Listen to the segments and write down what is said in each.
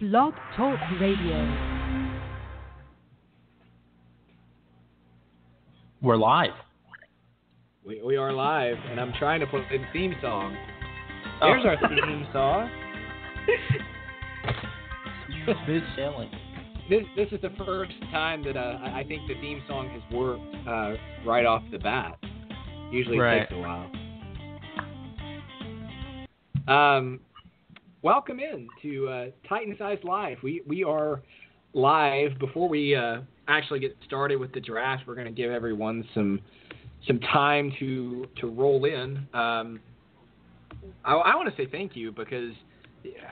Blog Talk Radio. We're live. We, we are live, and I'm trying to put in theme song. There's Oh. our theme song. Smooth sailing. This this is the first time that uh, I I think the theme song has worked uh, right off the bat. Usually it Right. takes a while. Um, welcome in to uh, Titan Size Live. We we are live. Before we uh, actually get started with the draft, we're going to give everyone some some time to to roll in. Um, I, I want to say thank you because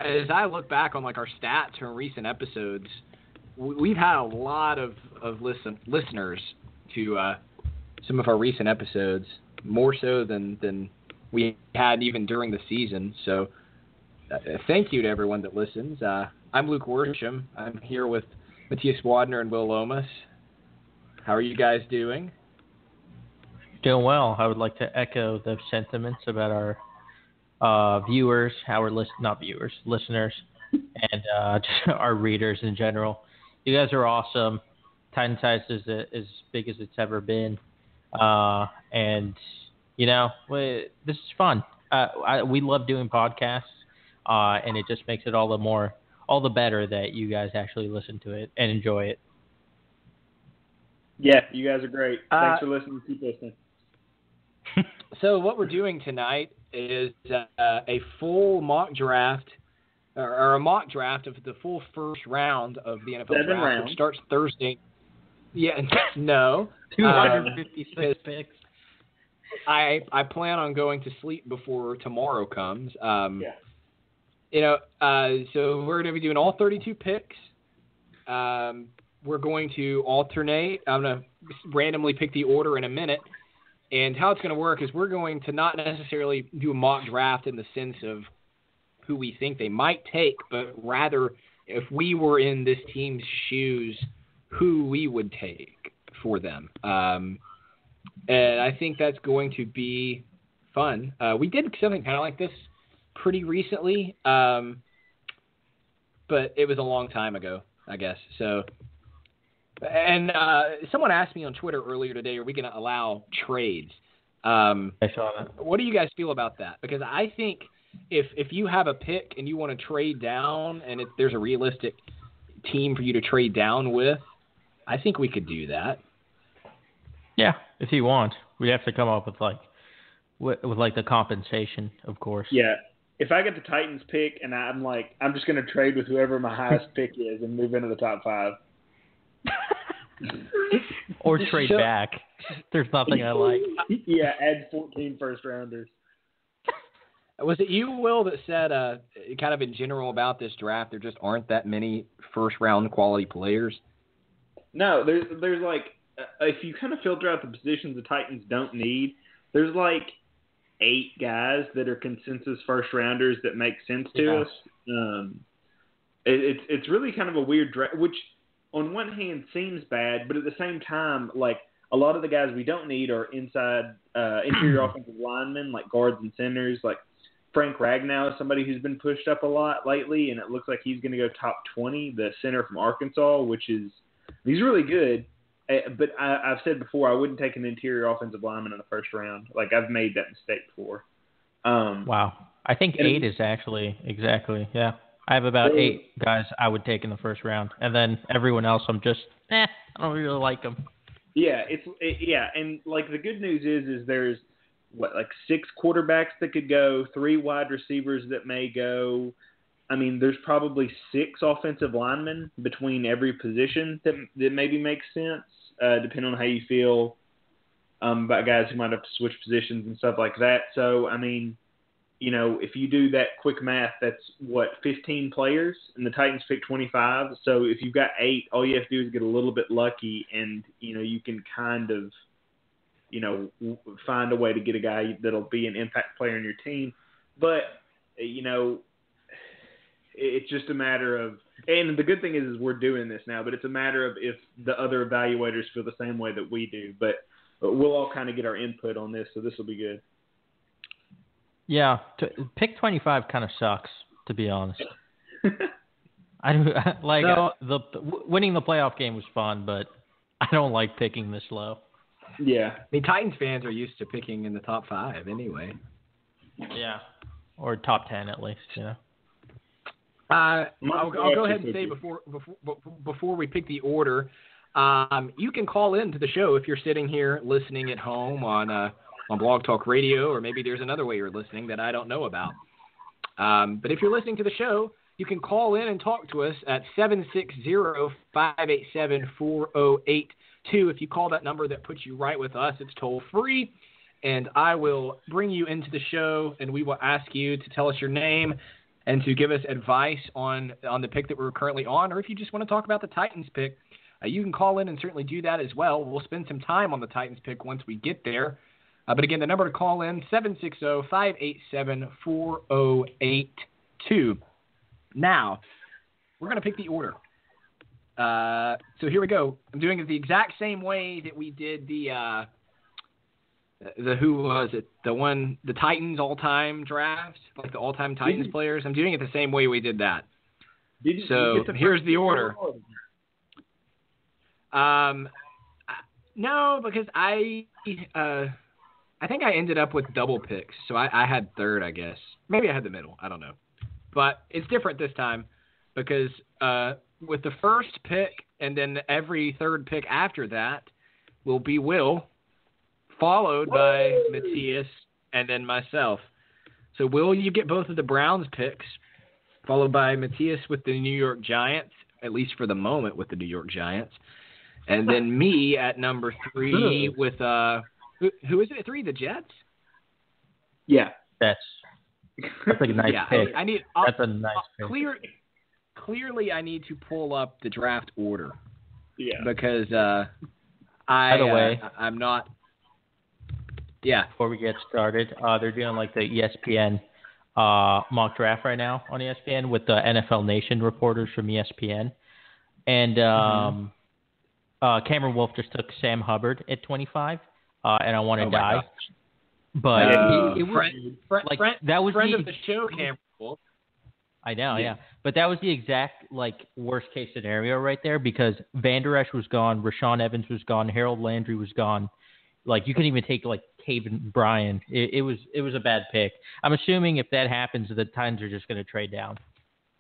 as I look back on like our stats from recent episodes, we- we've had a lot of of listen listeners to uh, some of our recent episodes, more so than than we had even during the season. So, uh, thank you to everyone that listens. Uh, I'm Luke Worsham. I'm here with Matthias Wadner and Will Lomas. How are you guys doing? Doing well. I would like to echo the sentiments about our uh, viewers, our list, not viewers, listeners, and uh, our readers in general. You guys are awesome. Titan Size is uh, as big as it's ever been, uh, and you know we, this is fun. Uh, I, we love doing podcasts, uh, and it just makes it all the more, all the better that you guys actually listen to it and enjoy it. Yeah, you guys are great. Uh, Thanks for listening. Keep listening. So what we're doing tonight is uh, a full mock draft, or, or a mock draft of the full first round of the NFL Seven draft, rounds. which starts Thursday. Yeah, no, Two hundred Um, picks. I I plan on going to sleep before tomorrow comes. Um, Yeah. You know, uh, so we're going to be doing all 32 picks. Um, we're going to alternate. I'm going to randomly pick the order in a minute. And how it's going to work is we're going to not necessarily do a mock draft in the sense of who we think they might take, but rather if we were in this team's shoes, who we would take for them. Um, and I think that's going to be fun. Uh, we did something kind of like this pretty recently, um, but it was a long time ago, I guess. So, and uh, someone asked me on Twitter earlier today, are we going to allow trades? Um, I saw that. what do you guys feel about that? Because I think if if you have a pick and you want to trade down, and if there's a realistic team for you to trade down with, I think we could do that. Yeah, if you want, we have to come up with like, with, with like the compensation, of course. Yeah. If I get the Titans pick and I'm like, I'm just going to trade with whoever my highest pick is and move into the top five. Or trade So- back. There's nothing I like. yeah, add 14 first rounders. Was it you, Will, that said, uh, kind of in general about this draft, there just aren't that many first round quality players? No, there's there's like uh, if you kind of filter out the positions the Titans don't need, there's like eight guys that are consensus first rounders that make sense to Yeah. us, Um, it, it's it's really kind of a weird draft, which on one hand seems bad, but at the same time, like a lot of the guys we don't need are inside uh, interior offensive linemen, like guards and centers. Like Frank Ragnow is somebody who's been pushed up a lot lately, and it looks like he's going to go top twenty. The center from Arkansas, which is he's really good. Uh, But I, I've said before, I wouldn't take an interior offensive lineman in the first round. Like I've made that mistake before. Um, Wow. I think eight is actually exactly yeah. I have about So- eight guys I would take in the first round, and then everyone else I'm just eh, I don't really like them. Yeah, it's it, yeah, and like the good news is is there's what like six quarterbacks that could go, three wide receivers that may go. I mean, there's probably six offensive linemen between every position that that maybe makes sense, uh, depending on how you feel um, about guys who might have to switch positions and stuff like that. So, I mean, you know, if you do that quick math, that's what 15 players, and the Titans pick 25. So if you've got eight, all you have to do is get a little bit lucky, and you know you can kind of, you know, find a way to get a guy that'll be an impact player in your team. But you know, it's just a matter of. And the good thing is, is we're doing this now, but it's a matter of if the other evaluators feel the same way that we do. But, but we'll all kind of get our input on this, so this will be good. Yeah, t- pick 25 kind of sucks to be honest. I do like No. the winning the playoff game was fun, but I don't like picking this low. Yeah. I mean, Titans fans are used to picking in the top five anyway. Yeah, or top 10 at least, you know. Uh, I'll, I'll go ahead and say before before before we pick the order, um, you can call in to the show if you're sitting here listening at home on uh, on Blog Talk Radio, or maybe there's another way you're listening that I don't know about. Um, but if you're listening to the show, you can call in and talk to us at 760-587-4082. If you call that number, that puts you right with us. It's toll free, and I will bring you into the show, and we will ask you to tell us your name and to give us advice on on the pick that we're currently on, or if you just want to talk about the Titans pick, uh, you can call in and certainly do that as well. We'll spend some time on the Titans pick once we get there. Uh, but again, the number to call in 760-587-4082. Now, we're going to pick the order. Uh, so here we go. I'm doing it the exact same way that we did the uh, the who was it? The one the Titans all time draft, like the all time Titans players. I'm doing it the same way we did that. Did you, So, the here's the order. order? Um, no, because I uh, I think I ended up with double picks, so I, I had third, I guess. Maybe I had the middle. I don't know, but it's different this time because uh, with the first pick and then every third pick after that will be Will, followed by Matthias, and then myself. So Will, you get both of the Browns picks, followed by Matthias with the New York Giants, at least for the moment with the New York Giants, and then me at number three with uh, who, who is it? at Three, the Jets. Yeah. That's that's like a nice yeah, pick. I, I need. I'll, that's a nice pick. clear. Clearly, I need to pull up the draft order Yeah. because uh, I. By the way- uh, I'm not. Yeah. Before we get started, uh, they're doing like the ESPN uh, mock draft right now on ESPN with the NFL Nation reporters from ESPN, and um, uh, Cameron Wolfe just took Sam Hubbard at 25, uh, and I want to Oh my die. gosh. But Uh, it, it was friend, friend, like friend, that was friend the of the show, Cameron Wolfe. I know, Yeah. yeah. But that was the exact like worst case scenario right there because Vander Esch was gone, Rashaan Evans was gone, Harold Landry was gone. Like you couldn't even take like Taven Bryan. It, it was it was a bad pick. I'm assuming if that happens, the Titans are just going to trade down.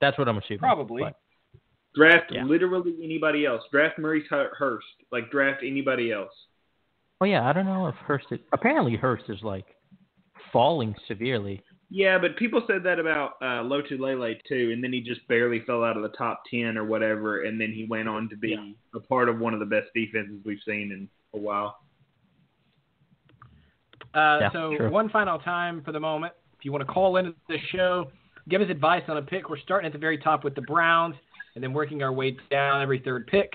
That's what I'm assuming. Probably. But, Draft Yeah. literally anybody else. Draft Maurice Hu- Hurst. Like draft anybody else. oh yeah, I don't know if Hurst. Is, apparently Hurst is like falling severely. Yeah, but people said that about uh, Lotulelei too, and then he just barely fell out of the top ten or whatever, and then he went on to be a part of one of the best defenses we've seen in a while. Uh, Yeah, so sure. one final time for the moment. If you want to call into the show, give us advice on a pick. We're starting at the very top with the Browns and then working our way down every third pick.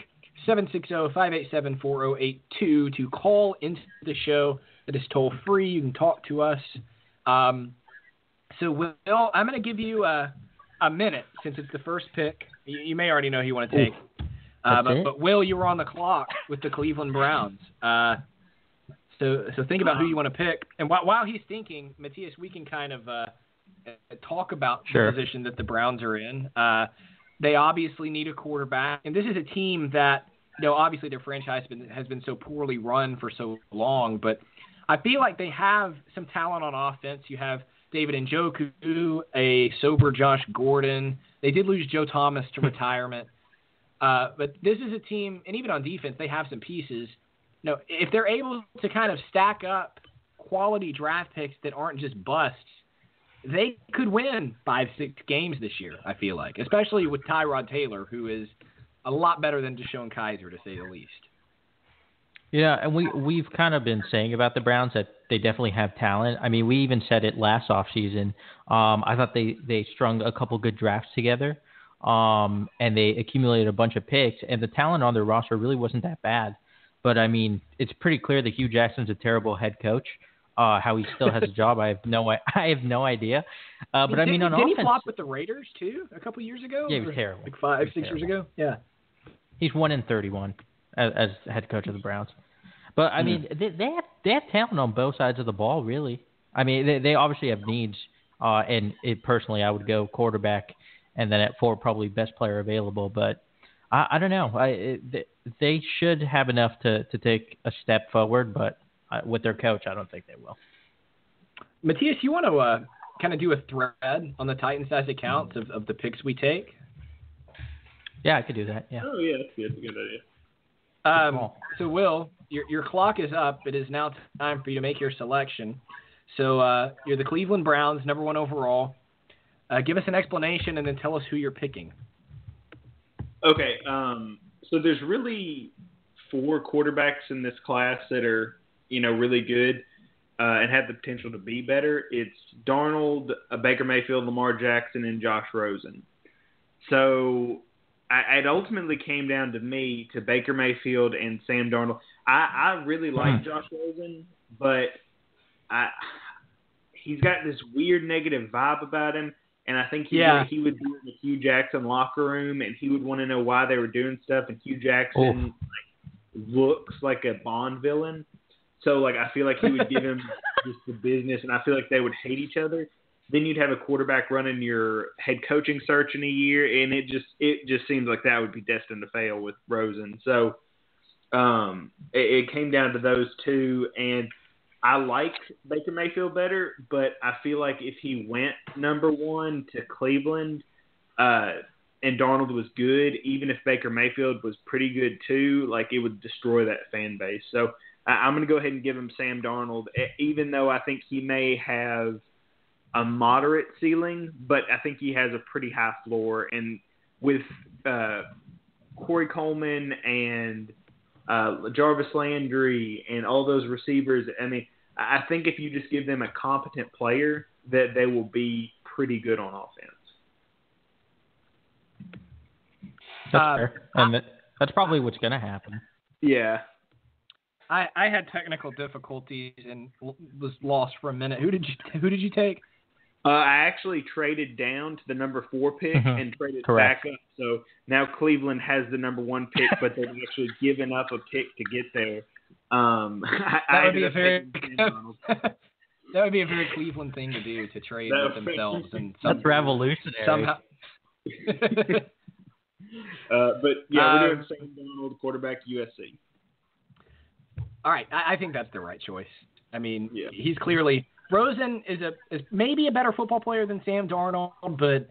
oh, 760-587-4082 to call into the show. It is toll free. You can talk to us. Um, so Will, I'm going to give you uh, a minute since it's the first pick. You, you may already know who you want to take. Uh, but, but Will, you were on the clock with the Cleveland Browns. Uh, so so think about who you want to pick. And while, while he's thinking, Matthias, we can kind of uh, talk about Sure. the position that the Browns are in. Uh, they obviously need a quarterback, and this is a team that you know obviously their franchise has been, has been so poorly run for so long, but I feel like they have some talent on offense. You have David Njoku, a sober Josh Gordon. They did lose Joe Thomas to retirement. Uh, but this is a team, and even on defense, they have some pieces. Know, if they're able to kind of stack up quality draft picks that aren't just busts, they could win five, six games this year. I feel like, especially with Tyrod Taylor, who is a lot better than DeShone Kizer, to say the least. Yeah, and we we've kind of been saying about the Browns that they definitely have talent. I mean, we even said it last offseason. Um, I thought they they strung a couple good drafts together, um, and they accumulated a bunch of picks, and the talent on their roster really wasn't that bad. But I mean, it's pretty clear that Hue Jackson's a terrible head coach. Uh, how he still has a job, I have no I have no idea. Uh, but I mean, on did he offense, flop with the Raiders too a couple years ago? Yeah, he was terrible. Like five, He six years ago. Yeah. He's one in thirty-one as, as head coach of the Browns. But I mean, they, they have they have talent on both sides of the ball, really. I mean, they they obviously have needs. Uh, and it, personally, I would go quarterback, and then at four, probably best player available. But I, I don't know. I it, they, they should have enough to to take a step forward, but uh, with their coach, I don't think they will. Matthias, you want to uh, kind of do a thread on the Titans as it counts of, of the picks we take? Yeah, I could do that. Yeah. Oh yeah, that's good. That's a good idea. Um, so, Will, your, your clock is up. It is now time for you to make your selection. So, uh, you're the Cleveland Browns, number one overall. Uh, give us an explanation and then tell us who you're picking. Okay, um, so there's really four quarterbacks in this class that are, you know, really good uh, and have the potential to be better. It's Darnold, uh, Baker Mayfield, Lamar Jackson, and Josh Rosen. So I, it ultimately came down to me to Baker Mayfield and Sam Darnold. I, I really like Josh Rosen, but I he's got this weird negative vibe about him. And I think he Yeah. he would be in the Hue Jackson locker room, and he would want to know why they were doing stuff. And Hue Jackson like, looks like a Bond villain, so like I feel like he would give him just the business, and I feel like they would hate each other. Then you'd have a quarterback running your head coaching search in a year, and it just it just seems like that would be destined to fail with Rosen. So um, it, it came down to those two, and I like Baker Mayfield better, but I feel like if he went number one to Cleveland, uh, and Darnold was good, even if Baker Mayfield was pretty good too, like it would destroy that fan base. So I, I'm going to go ahead and give him Sam Darnold, e- even though I think he may have a moderate ceiling, but I think he has a pretty high floor. And with uh, Corey Coleman and uh, Jarvis Landry and all those receivers. I mean, I I think if you just give them a competent player, that they will be pretty good on offense. That's Uh, fair. And that, that's probably what's going to happen. Yeah. I, I had technical difficulties and was lost for a minute. Who did you Who did you take? Uh, I actually traded down to the number four pick Mhm. and traded Correct. back up. So now Cleveland has the number one pick, but they've actually given up a pick to get there. Um, That I would be a very taking Sam Darnold. that would be a very Cleveland thing to do to trade with would- themselves and some, That's revolutionary. somehow. Uh, but yeah, we're doing Um, Sam Darnold, quarterback USC. All right, I, I think that's the right choice. I mean, Yeah. he's clearly Rosen is a is maybe a better football player than Sam Darnold, but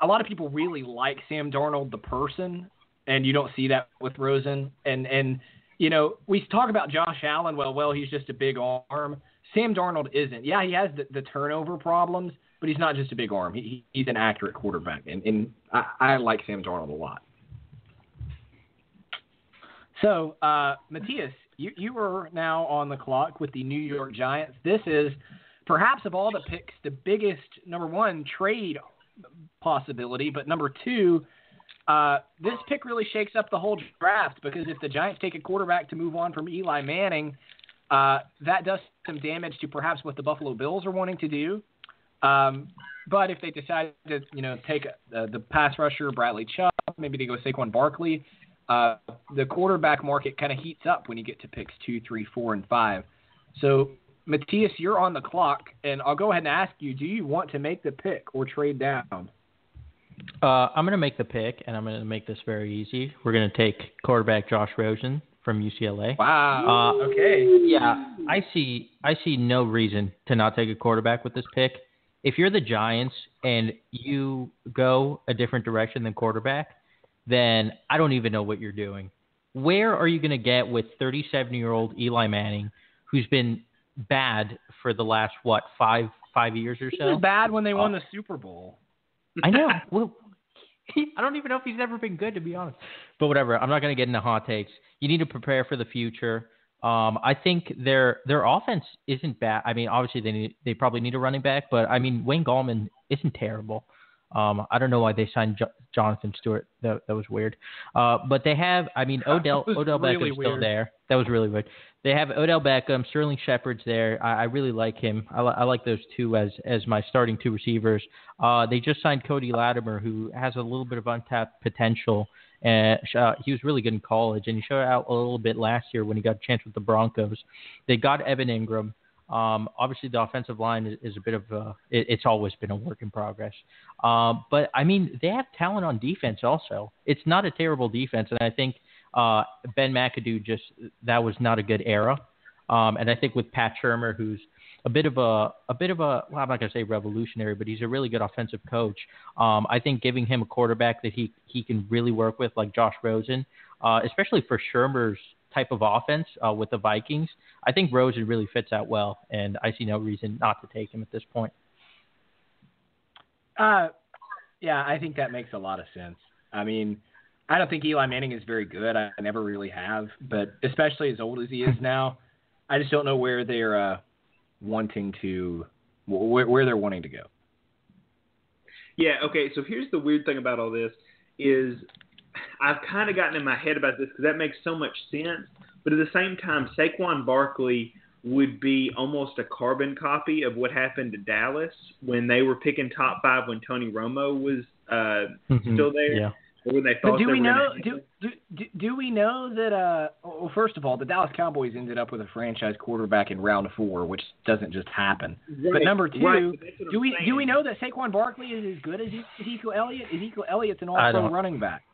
a lot of people really like Sam Darnold the person, and you don't see that with Rosen. And and you know we talk about Josh Allen. Well, well, he's just a big arm. Sam Darnold isn't. Yeah, he has the, the turnover problems, but he's not just a big arm. He, he he's an accurate quarterback, and and I, I like Sam Darnold a lot. So, uh, Matthias, you, you are now on the clock with the New York Giants. This is perhaps of all the picks, the biggest number one trade possibility, but number two, uh, this pick really shakes up the whole draft because if the Giants take a quarterback to move on from Eli Manning, uh, that does some damage to perhaps what the Buffalo Bills are wanting to do. Um, but if they decide to, you know, take uh, the pass rusher Bradley Chubb, maybe they go Saquon Barkley. Uh, the quarterback market kind of heats up when you get to picks two, three, four, and five. So, Matthias, you're on the clock, and I'll go ahead and ask you: Do you want to make the pick or trade down? Uh, I'm going to make the pick, and I'm going to make this very easy. We're going to take quarterback Josh Rosen from UCLA. Wow. Uh, okay. Yeah, I see. I see no reason to not take a quarterback with this pick. If you're the Giants and you go a different direction than quarterback, then I don't even know what you're doing. Where are you going to get with 37 year old Eli Manning, who's been bad for the last what five five years or so? bad when they won Uh, the Super Bowl. I know. Well, he, I don't even know if he's ever been good, to be honest. But whatever. I'm not going to get into hot takes. You need to prepare for the future. Um, I think their their offense isn't bad. I mean, obviously they need, they probably need a running back, but I mean Wayne Gallman isn't terrible. Um, I don't know why they signed jo- Jonathan Stewart. That that was weird. Uh, but they have. I mean Odell Odell really Beckham's still there. That was really weird. They have Odell Beckham, Sterling Shepard's there. I, I really like him. I, li- I like those two as as my starting two receivers. Uh, they just signed Cody Latimer, who has a little bit of untapped potential. And uh, he was really good in college, and he showed out a little bit last year when he got a chance with the Broncos. They got Evan Engram. Um, obviously, the offensive line is, is a bit of a. It, it's always been a work in progress. Um, but I mean, they have talent on defense also. It's not a terrible defense, and I think uh, Ben McAdoo just that was not a good era. Um, and I think with Pat Shurmur, who's a bit of a a bit of a well, I'm not gonna say revolutionary, but he's a really good offensive coach. Um, I think giving him a quarterback that he he can really work with, like Josh Rosen, uh, especially for Shurmur's type of offense uh, with the Vikings, I think Rosen really fits out well, and I see no reason not to take him at this point. Uh, yeah, I think that makes a lot of sense. I mean, I don't think Eli Manning is very good. I never really have, but especially as old as he is now, I just don't know where they're uh, wanting to, where, where they're wanting to go. Yeah, okay, so here's the weird thing about all this is I've kind of gotten in my head about this because that makes so much sense, but at the same time, Saquon Barkley would be almost a carbon copy of what happened to Dallas when they were picking top five when Tony Romo was uh, still there, Yeah. or when they thought But do they we know? Do, do do do we know that? Uh, well, first of all, the Dallas Cowboys ended up with a franchise quarterback in round four, which doesn't just happen. But number two, right, but that's what do we saying. do we know that Saquon Barkley is as good as Ezekiel Elliott? Ezekiel Elliott's an I all-pro running back.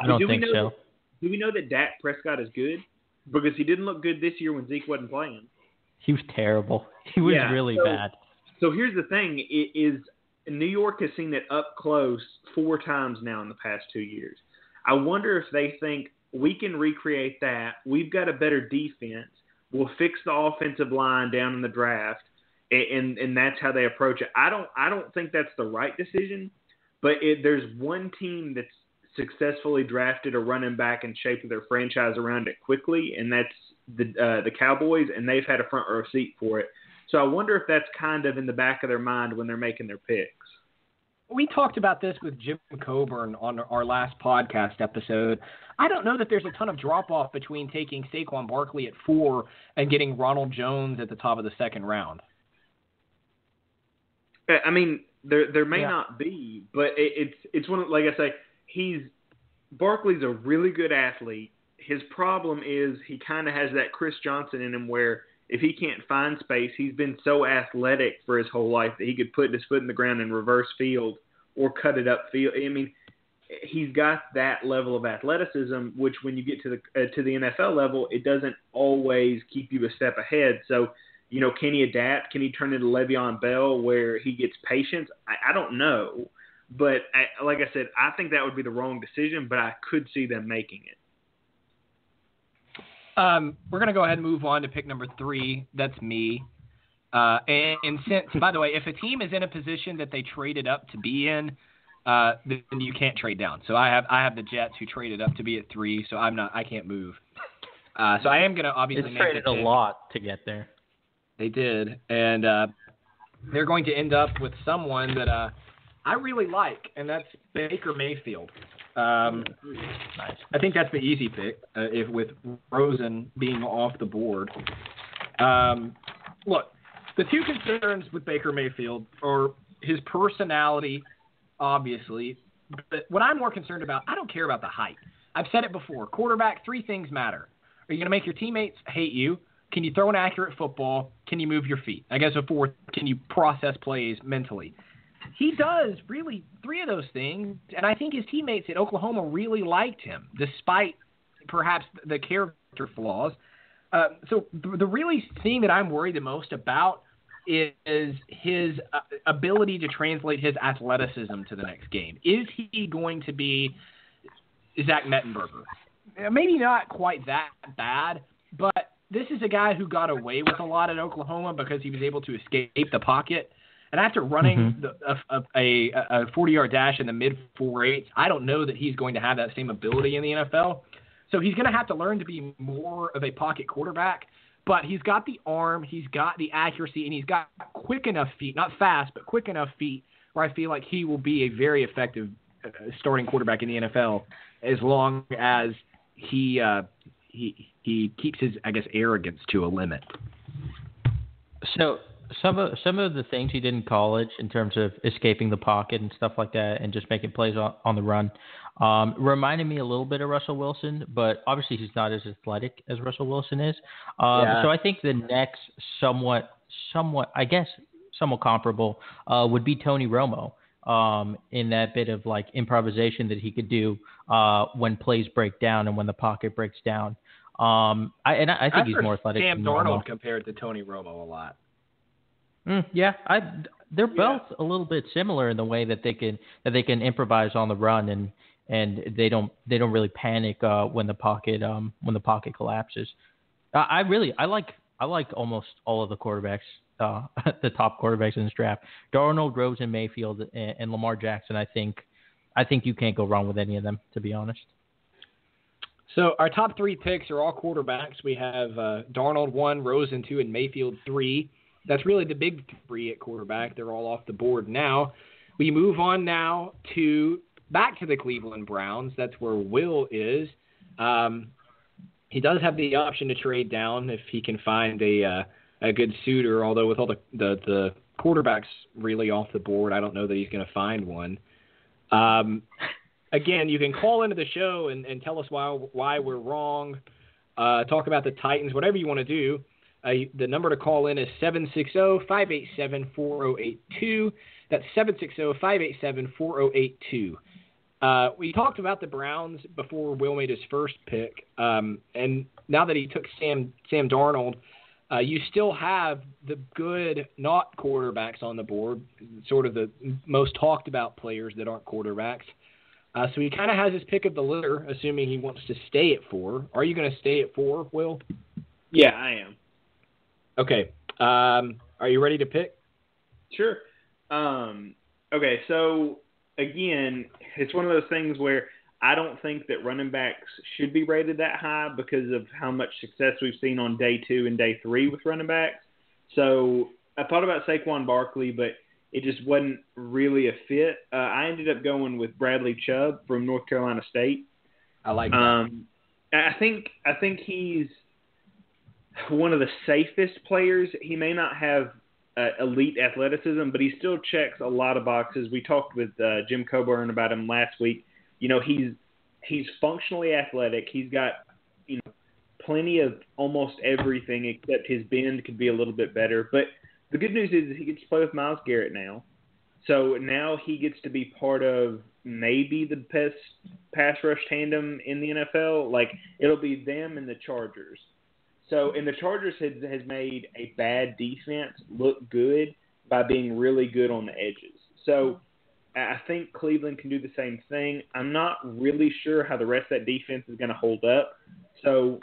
I don't do we think know so. That, do we know that Dak Prescott is good? Because he didn't look good this year when Zeke wasn't playing. He was terrible. He was Yeah, really so- bad. So here's the thing: i- is New York has seen it up close four times now in the past two years. I wonder if they think we can recreate that. We've got a better defense. We'll fix the offensive line down in the draft, and and that's how they approach it. I don't I don't think that's the right decision, but it, there's one team that's successfully drafted a running back and shaped their franchise around it quickly, and that's the uh, the Cowboys, and they've had a front row seat for it. So I wonder if that's kind of in the back of their mind when they're making their picks. we talked about this with Jim Coburn on our last podcast episode. I don't know that there's a ton of drop off between taking Saquon Barkley at four and getting Ronald Jones at the top of the second round. Uh, I mean, there there may Yeah. not be, but it, it's it's one of, like I say, he's Barkley's a really good athlete. His problem is he kind of has that Chris Johnson in him where if he can't find space, he's been so athletic for his whole life that he could put his foot in the ground and reverse field or cut it up field. I mean, he's got that level of athleticism, which when you get to the uh, to the NFL level, it doesn't always keep you a step ahead. So, you know, can he adapt? Can he turn into Le'Veon Bell where he gets patience? I, I don't know, but I, like I said, I think that would be the wrong decision, but I could see them making it. Um, we're going to go ahead and move on to pick number three. That's me. Uh, and, and since, by the way, if a team is in a position that they traded up to be in, uh, then you can't trade down. So I have I have the Jets who traded up to be at three. So I'm not I can't move. Uh, so I am going to obviously It's make traded the a lot to get there. They did, and uh, they're going to end up with someone that uh, I really like, and that's Baker Mayfield. Um, Nice. I think that's the easy pick, uh, if with Rosen being off the board. Um, look, the two concerns with Baker Mayfield are his personality, obviously. But what I'm more concerned about, I don't care about the height. I've said it before. Quarterback, three things matter. Are you going to make your teammates hate you? Can you throw an accurate football? Can you move your feet? I guess a fourth, can you process plays mentally? He does really three of those things, and I think his teammates at Oklahoma really liked him, despite perhaps the character flaws. Uh, so the, really thing that I'm worried the most about is his uh, ability to translate his athleticism to the next game. Is he going to be Zach Mettenberger? Maybe not quite that bad, but this is a guy who got away with a lot at Oklahoma because he was able to escape the pocket. And after running Mhm. the, a, a, a 40 yard dash in the mid four eights, I don't know that he's going to have that same ability in the NFL. So he's going to have to learn to be more of a pocket quarterback. But he's got the arm, he's got the accuracy, and he's got quick enough feet, not fast, but quick enough feet, where I feel like he will be a very effective uh, starting quarterback in the NFL as long as he uh, he he keeps his I guess arrogance to a limit. So some of some of the things he did in college in terms of escaping the pocket and stuff like that, and just making plays on, on the run, um, reminded me a little bit of Russell Wilson. But obviously, he's not as athletic as Russell Wilson is. Um, Yeah. So I think the next somewhat, somewhat, I guess, somewhat comparable uh, would be Tony Romo. Um, in that bit of like improvisation that he could do uh, when plays break down and when the pocket breaks down. Um, I, and I, I think I've he's more athletic. Sam. Darnold compared to Tony Romo a lot. Mm, yeah, I they're both a little bit similar in the way that they can that they can improvise on the run and and they don't they don't really panic uh, when the pocket um when the pocket collapses. I, I really I like I like almost all of the quarterbacks uh the top quarterbacks in this draft. Darnold, Rosen, Mayfield, and, and Lamar Jackson. I think I think you can't go wrong with any of them to be honest. So our top three picks are all quarterbacks. We have uh, Darnold one, Rosen two, and Mayfield three. That's really the big three at quarterback. They're all off the board now. We move on now to back to the Cleveland Browns. That's where Will is. Um, he does have the option to trade down if he can find a uh, a good suitor. Although with all the, the the quarterbacks really off the board, I don't know that he's going to find one. Um, again, you can call into the show and, and tell us why why we're wrong. Uh, talk about the Titans, whatever you want to do. The number to call in is 760-587-4082. That's 760-587-4082. Uh, we talked about the Browns before Will made his first pick, um, and now that he took Sam Sam Darnold, uh, you still have the good not quarterbacks on the board, sort of the most talked about players that aren't quarterbacks. Uh, so he kind of has his pick of the litter, assuming he wants to stay at four. Are you going to stay at four, Will? Yeah, I am. Okay. Um, are you ready to pick? Sure. Um, okay, so again, it's one of those things where I don't think that running backs should be rated that high because of how much success we've seen on day two and day three with running backs. So I thought about Saquon Barkley, but it just wasn't really a fit. Uh, I ended up going with Bradley Chubb from North Carolina State. I like that. Um, I think I think he's one of the safest players. He may not have uh, elite athleticism, but he still checks a lot of boxes. We talked with uh, Jim Coburn about him last week. You know, he's he's functionally athletic. He's got you know plenty of almost everything except his bend could be a little bit better. But the good news is he gets to play with Myles Garrett now. So now he gets to be part of maybe the best pass rush tandem in the NFL. Like it'll be them and the Chargers. So and the Chargers has has made a bad defense look good by being really good on the edges. So I think Cleveland can do the same thing. I'm not really sure how the rest of that defense is going to hold up. So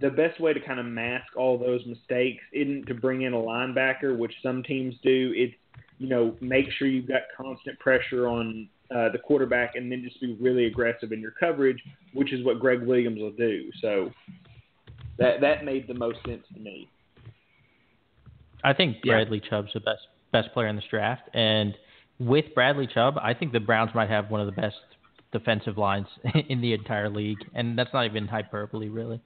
the best way to kind of mask all those mistakes isn't to bring in a linebacker, which some teams do. It's you know make sure you've got constant pressure on uh, the quarterback, and then just be really aggressive in your coverage, which is what Gregg Williams will do. So that that made the most sense to me. I think Yeah. Bradley Chubb's the best best player in this draft, and with Bradley Chubb, I think the Browns might have one of the best defensive lines in the entire league, and that's not even hyperbole, really.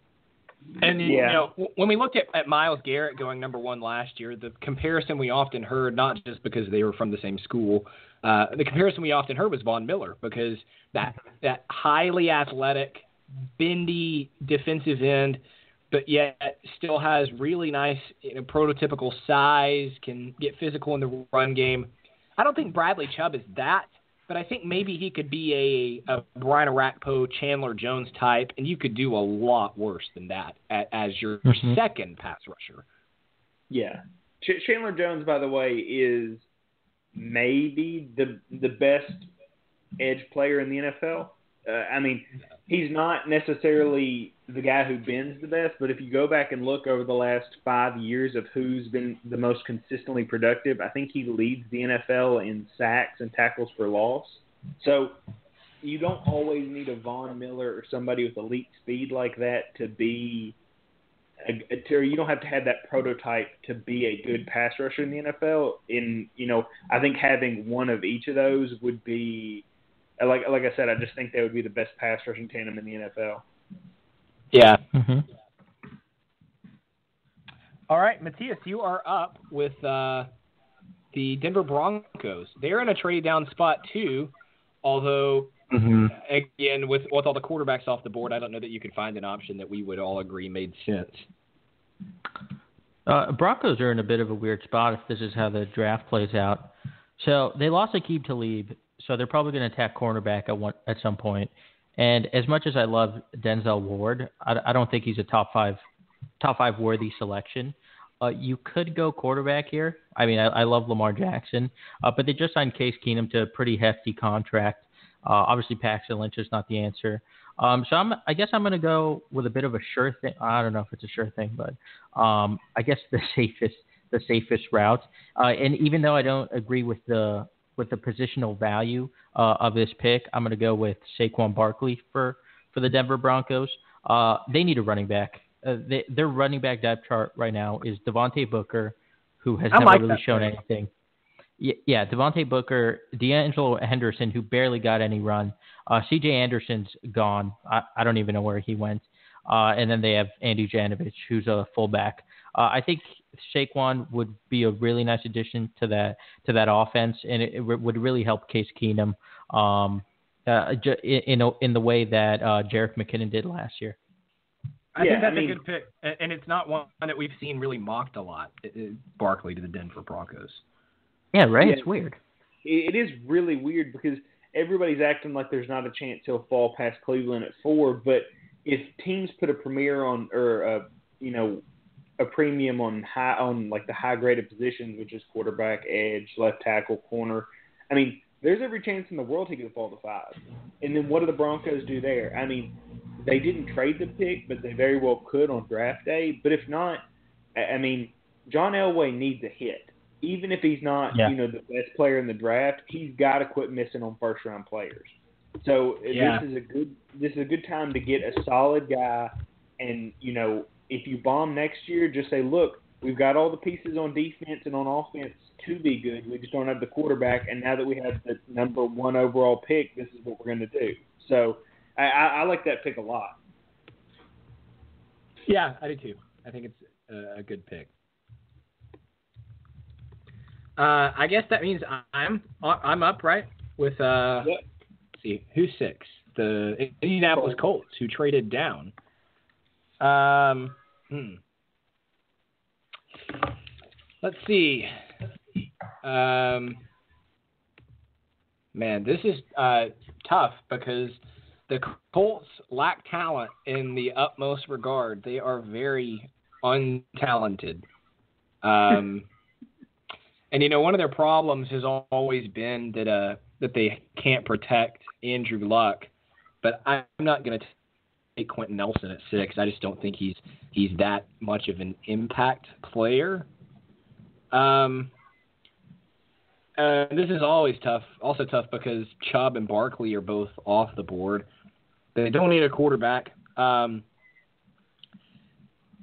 And Yeah. you know, when we looked at, at Myles Garrett going number one last year, the comparison we often heard, not just because they were from the same school, uh, the comparison we often heard was Von Miller because that that highly athletic, bendy defensive end, but yet still has really nice, you know, prototypical size, can get physical in the run game. I don't think Bradley Chubb is that, but I think maybe he could be a, a Brian Orakpo, Chandler Jones type, and you could do a lot worse than that a- as your Mhm. second pass rusher. Yeah. Ch- Chandler Jones, by the way, is maybe the the best edge player in the NFL. Uh, I mean, he's not necessarily the guy who bends the best, but if you go back and look over the last five years of who's been the most consistently productive, I think he leads the NFL in sacks and tackles for loss. So you don't always need a Von Miller or somebody with elite speed like that to be a, a, you don't have to have that prototype to be a good pass rusher in the NFL. In you know, I think having one of each of those would be like like I said. I just think they would be the best pass rushing tandem in the NFL. Yeah. hmm All right, Matthias, you are up with uh, the Denver Broncos. They're in a trade down spot too, although hmm again with with all the quarterbacks off the board, I don't know that you could find an option that we would all agree made sense. Uh, Broncos are in a bit of a weird spot if this is how the draft plays out. So they lost Aqib Talib, so they're probably going to attack cornerback at one at some point. And as much as I love Denzel Ward, I, I don't think he's a top five top five worthy selection. Uh, you could go quarterback here. I mean, I, I love Lamar Jackson, uh, but they just signed Case Keenum to a pretty hefty contract. Uh, obviously, Paxton Lynch is not the answer. Um, so I'm, I guess I'm going to go with a bit of a sure thing. I don't know if it's a sure thing, but um, I guess the safest the safest route. Uh, and even though I don't agree with the with the positional value uh, of this pick, I'm going to go with Saquon Barkley for for the Denver Broncos. Uh, they need a running back. Uh, they, their running back depth chart right now is Devontae Booker, who has I never like really shown pick. anything. Yeah, yeah, Devontae Booker, D'Angelo Henderson, who barely got any run. Uh, C.J. Anderson's gone. I, I don't even know where he went. Uh, and then they have Andy Janovich, who's a fullback. Uh, I think Saquon would be a really nice addition to that to that offense, and it, it would really help Case Keenum um, uh, ju- in in, in the way that uh, Jerick McKinnon did last year. I Yeah, think that's I mean- a good pick, and and it's not one that we've seen really mocked a lot. uh, uh, Barkley to the Denver Broncos. Yeah, right. Yeah. It's weird. It, it is really weird because everybody's acting like there's not a chance he'll fall past Cleveland at four. But if teams put a premiere on or a you know a premium on high on like the high graded positions, which is quarterback, edge, left tackle, corner. I mean, there's every chance in the world he could fall to five. And then what do the Broncos do there? I mean, they didn't trade the pick, but they very well could on draft day. But if not, I mean, John Elway needs a hit. Even if he's not, Yeah. you know, the best player in the draft, he's got to quit missing on first round players. So Yeah. this is a good this is a good time to get a solid guy. And you know, if you bomb next year, just say, look, we've got all the pieces on defense and on offense to be good. We just don't have the quarterback. And now that we have the number one overall pick, this is what we're going to do. So I, I, I like that pick a lot. Yeah, I do too. I think it's a, good pick. Uh, I guess that means I'm I'm up right with uh. Yep. let's see who's six? The Indianapolis Colts who traded down. Um. Hmm. Let's see. Um. Man, this is uh, tough because the Colts lack talent in the utmost regard. They are very untalented. Um, and you know, one of their problems has always been that uh that they can't protect Andrew Luck. But I'm not going to Quenton Nelson at six. I just don't think he's he's that much of an impact player. Um. This is always tough. Also tough because Chubb and Barkley are both off the board. They don't need a quarterback. Um,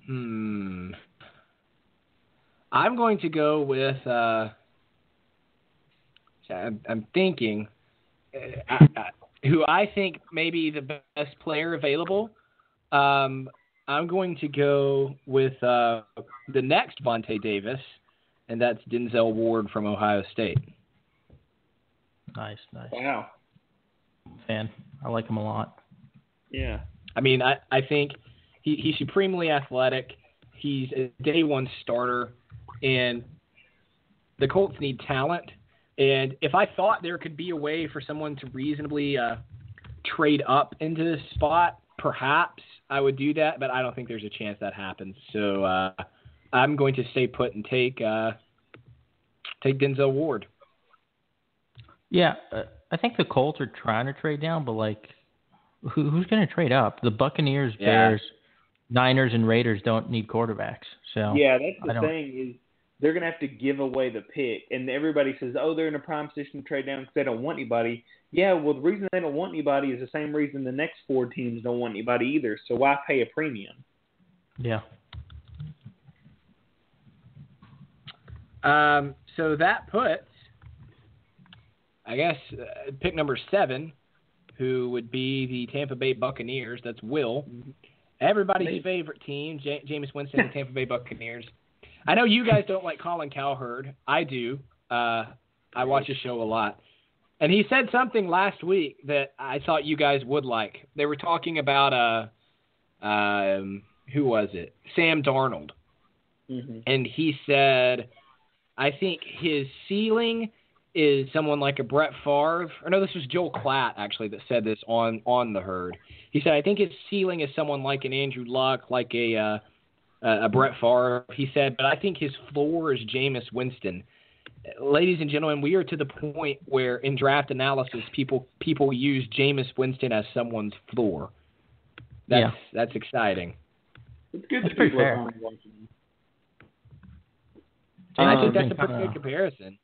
hmm. I'm going to go with. Uh, I'm, I'm thinking uh, I, I, who I think may be the best player available. Um, I'm going to go with uh, the next Vontae Davis, and that's Denzel Ward from Ohio State. Nice, nice. Wow. Fan. I like him a lot. Yeah. I mean, I, I think he, he's supremely athletic. He's a day one starter, and the Colts need talent. And if I thought there could be a way for someone to reasonably uh, trade up into this spot, perhaps I would do that. But I don't think there's a chance that happens. So uh, I'm going to stay put and take uh, take Denzel Ward. Yeah, uh, I think the Colts are trying to trade down, but like, who, who's going to trade up? The Buccaneers, Yeah. Bears, Niners, and Raiders don't need quarterbacks. So Yeah, that's the thing is they're gonna have to give away the pick, and everybody says, "Oh, they're in a prime position to trade down because they don't want anybody." Yeah, well, the reason they don't want anybody is the same reason the next four teams don't want anybody either. So why pay a premium? yeah. Um, so that puts, I guess, uh, pick number seven, who would be the Tampa Bay Buccaneers. That's Will. Everybody's favorite team, J- Jameis Winston, the Tampa Bay Buccaneers. I know you guys don't like Colin Cowherd. I do. Uh, I watch his show a lot. And he said something last week that I thought you guys would like. They were talking about uh, um, who was it? Sam Darnold Mm-hmm. and he said, I think his ceiling is someone like a Brett Favre. Or no, this was Joel Klatt actually that said this on on the herd. He said, I think his ceiling is someone like an Andrew Luck, like a uh, a Brett Favre. He said, but I think his floor is Jameis Winston. Ladies and gentlemen, we are to the point where in draft analysis, people people use Jameis Winston as someone's floor. That's Yeah. that's exciting. It's good That's that pretty people fair. are finally watching. And I Um, think that's a kinda- pretty good comparison.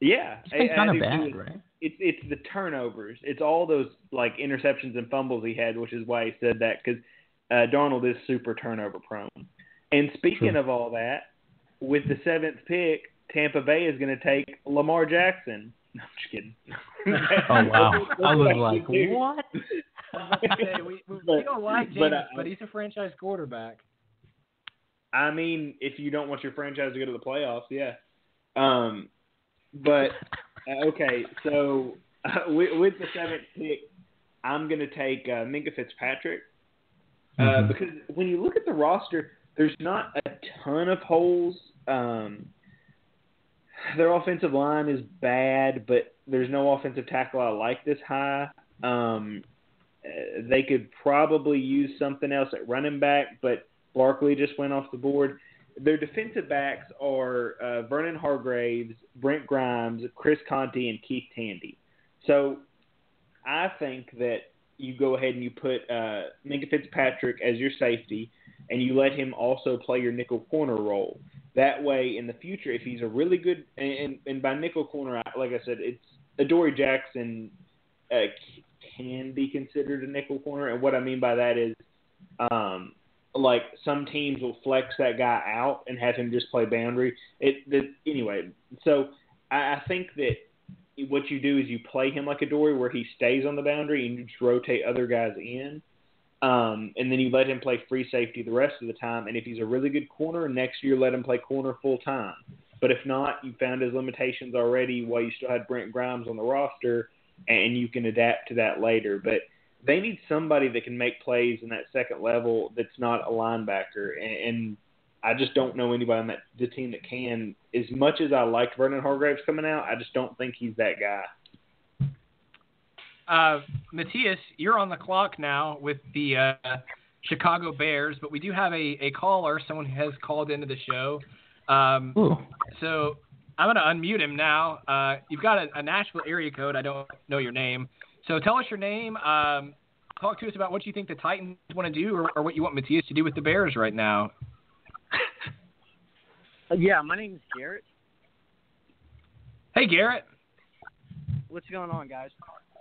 Yeah, It's been I- I kind of bad, too. right? It's it's the turnovers. It's all those like interceptions and fumbles he had, which is why he said that because uh, Darnold is super turnover prone. And speaking True. of all that, with the seventh pick, Tampa Bay is going to take Lamar Jackson. No, I'm just kidding. Oh wow! I was like, Dude. what? we, we, we But- don't like James, but, but, uh, he's a franchise quarterback. I mean, if you don't want your franchise to go to the playoffs, yeah. Um, but uh, okay, so uh, with, with the seventh pick, I'm going to take uh, Minkah Fitzpatrick uh, Mhm. because when you look at the roster, there's not a ton of holes. Um, their offensive line is bad, but there's no offensive tackle I like this high. Um, they could probably use something else at running back, but Barkley just went off the board. Their defensive backs are uh, Vernon Hargreaves, Brent Grimes, Chris Conte, and Keith Tandy. So I think that you go ahead and you put uh, Minkah Fitzpatrick as your safety, and you let him also play your nickel corner role. That way, in the future, if he's a really good and, and, by nickel corner, like I said, it's Adoree Jackson uh, can be considered a nickel corner, and what I mean by that is, um, like some teams will flex that guy out and have him just play boundary. It, the, anyway, so I, I think that what you do is you play him like Adoree, where he stays on the boundary and you just rotate other guys in. Um, and then you let him play free safety the rest of the time. And if he's a really good corner, next year let him play corner full time. But if not, you found his limitations already while you still had Brent Grimes on the roster, and you can adapt to that later. But they need somebody that can make plays in that second level that's not a linebacker. And, and I just don't know anybody on that the team that can. As much as I liked Vernon Hargreaves coming out, I just don't think he's that guy. Uh, Matthias, you're on the clock now with the uh, Chicago Bears, but we do have a, a caller, someone who has called into the show. Um, so I'm going to unmute him now. Uh, you've got a, a Nashville area code. I don't know your name. So tell us your name. Um, talk to us about what you think the Titans want to do or, or what you want Matthias to do with the Bears right now. Uh, yeah, my name is Garrett. Hey, Garrett. What's going on, guys?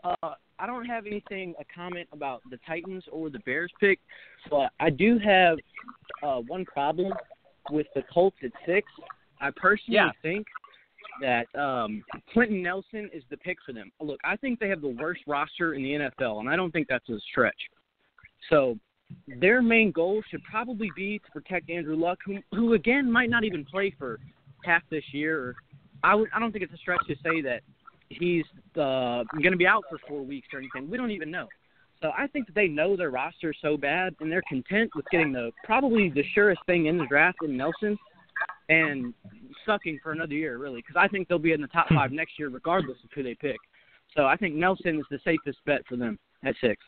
Uh, I don't have anything a comment about the Titans or the Bears pick, but I do have uh, one problem with the Colts at six. I personally Yeah. think that um, Quenton Nelson is the pick for them. Look, I think they have the worst roster in the NFL, and I don't think that's a stretch. So their main goal should probably be to protect Andrew Luck, who, who again might not even play for half this year. I would, I don't think it's a stretch to say that he's uh, going to be out for four weeks or anything. We don't even know. So I think that they know their roster so bad, and they're content with getting the probably the surest thing in the draft in Nelson, and sucking for another year really, because I think they'll be in the top five next year regardless of who they pick. So I think Nelson is the safest bet for them at six.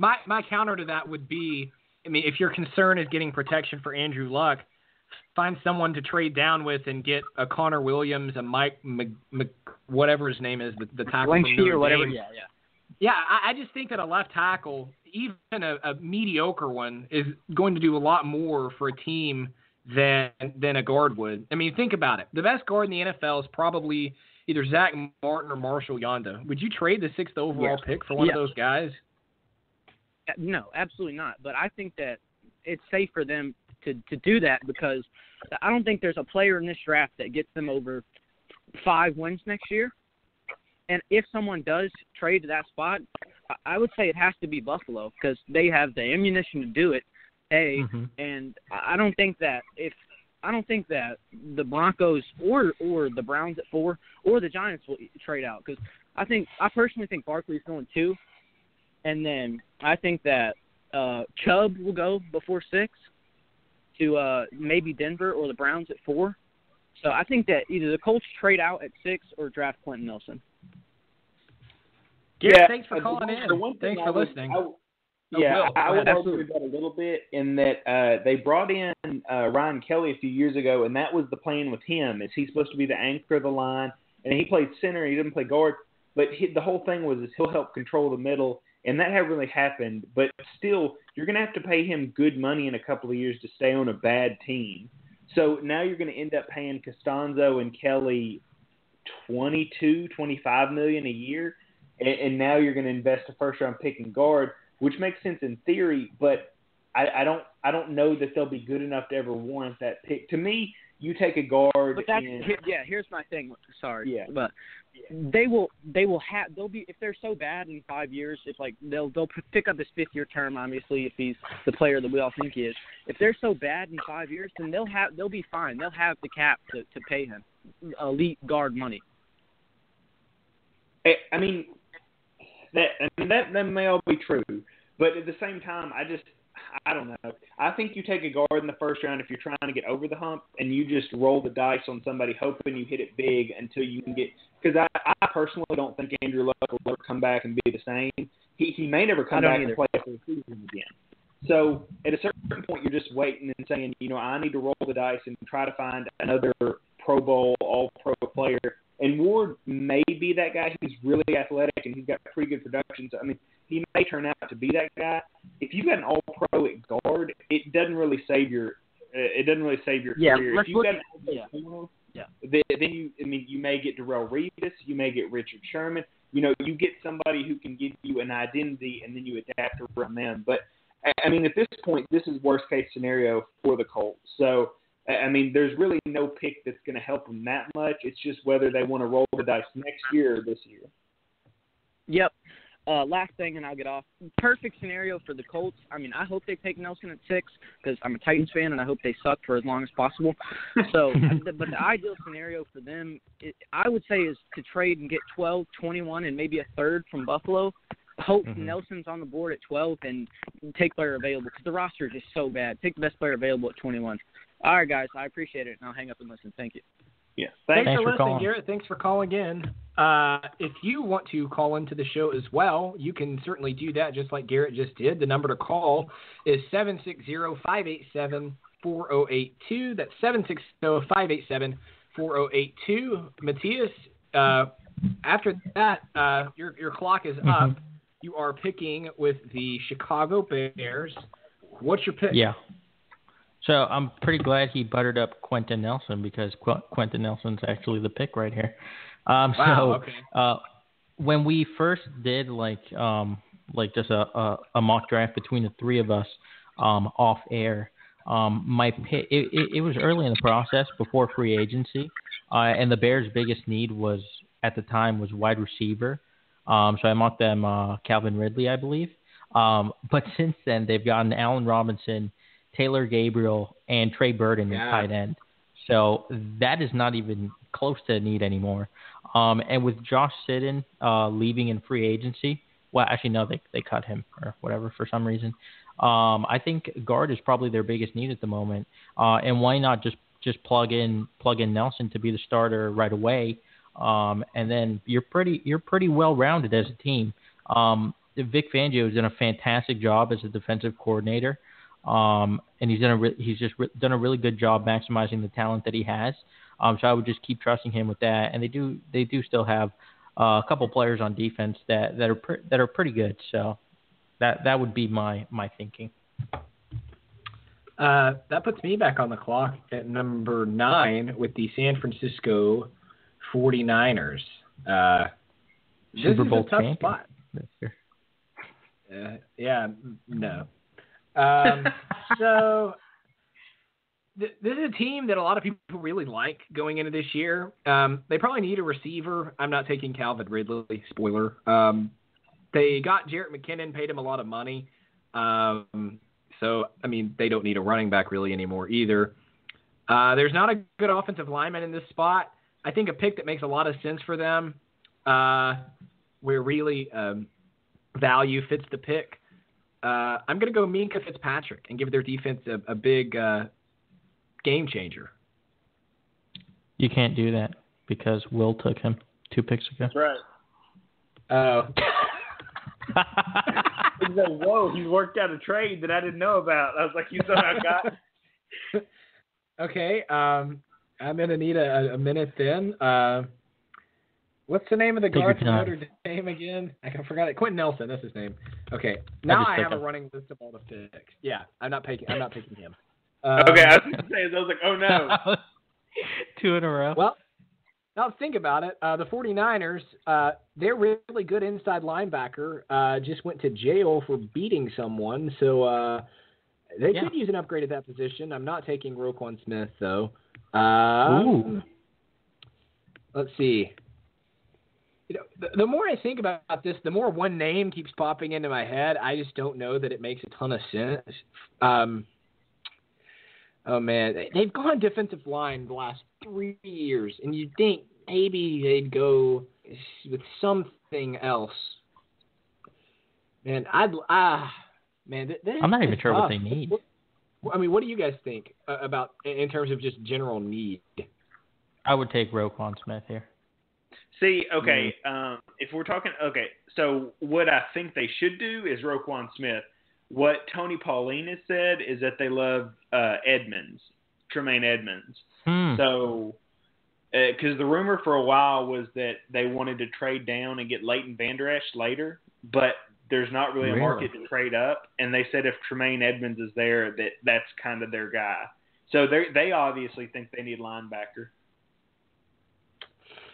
My my counter to that would be, I mean, if your concern is getting protection for Andrew Luck, find someone to trade down with and get a Connor Williams, a Mike Mc, Mc, whatever his name is, the, the tackle from or whatever. Yeah, yeah. Yeah, I, I just think that a left tackle, even a, a mediocre one, is going to do a lot more for a team than than a guard would. I mean, think about it. The best guard in the NFL is probably either Zach Martin or Marshal Yanda. Would you trade the sixth overall Yeah. pick for one Yeah. of those guys? No, absolutely not. But I think that it's safe for them to to do that because I don't think there's a player in this draft that gets them over five wins next year. And if someone does trade to that spot, I- would say it has to be Buffalo because they have the ammunition to do it. A Mhm. and I I don't think that if I don't think that the Broncos or or the Browns at four or the Giants will trade out because I think I personally think Barkley's going two, and then I think that uh, Chubb will go before six to uh, maybe Denver or the Browns at four. So I think that either the Colts trade out at six or draft Quenton Nelson. Garrett, Yeah, thanks for uh, the calling in. the one thing Thanks I for would- listening. I would- Oh, yeah, Will, I, I would argue with that a little bit in that uh, they brought in uh, Ryan Kelly a few years ago, and that was the plan with him. Is he's supposed to be the anchor of the line, and he played center. He didn't play guard, but he, the whole thing was is he'll help control the middle, and that hasn't really happened. But still, you're going to have to pay him good money in a couple of years to stay on a bad team. So now you're going to end up paying Castonzo and Kelly twenty two, twenty five million a year, and, and now you're going to invest a first round pick in guard, which makes sense in theory, but I, I don't I don't know that they'll be good enough to ever warrant that pick. To me, you take a guard. But that's here, yeah. Here's my thing. Sorry. Yeah. But they will they will have they'll be if they're so bad in five years. If like they'll they'll pick up his fifth year term. Obviously, if he's the player that we all think he is. If they're so bad in five years, then they'll have they'll be fine. They'll have the cap to to pay him elite guard money. I I mean, that I mean, that that may all be true, but at the same time, I just I don't know. I think you take a guard in the first round if you're trying to get over the hump, and you just roll the dice on somebody, hoping you hit it big until you can get. Because I, I personally don't think Andrew Luck will ever come back and be the same. He he may never come back either. and play for the season again. So at a certain point, you're just waiting and saying, you know, I need to roll the dice and try to find another Pro Bowl, All Pro player. And Ward may be that guy. He's really athletic and he's got pretty good production. So I mean, he may turn out to be that guy. If you've got an All Pro at guard, it doesn't really save your. It doesn't really save your Yeah, career. let's if you've look got an yeah. corner, Yeah. then, then you. I mean, you may get Darrelle Revis. You may get Richard Sherman. You know, you get somebody who can give you an identity, and then you adapt around them. But I- mean, at this point, this is worst case scenario for the Colts. So, I mean, there's really no pick that's going to help them that much. It's just whether they want to roll the dice next year or this year. Yep. Uh, last thing, and I'll get off. Perfect scenario for the Colts. I mean, I hope they take Nelson at six because I'm a Titans fan, and I hope they suck for as long as possible. So, but the ideal scenario for them, it, I would say, is to trade and get 12, 21, and maybe a third from Buffalo. Hope Mhm. Nelson's on the board at 12 and take player available because the roster is just so bad. Take the best player available at 21. All right, guys, I appreciate it, and I'll hang up and listen. Thank you. Yeah. Thanks, Thanks for for listening. Garrett. Thanks for calling in. Uh, if you want to call into the show as well, you can certainly do that just like Garrett just did. The number to call is 760-587-4082. That's 760-587-4082. Matthias, uh, after that, uh, your, your clock is up. You are picking with the Chicago Bears. What's your pick? Yeah. So I'm pretty glad he buttered up Quenton Nelson because Qu- Quenton Nelson's actually the pick right here. Um, Wow, so okay. uh, when we first did like um, like just a, a, a mock draft between the three of us um, off air, um, my pick it, it, it was early in the process before free agency, uh, and the Bears' biggest need was at the time was wide receiver. Um, so I mocked them uh, Calvin Ridley, I believe. Um, but since then, they've gotten Allen Robinson, Taylor Gabriel, and Trey Burton Yeah. at tight end. So that is not even close to a need anymore. Um, and with Josh Sitton uh, leaving in free agency, well, actually no, they they cut him or whatever for some reason. Um, I think guard is probably their biggest need at the moment. Uh, and why not just just plug in plug in Nelson to be the starter right away? Um, and then you're pretty you're pretty well rounded as a team. Um, Vic Fangio has done a fantastic job as a defensive coordinator, um, and he's done a re- he's just re- done a really good job maximizing the talent that he has. Um, so I would just keep trusting him with that. And they do they do still have uh, a couple players on defense that that are pre- that are pretty good. So that that would be my my thinking. Uh, that puts me back on the clock at number nine with the San Francisco 49ers. Uh, Super is Bowl a tough champion. spot. Uh, yeah, no. Um, so th- this is a team that a lot of people really like going into this year. Um, they probably need a receiver. I'm not taking Calvin Ridley. Spoiler. Um, they got Jerick McKinnon, paid him a lot of money. Um, so I mean, they don't need a running back really anymore either. Uh, there's not a good offensive lineman in this spot. I think a pick that makes a lot of sense for them, uh, where really um, value fits the pick. Uh, I'm going to go Minkah Fitzpatrick and give their defense a, a big uh, game changer. You can't do that because Will took him two picks ago. That's right. Oh, He's like, whoa, he's worked out a trade that I didn't know about. I was like, you somehow got. okay. Um, I'm going to need a, a minute then. Uh, what's the name of the Take your guard from time. Notre Dame again? I forgot it. Quenton Nelson. That's his name. Okay. Now just I, took have a running list of all the picks. Yeah, I'm not picking. I'm not picking him. Um, Okay, I was gonna say, I was like, oh no. two in a row. Well, now think about it. Uh, the 49ers, uh, their really good inside linebacker uh, just went to jail for beating someone, so uh, they Yeah. could use an upgrade at that position. I'm not taking Roquan Smith though. Um, Ooh. Let's see. You know, the, the more I think about this, the more one name keeps popping into my head. I just don't know that it makes a ton of sense. Um, oh man, They- they've gone defensive line the last three years, and you'd think maybe they'd go with something else. Man, I'd ah man, I'm not even sure what they need. I mean, what do you guys think uh, about in terms of just general need? I would take Roquan Smith here. See, okay, um, if we're talking, okay, so what I think they should do is Roquan Smith. What Tony Pauline has said is that they love uh, Edmonds, Tremaine Edmonds. Hmm. So, because the rumor for a while was that they wanted to trade down and get Leighton Vander Esch later, but there's not really a Really? market to trade up. And they said if Tremaine Edmonds is there, that that's kind of their guy. So they they obviously think they need linebacker.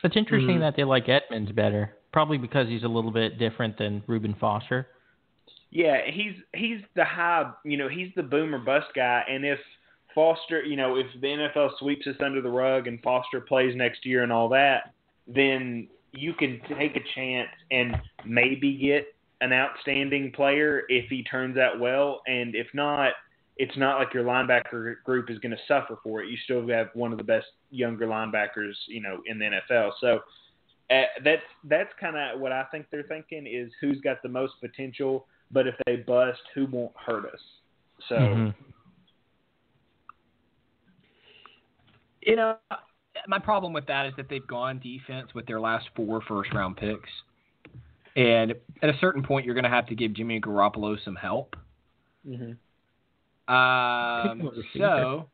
It's interesting Mhm. that they like Edmonds better, probably because he's a little bit different than Reuben Foster. Yeah, he's he's the high, you know, he's the boomer bust guy. And if Foster, you know, if the NFL sweeps us under the rug and Foster plays next year and all that, then you can take a chance and maybe get an outstanding player if he turns out well. And if not, it's not like your linebacker group is going to suffer for it. You still have one of the best younger linebackers, you know, in the NFL. So uh, that's that's kind of what I think they're thinking is who's got the most potential, but if they bust, who won't hurt us. So Mhm. You know, my problem with that is that they've gone defense with their last four first round picks. And at a certain point, you're going to have to give Jimmy Garoppolo some help. mhm. Um, Pick him at receiver. so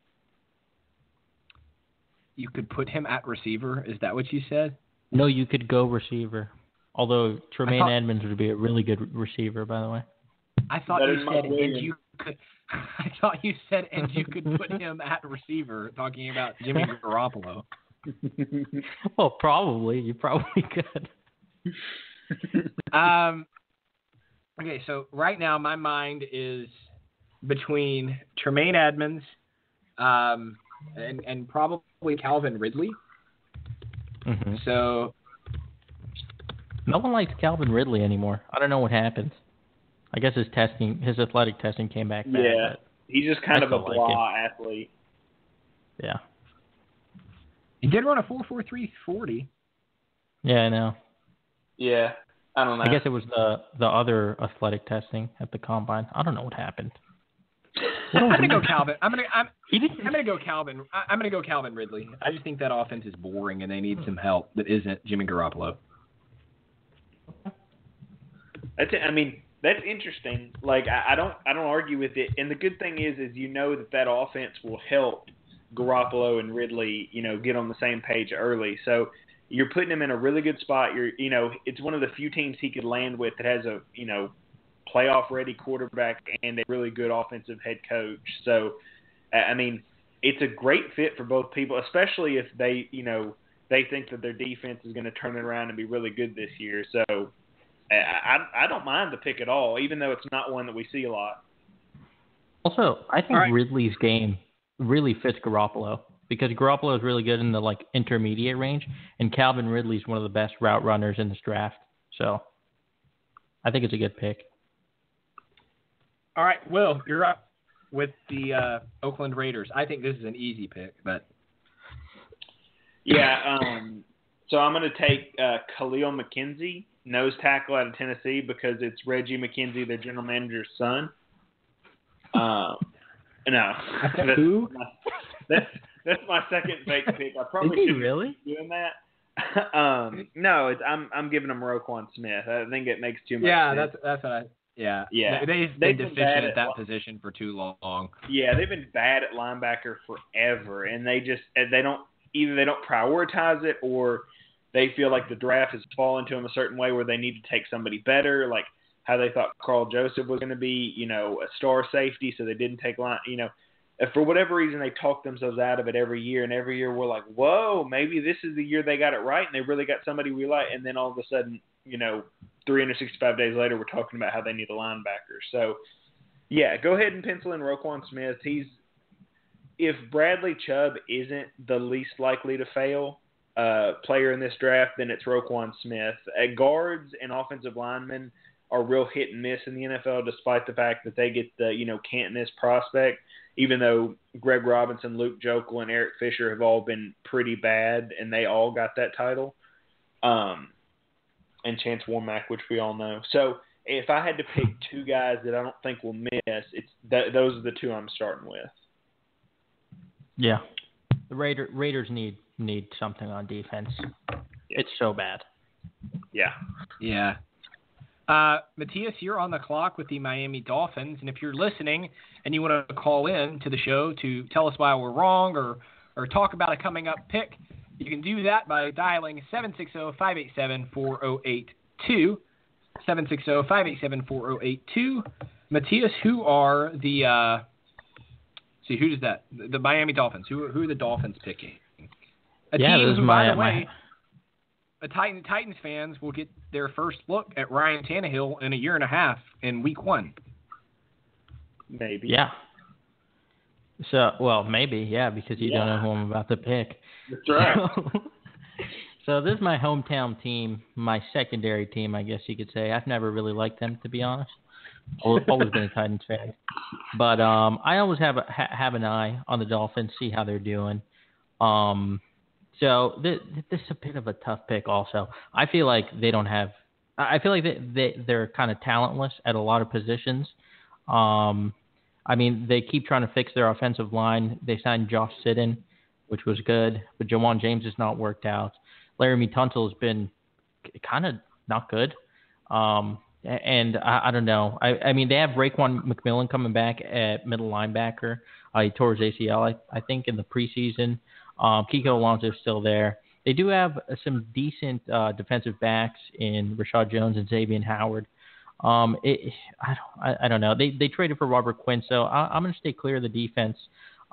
you could put him at receiver. Is that what you said? No, you could go receiver. Although Tremaine thought- Edmonds would be a really good receiver, by the way. I thought Better you said and you could. I thought you said and you could put him at receiver, talking about Jimmy Garoppolo. Well, probably. You probably could. Um, okay, so right now my mind is between Tremaine Edmonds um, and, and probably Calvin Ridley. hmm So No one likes Calvin Ridley anymore. I don't know what happened. I guess his testing, his athletic testing came back bad. Yeah. He's just kind I of a still like blah athlete. yeah, He did run a four four three forty. yeah, I know. Yeah. I don't know. I guess it was the the other athletic testing at the combine. I don't know what happened. I'm gonna go Calvin. I'm gonna I'm, I'm gonna go Calvin. I- I'm gonna go Calvin Ridley. I just think that offense is boring and they need some help that isn't Jimmy Garoppolo. That's it. I mean, that's interesting. Like I, I don't I don't argue with it. And the good thing is is you know that that offense will help Garoppolo and Ridley, you know, get on the same page early. So you're putting him in a really good spot. You're you know, it's one of the few teams he could land with that has a, you know, playoff ready quarterback and a really good offensive head coach. So I I mean, it's a great fit for both people, especially if they, you know, they think that their defense is going to turn it around and be really good this year. So I, I I don't mind the pick at all, even though it's not one that we see a lot. Also, I think All right. Ridley's game really fits Garoppolo because Garoppolo is really good in the like intermediate range, and Calvin Ridley's one of the best route runners in this draft. So, I think it's a good pick. All right, Will, you're up with the uh, Oakland Raiders. I think this is an easy pick, but Yeah. Um, so I'm going to take uh, Kahlil McKenzie, nose tackle out of Tennessee, because it's Reggie McKenzie, the general manager's son. Um, no, that's, Who? my, that's that's my second fake pick. I probably Is he shouldn't really? doing that. um, no, it's, I'm I'm giving him Roquan Smith. I think it makes too much. yeah, sense. that's that's what I. Yeah, Yeah. They, they've They've been been bad deficient at at that position for too long. Yeah, they've been bad at linebacker forever, and they just they don't either they don't prioritize it or they feel like the draft has fallen to them a certain way where they need to take somebody better, like how they thought Karl Joseph was going to be, you know, a star safety, so they didn't take line, you know. if For whatever reason, they talk themselves out of it every year, and every year we're like, "Whoa, maybe this is the year they got it right, and they really got somebody we like." And then all of a sudden, you know, 365 days later, we're talking about how they need a linebacker. So, yeah, go ahead and pencil in Roquan Smith. He's if Bradley Chubb isn't the least likely to fail uh, player in this draft, then it's Roquan Smith. At guards and offensive linemen are real hit and miss in the NFL, despite the fact that they get the you know can't miss prospect. Even though Greg Robinson, Luke Joeckel, and Eric Fisher have all been pretty bad, and they all got that title. Um, and Chance Warmack, which we all know. So if I had to pick two guys that I don't think will miss, it's th- those are the two I'm starting with. Yeah, the Raider, Raiders need need something on defense. It's so bad. Yeah. Yeah. Uh, Matthias, you're on the clock with the Miami Dolphins, and if you're listening and you want to call in to the show to tell us why we're wrong or or talk about a coming up pick, you can do that by dialing 760-587-4082. 760-587-4082. Matthias, who are the uh, see who's that? The, the Miami Dolphins. Who who are the Dolphins picking? A Yeah, team this is who, my- by the my- way, the Titan, Titans fans will get their first look at Ryan Tannehill in a year and a half in Week One. Maybe. Yeah. So, well, maybe, yeah, because you don't know who I'm about to pick. That's right. so this is my hometown team, my secondary team, I guess you could say. I've never really liked them, to be honest. I've always been a Titans fan, but um, I always have a, ha- have an eye on the Dolphins, see how they're doing. Um, so th- this is a bit of a tough pick. Also, I feel like they don't have. I I feel like they, they they're kind of talentless at a lot of positions. Um, I mean, they keep trying to fix their offensive line. They signed Josh Sitton, which was good, but Ja'Wuan James has not worked out. Laremy Tunsil has been kind of not good. Um, and I, I don't know. I, I mean, they have Raekwon McMillan coming back at middle linebacker. Uh, he tore his ACL, I, I think, in the preseason. Um, Kiko Alonso is still there. They do have uh, some decent uh, defensive backs in Reshad Jones and Xavier Howard. Um, it, I don't, I, I don't know. They they traded for Robert Quinn, so I, I'm going to stay clear of the defense.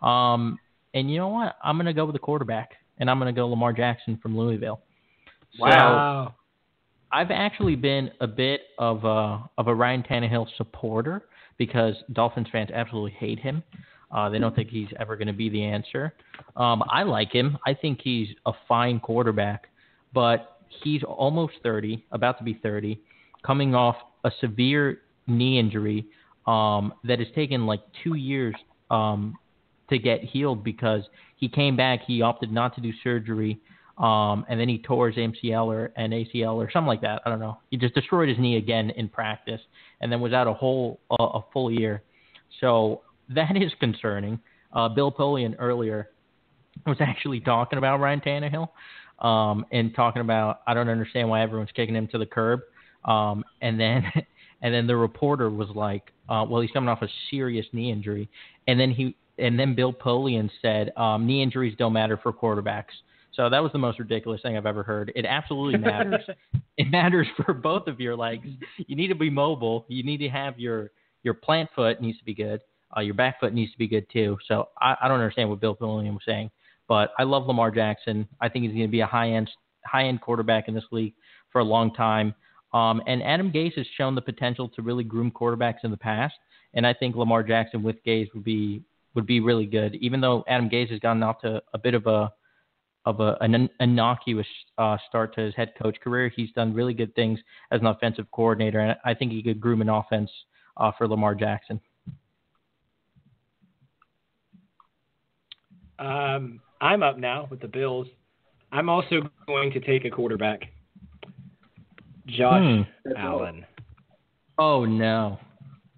Um, and you know what? I'm going to go with the quarterback, and I'm going to go Lamar Jackson from Louisville. So, I've actually been a bit of a of a Ryan Tannehill supporter because Dolphins fans absolutely hate him. Uh, they don't think he's ever going to be the answer. Um, I like him. I think he's a fine quarterback, but he's almost 30, about to be 30, coming off a severe knee injury um, that has taken like two years um, to get healed because he came back, he opted not to do surgery, um, and then he tore his MCL or an ACL or something like that. I don't know. He just destroyed his knee again in practice, and then was out a whole uh, a full year. So that is concerning. Uh, Bill Polian earlier was actually talking about Ryan Tannehill um, and talking about I don't understand why everyone's kicking him to the curb. Um, and then and then the reporter was like, uh, well, he's coming off a serious knee injury, and then he and then Bill Polian said um, knee injuries don't matter for quarterbacks. So that was the most ridiculous thing I've ever heard. It absolutely matters. it matters for both of your legs. You need to be mobile. You need to have your your plant foot needs to be good. Uh, your back foot needs to be good too. So I, I don't understand what Bill Polian was saying, but I love Lamar Jackson. I think he's going to be a high end high end quarterback in this league for a long time. Um, and Adam Gase has shown the potential to really groom quarterbacks in the past, and I think Lamar Jackson with Gase would be would be really good. Even though Adam Gase has gotten off to a bit of a of a, an innocuous uh, start to his head coach career, he's done really good things as an offensive coordinator, and I think he could groom an offense uh, for Lamar Jackson. Um, I'm up now with the Bills. I'm also going to take a quarterback. Josh Hmm. Allen. Oh no!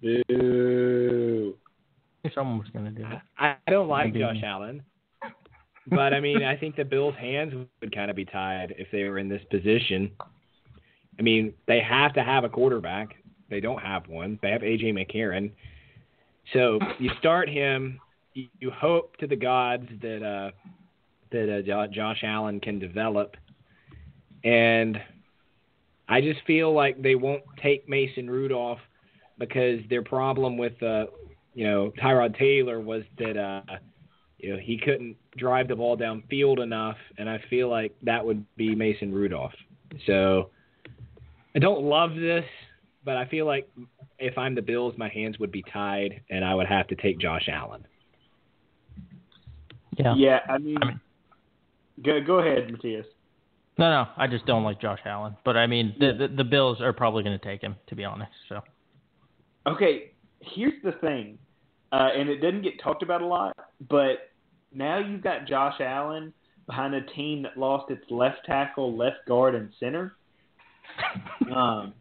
Boo. Someone was going to do it. I, I don't like Maybe. Josh Allen, but I mean, I think the Bills' hands would kind of be tied if they were in this position. I mean, they have to have a quarterback. They don't have one. They have AJ McCarron. So you start him. You, you hope to the gods that uh, that uh, Josh Allen can develop, and I just feel like they won't take Mason Rudolph because their problem with uh, you know Tyrod Taylor was that uh, you know he couldn't drive the ball downfield enough, and I feel like that would be Mason Rudolph. So I don't love this, but I feel like if I'm the Bills, my hands would be tied, and I would have to take Josh Allen. Yeah. Yeah, I mean, go go ahead, Matthias. No, no, I just don't like Josh Allen. But I mean, the the, the Bills are probably going to take him, to be honest. So Okay, here's the thing, uh, and it didn't get talked about a lot, but now you've got Josh Allen behind a team that lost its left tackle, left guard, and center. Um,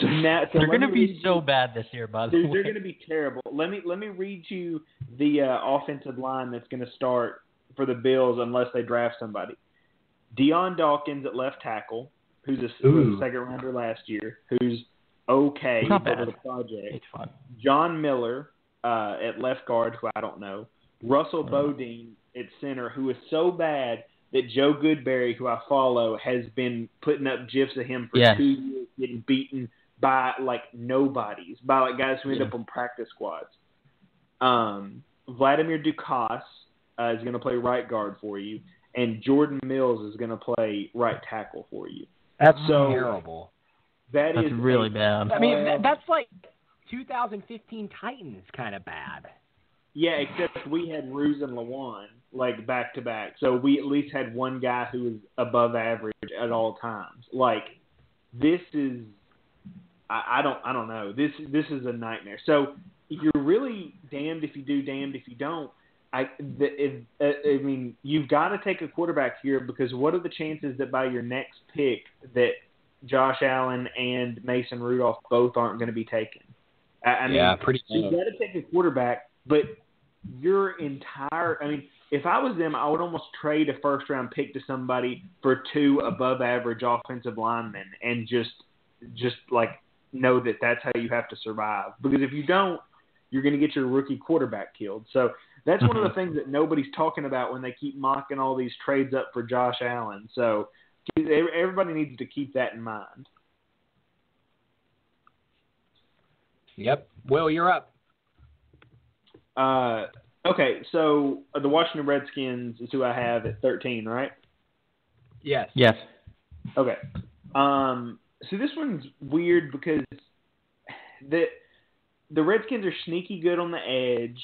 so now so they're going to be so you- bad this year, by the They're, way. they're going to be terrible. Let me let me read you the uh, offensive line that's going to start for the Bills unless they draft somebody. Dion Dawkins at left tackle, who's a, Ooh. a second rounder last year, who's okay He's not over bad. the project. It's fun. John Miller uh, at left guard, who I don't know. Russell Bodine at center, who is so bad that Joe Goodberry, who I follow, has been putting up gifs of him for Yes. two years, getting beaten by like nobodies, by like guys who end Yeah. up on practice squads. Um, Vladimir Ducasse uh, is going to play right guard for you, and Jordan Mills is going to play right tackle for you. That's So- terrible. That That's is really a- bad. I mean, that, that's like 2015 Titans kind of bad. Yeah, except we had Ruse and Lewan like back to back, so we at least had one guy who was above average at all times. Like this is, I, I don't, I don't know. This this is a nightmare. So you're really damned if you do, damned if you don't. I, the, if, uh, I mean, you've got to take a quarterback here because what are the chances that by your next pick that Josh Allen and Mason Rudolph both aren't going to be taken? I, I mean, Yeah, pretty so you low. got to take a quarterback, but your entire I mean, if I was them, I would almost trade a first round pick to somebody for two above average offensive linemen and just just like know that that's how you have to survive. Because if you don't, you're going to get your rookie quarterback killed. So that's one of the things that nobody's talking about when they keep mocking all these trades up for Josh Allen. So everybody needs to keep that in mind. Yep. Will, you're up. Uh, okay, so uh, the Washington Redskins is who I have at 13, right? Yes. Yes. Okay. Um, so this one's weird because the the Redskins are sneaky good on the edge.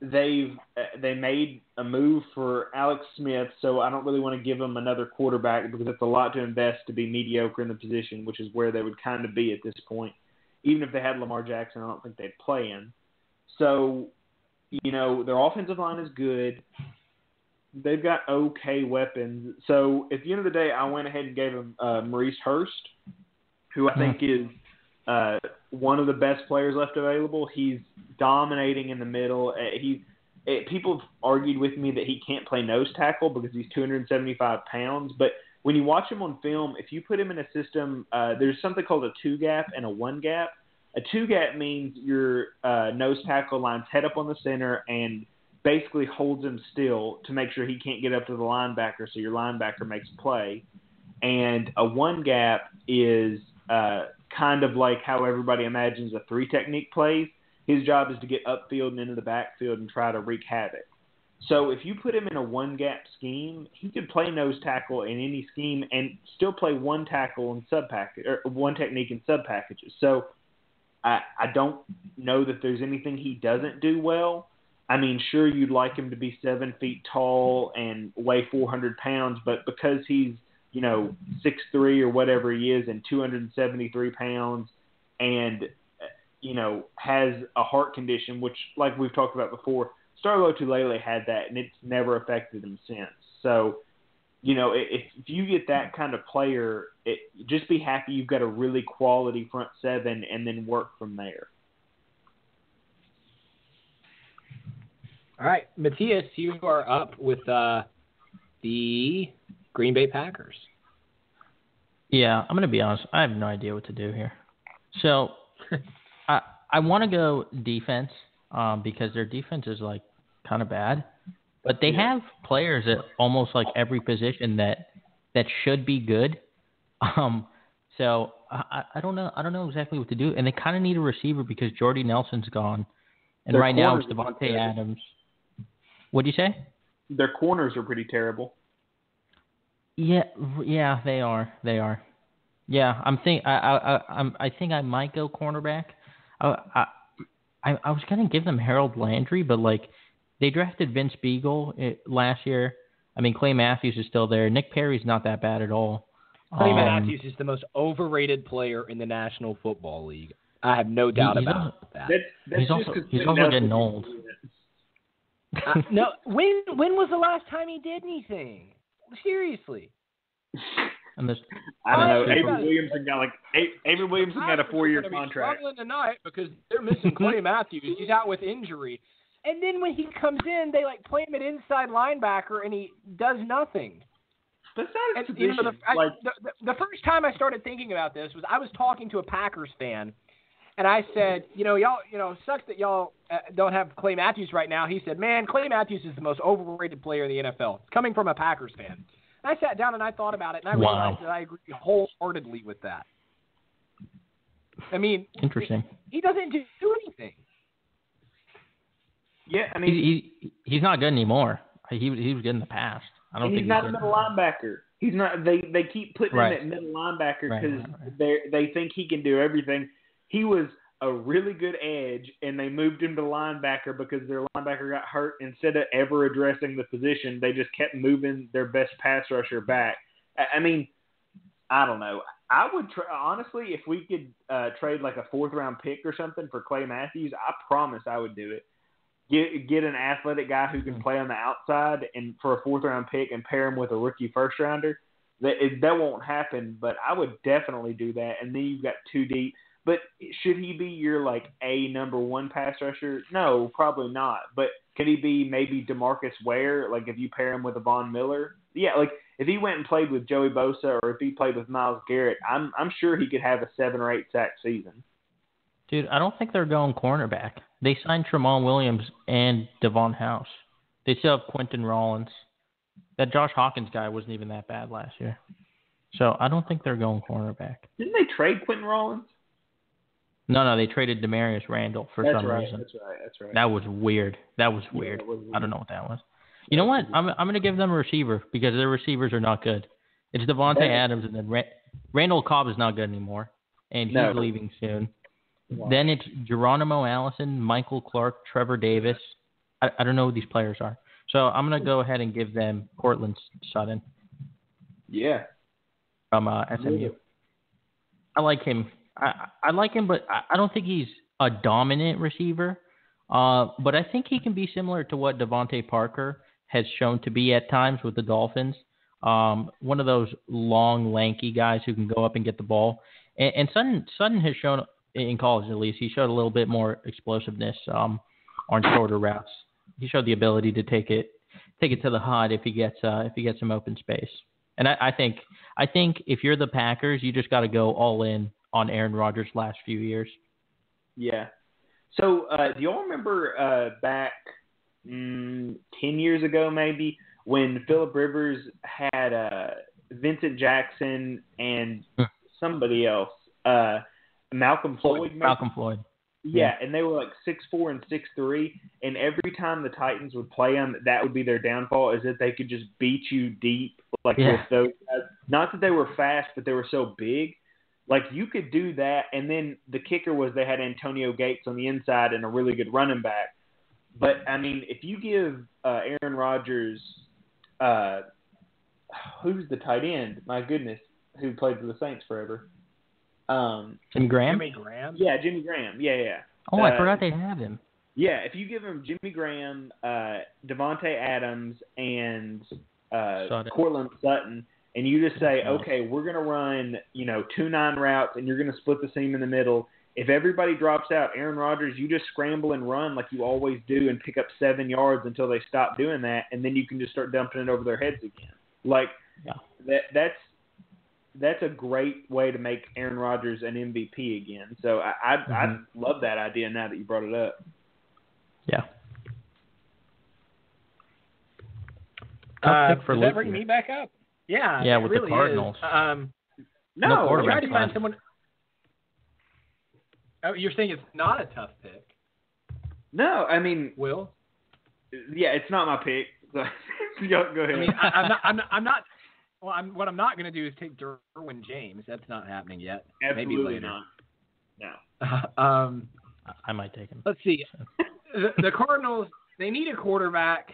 They've uh, they made a move for Alex Smith, so I don't really want to give them another quarterback because it's a lot to invest to be mediocre in the position, which is where they would kind of be at this point. even if they had Lamar Jackson, I don't think they'd play him. So, you know, their offensive line is good. They've got okay weapons. So, at the end of the day, I went ahead and gave them uh, Maurice Hurst, who I think is uh, one of the best players left available. He's dominating in the middle. Uh, he it, people have argued with me that he can't play nose tackle because he's 275 pounds, but when you watch him on film, if you put him in a system, uh, there's something called a two gap and a one gap. A two gap means your uh, nose tackle lines head up on the center and basically holds him still to make sure he can't get up to the linebacker, so your linebacker makes a play. And a one gap is uh, kind of like how everybody imagines a three technique plays. His job is to get upfield and into the backfield and try to wreak havoc. So if you put him in a one gap scheme, he could play nose tackle in any scheme and still play one tackle and sub package or one technique in sub packages. So I I don't know that there's anything he doesn't do well. I mean, sure you'd like him to be seven feet tall and weigh 400 pounds, but because he's you know six three or whatever he is and 273 pounds and you know has a heart condition, which like we've talked about before Star Lotulelei had that, and it's never affected him since. So, you know, if, if you get that kind of player, it, just be happy you've got a really quality front seven, and then work from there. All right, Matthias, you are up with uh, the Green Bay Packers. Yeah, I'm gonna be honest. I have no idea what to do here. So, I I want to go defense um, because their defense is like kind of bad, but they have players at almost like every position that that should be good. Um, so I, I don't know. I don't know exactly what to do, and they kind of need a receiver because Jordy Nelson's gone, and Their right now it's corners Davante. Adams. What'd you say? Their corners are pretty terrible. Yeah, yeah, they are. They are. Yeah, I'm think I I I I'm, I think I might go cornerback. I I I, I was gonna give them Harold Landry, but like they drafted Vince Biegel eh, last year. I mean, Clay Matthews is still there. Nick Perry's not that bad at all. Clay Um, Matthews is the most overrated player in the National Football League. I have no doubt he's about al- that. That's, that's He's also he's also Nelson getting old. Uh, no, when when was the last time he did anything? Seriously. And this, I don't know. Avery. Williamson got like A- Avery Williamson got a four-year contract. Struggling tonight because they're missing Clay Matthews. He's out with injury. And then when he comes in, they like play him at inside linebacker, and he does nothing. That's not And you know, the, I, like, the, the the first time I started thinking about this was I was talking to a Packers fan, and I said, you know, y'all, you know, sucks that y'all uh, don't have Clay Matthews right now. He said, man, Clay Matthews is the most overrated player in the NFL. Coming from a Packers fan. And I sat down and I thought about it, and I Wow. realized that I agree wholeheartedly with that. I mean, interesting. he doesn't do anything. yeah, I mean, He, he he's not good anymore. He he was good in the past. I don't and think he's not a middle linebacker. He's not. They they keep putting Right. him at middle linebacker Right, because right, right. they they think he can do everything. He was a really good edge, and they moved him to linebacker because their linebacker got hurt. Instead of ever addressing the position, they just kept moving their best pass rusher back. I, I mean, I don't know. I would tra- honestly, if we could uh, trade like a fourth round pick or something for Clay Matthews, I promise I would do it. Get get an athletic guy who can play on the outside, and for a fourth round pick, and pair him with a rookie first rounder. That it, that won't happen, but I would definitely do that. And then you've got two deep. But should he be your like a number one pass rusher? No, probably not. But could he be maybe Demarcus Ware? Like if you pair him with a Von Miller? Yeah, like if he went and played with Joey Bosa or if he played with Myles Garrett, I'm I'm sure he could have a seven or eight sack season. Dude, I don't think they're going cornerback. They signed Tramon Williams and Davon House. They still have Quinten Rollins. That Josh Hawkins guy wasn't even that bad last year. So I don't think they're going cornerback. Didn't they trade Quinten Rollins? No, no, they traded Damarious Randall for that's some right. reason. That's right. That's right. That was weird. That was weird. it was I don't know what that was. You know what? I'm I'm gonna give them a receiver because their receivers are not good. It's Davante Yeah. Adams and then Ra- Randall Cobb is not good anymore, and he's No. leaving soon. Wow. Then it's Geronimo Allison, Michael Clark, Trevor Davis. I, I don't know who these players are. So I'm gonna go ahead and give them Courtland Sutton yeah. from uh, SMU. I like him. I, I like him, but I, I don't think he's a dominant receiver. Uh, but I think he can be similar to what DeVante Parker has shown to be at times with the Dolphins. Um, one of those long, lanky guys who can go up and get the ball. And, and Sutton, Sutton has shown in college at least he showed a little bit more explosiveness um, on shorter routes. He showed the ability to take it take it to the hot if he gets uh, if he gets some open space. And I, I think I think if you're the Packers, you just got to go all in on Aaron Rodgers' last few years. Yeah. So uh, do y'all remember uh, back mm, ten years ago, maybe when Philip Rivers had uh, Vincent Jackson and somebody else, uh, Malcolm Floyd. Malcolm Floyd. Yeah, and they were like six four and six three, and every time the Titans would play them, that would be their downfall is that they could just beat you deep, like Yeah. with those. Guys. Not that they were fast, but they were so big. Like you could do that, and then the kicker was they had Antonio Gates on the inside and a really good running back. But I mean, if you give uh, Aaron Rodgers, uh, who's the tight end? My goodness, who played for the Saints forever? Um, Jimmy Graham. Jimmy Graham. yeah, Jimmy Graham. Yeah, yeah. Oh, I Uh, forgot they have him. Yeah, if you give him Jimmy Graham, uh, Davante Adams, and uh, Sutton. Courtland Sutton, and you just say, okay, we're going to run, you know, two nine routes, and you're going to split the seam in the middle. If everybody drops out, Aaron Rodgers, you just scramble and run like you always do, and pick up seven yards until they stop doing that, and then you can just start dumping it over their heads again. Like Yeah. that. That's that's a great way to make Aaron Rodgers an MVP again. So I I, I Mhm. love that idea now that you brought it up. Yeah. Uh, for does that bring here. me back up? Yeah. Yeah, it with the really Cardinals. Is. Um, No No, I tried to find class. someone. Oh, you're saying it's not a tough pick, No, I mean, Will? yeah, it's not my pick. So, go, go ahead. I mean, I, I'm not. I'm not. I'm not well, I'm, what I'm not going to do is take Derwin James. That's not happening yet. Absolutely Maybe later. not. No. um, I- I might take him. let's see. The, the Cardinals. They need a quarterback.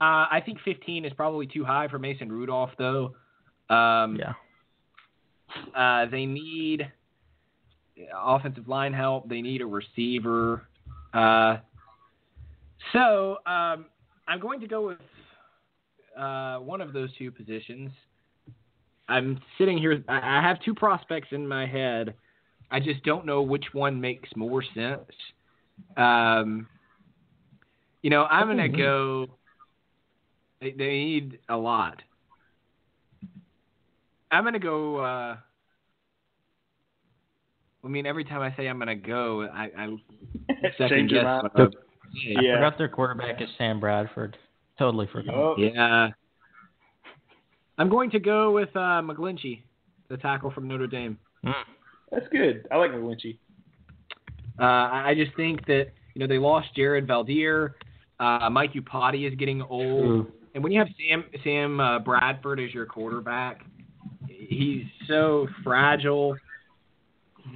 Uh, I think 15 is probably too high for Mason Rudolph, though. Um, Yeah. Uh, they need offensive line help. They need a receiver. Uh, so um, I'm going to go with uh, one of those two positions. I'm sitting here. I I have two prospects in my head. I just don't know which one makes more sense. Um, you know, I'm going to go. They, they need a lot. I'm going to go. Uh, I mean, every time I say I'm going to go, I, I second Change your guess what I'm saying. I Yeah. forgot their quarterback is Sam Bradford. Totally forgot. Yup. Yeah. I'm going to go with uh, McGlinchey, the tackle from Notre Dame. Mm. That's good. I like McGlinchey. Uh, I I just think that you know they lost Jared Veldheer. Uh, Mike Iupati is getting old, True. And when you have Sam Sam uh, Bradford as your quarterback, he's so fragile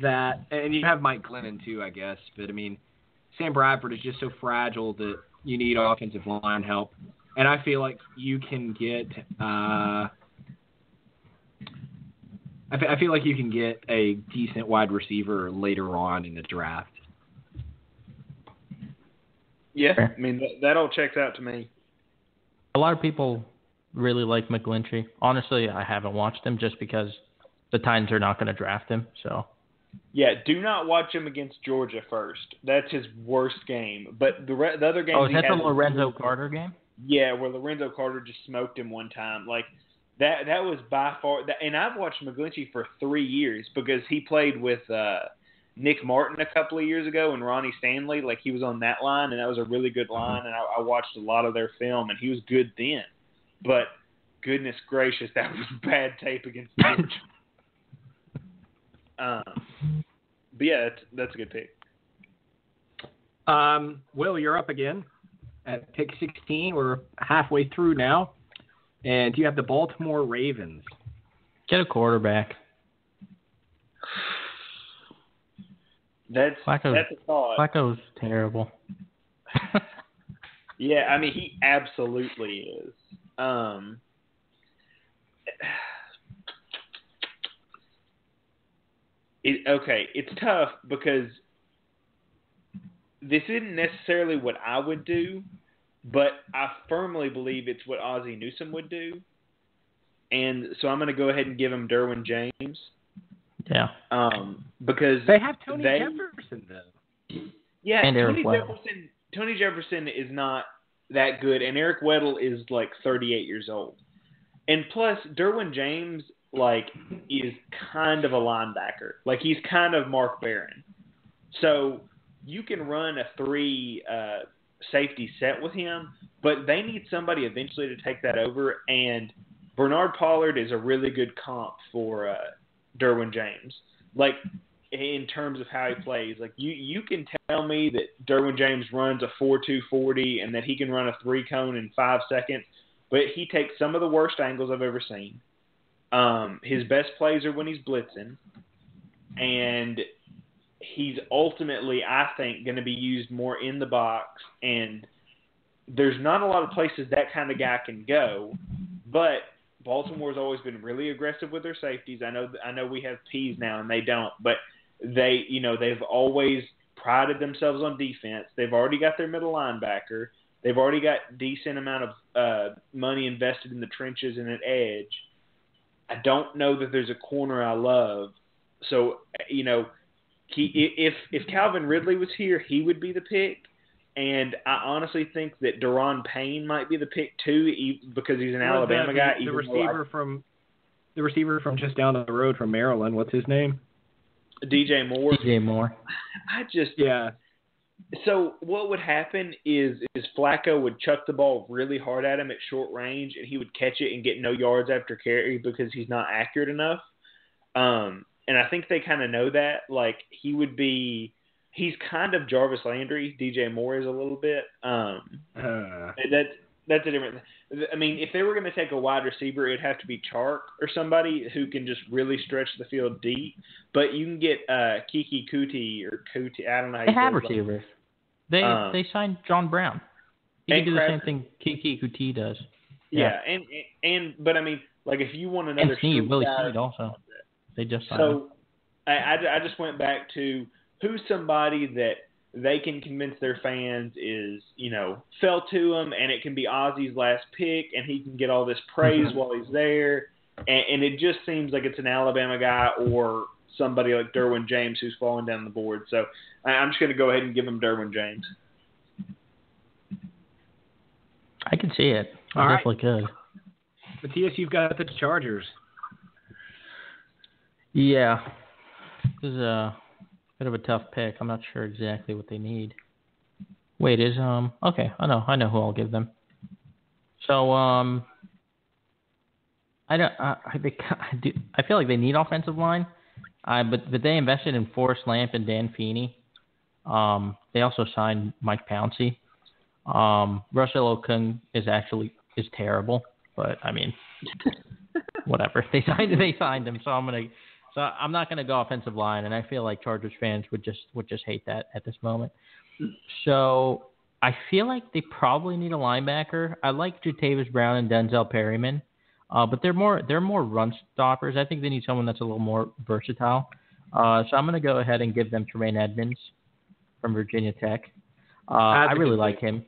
that, and you have Mike Glennon too, I guess. But I mean, Sam Bradford is just so fragile that you need offensive line help, and I feel like you can get. Uh, I feel like you can get a decent wide receiver later on in the draft. Yeah, I mean that, that all checks out to me. A lot of people really like McGlinchey. Honestly, I haven't watched him just because the Titans are not going to draft him. So Yeah, do not watch him against Georgia first. That's his worst game. But the re- the other game. Oh, is that the Lorenzo Carter game? Yeah, where Lorenzo Carter just smoked him one time. Like that that was by far that, and I've watched McGlinchey for three years because he played with uh Nick Martin a couple of years ago and Ronnie Stanley. Like he was on that line and that was a really good line and I, I watched a lot of their film and he was good then. But goodness gracious, that was bad tape against Georgia. um, but yeah, that's, that's a good pick. Um, Will, you're up again at pick 16. We're halfway through now, and you have the Baltimore Ravens. Get a quarterback. That's Flacco- that's a thought. Flacco's terrible. Yeah, I mean he absolutely is. Um it, okay, it's tough because this isn't necessarily what I would do, but I firmly believe it's what Ozzie Newsome would do. And so I'm going to go ahead and give him Derwin James. Yeah. Um, because They have Tony they- Jefferson though. Yeah, And Eric Tony Weddle. Jefferson. Tony Jefferson is not that good, and Eric Weddle is like 38 years old. And plus, Derwin James like is kind of a linebacker. Like he's kind of Mark Barron. So you can run a three uh, safety set with him, but they need somebody eventually to take that over. And Bernard Pollard is a really good comp for uh, Derwin James. Like in terms of how he plays. Like you, you can tell me that Derwin James runs a four two forty and that he can run a three cone in five seconds, but he takes some of the worst angles I've ever seen. Um, his best plays are when he's blitzing, and he's ultimately, I think, going to be used more in the box. And there's not a lot of places that kind of guy can go, but Baltimore's always been really aggressive with their safeties. I know I know we have P's now and they don't, but they you know they've always prided themselves on defense. They've already got their middle linebacker. They've already got decent amount of uh, money invested in the trenches and an edge. I don't know that there's a corner I love. So you know, he, if if Calvin Ridley was here, he would be the pick. And I honestly think that Da'Ron Payne might be the pick too, e- because he's an What Alabama about guy. The, the even I- receiver from the receiver from just down the road from Maryland. What's his name? DJ Moore. DJ Moore. I just Yeah. so what would happen is is Flacco would chuck the ball really hard at him at short range, and he would catch it and get no yards after carry because he's not accurate enough. Um, and I think they kind of know that. Like he would be, he's kind of Jarvis Landry. DJ Moore is a little bit. Um, Uh, that that's a different. I mean, if they were going to take a wide receiver, it'd have to be Chark or somebody who can just really stretch the field deep. But you can get uh, Keke Coutee or Coutee. I don't know. How They you have say receivers. They Um, they signed John Brown. He and can do the same thing Keke Coutee does. Yeah, and and but I mean, like if you want another And Snead, street Willie guy- Snead also. They just signed him. So I, I, I just went back to who's somebody that they can convince their fans is you know fell to him, and it can be Ozzie's last pick, and he can get all this praise Mhm. while he's there, and, and it just seems like it's an Alabama guy or somebody like Derwin James who's falling down the board. So I, I'm just going to go ahead and give him Derwin James. I can see it. I All right. definitely could. Matthias, you've got the Chargers. Yeah. This is a bit of a tough pick. I'm not sure exactly what they need. Wait, is um okay, I know I know who I'll give them. So um I don't I I, they, I, do, I feel like they need offensive line. Uh, but but they invested in Forrest Lamp and Dan Feeney. Um they also signed Mike Pouncey. Um Russell Okung is actually is terrible, but I mean whatever. They signed they signed him, so I'm gonna so I'm not gonna go offensive line, and I feel like Chargers fans would just would just hate that at this moment. So I feel like they probably need a linebacker. I like Jatavis Brown and Denzel Perryman, uh, but they're more they're more run stoppers. I think they need someone that's a little more versatile. Uh, so I'm gonna go ahead and give them Tremaine Edmunds from Virginia Tech. Uh, I really like him.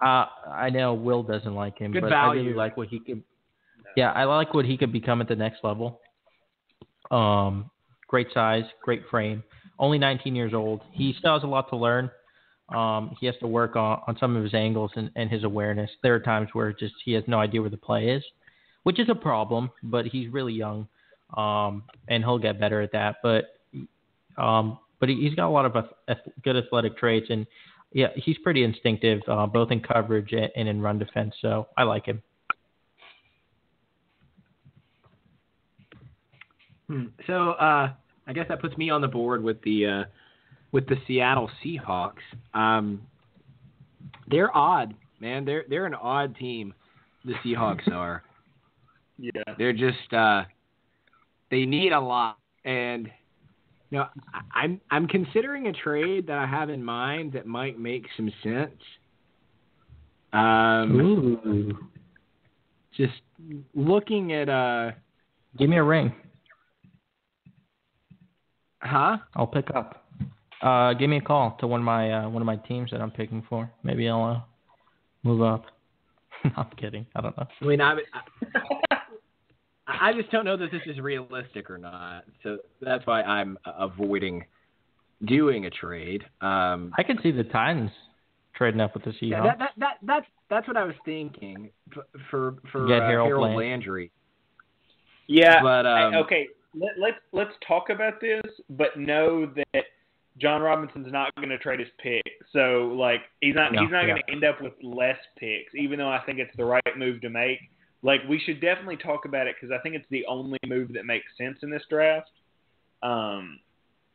Uh, I know Will doesn't like him, Good but I really like what he could. Yeah, I like what he could become at the next level. Um, great size, great frame. Only 19 years old. He still has a lot to learn. Um, he has to work on, on some of his angles and, and his awareness. There are times where just he has no idea where the play is, which is a problem. But he's really young, um, and he'll get better at that. But um, but he, he's got a lot of ath- good athletic traits, and yeah, he's pretty instinctive, uh, both in coverage and in run defense. So I like him. Hmm. So uh, I guess that puts me on the board with the uh, with the Seattle Seahawks. Um, they're odd, man. They're they're an odd team. The Seahawks are. Yeah. They're just uh, they need a lot, and you know I'm I'm considering a trade that I have in mind that might make some sense. Um, Ooh, just looking at uh, give me a ring. Huh? I'll pick up. Uh, give me a call to one of my uh, one of my teams that I'm picking for. Maybe I'll uh, move up. no, I'm kidding. I don't know. I mean, I, I, I just don't know that this is realistic or not. So that's why I'm avoiding doing a trade. Um, I can see the Titans trading up with the Seahawks. yeah, that, that, that, that's that's what I was thinking for for, for Get uh, Harold Harold Landry. Landry. Yeah. But, um, I- okay. Let, let's let's talk about this, but know that Jon Robinson's not going to trade his pick. So like he's not No, he's not yeah. going to end up with less picks, even though I think it's the right move to make. Like we should definitely talk about it because I think it's the only move that makes sense in this draft. Um,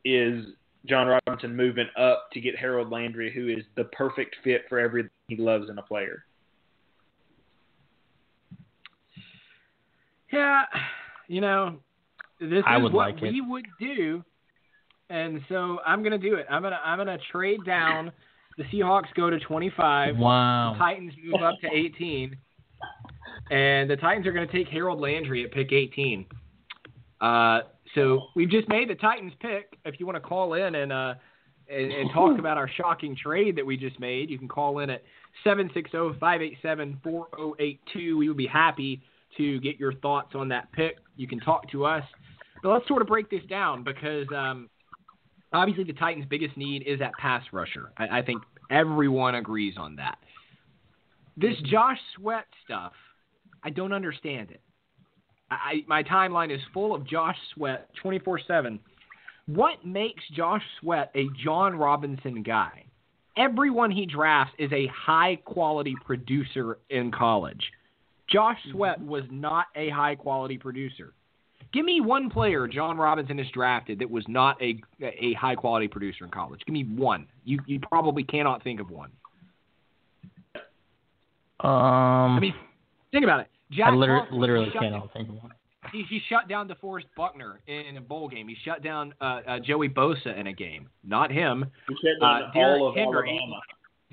is Jon Robinson moving up to get Harold Landry, who is the perfect fit for everything he loves in a player. Yeah, you know, this I is would what like it. we would do, and so I'm gonna do it. I'm gonna I'm gonna trade down. The Seahawks go to 25. Wow. The Titans move up to 18, and the Titans are gonna take Harold Landry at pick 18. Uh, so we've just made the Titans pick. If you want to call in and uh and, and talk about our shocking trade that we just made, you can call in at 760-587-4082. We would be happy to get your thoughts on that pick. You can talk to us. But let's sort of break this down because um, obviously the Titans' biggest need is that pass rusher. I, I think everyone agrees on that. This Josh Sweat stuff, I don't understand it. I, my timeline is full of Josh Sweat 24 7. What makes Josh Sweat a Jon Robinson guy? Everyone he drafts is a high quality producer in college. Josh Sweat was not a high quality producer. Give me one player Jon Robinson has drafted that was not a a high quality producer in college. Give me one. You you probably cannot think of one. Um, I mean, think about it. Jack I literally, Conklin, literally he shut cannot think of one. He, he shut down DeForest Buckner in a bowl game. He shut down uh, uh, Joey Bosa in a game. Not him. He shut down Uh, Derrick all of Henry. Alabama.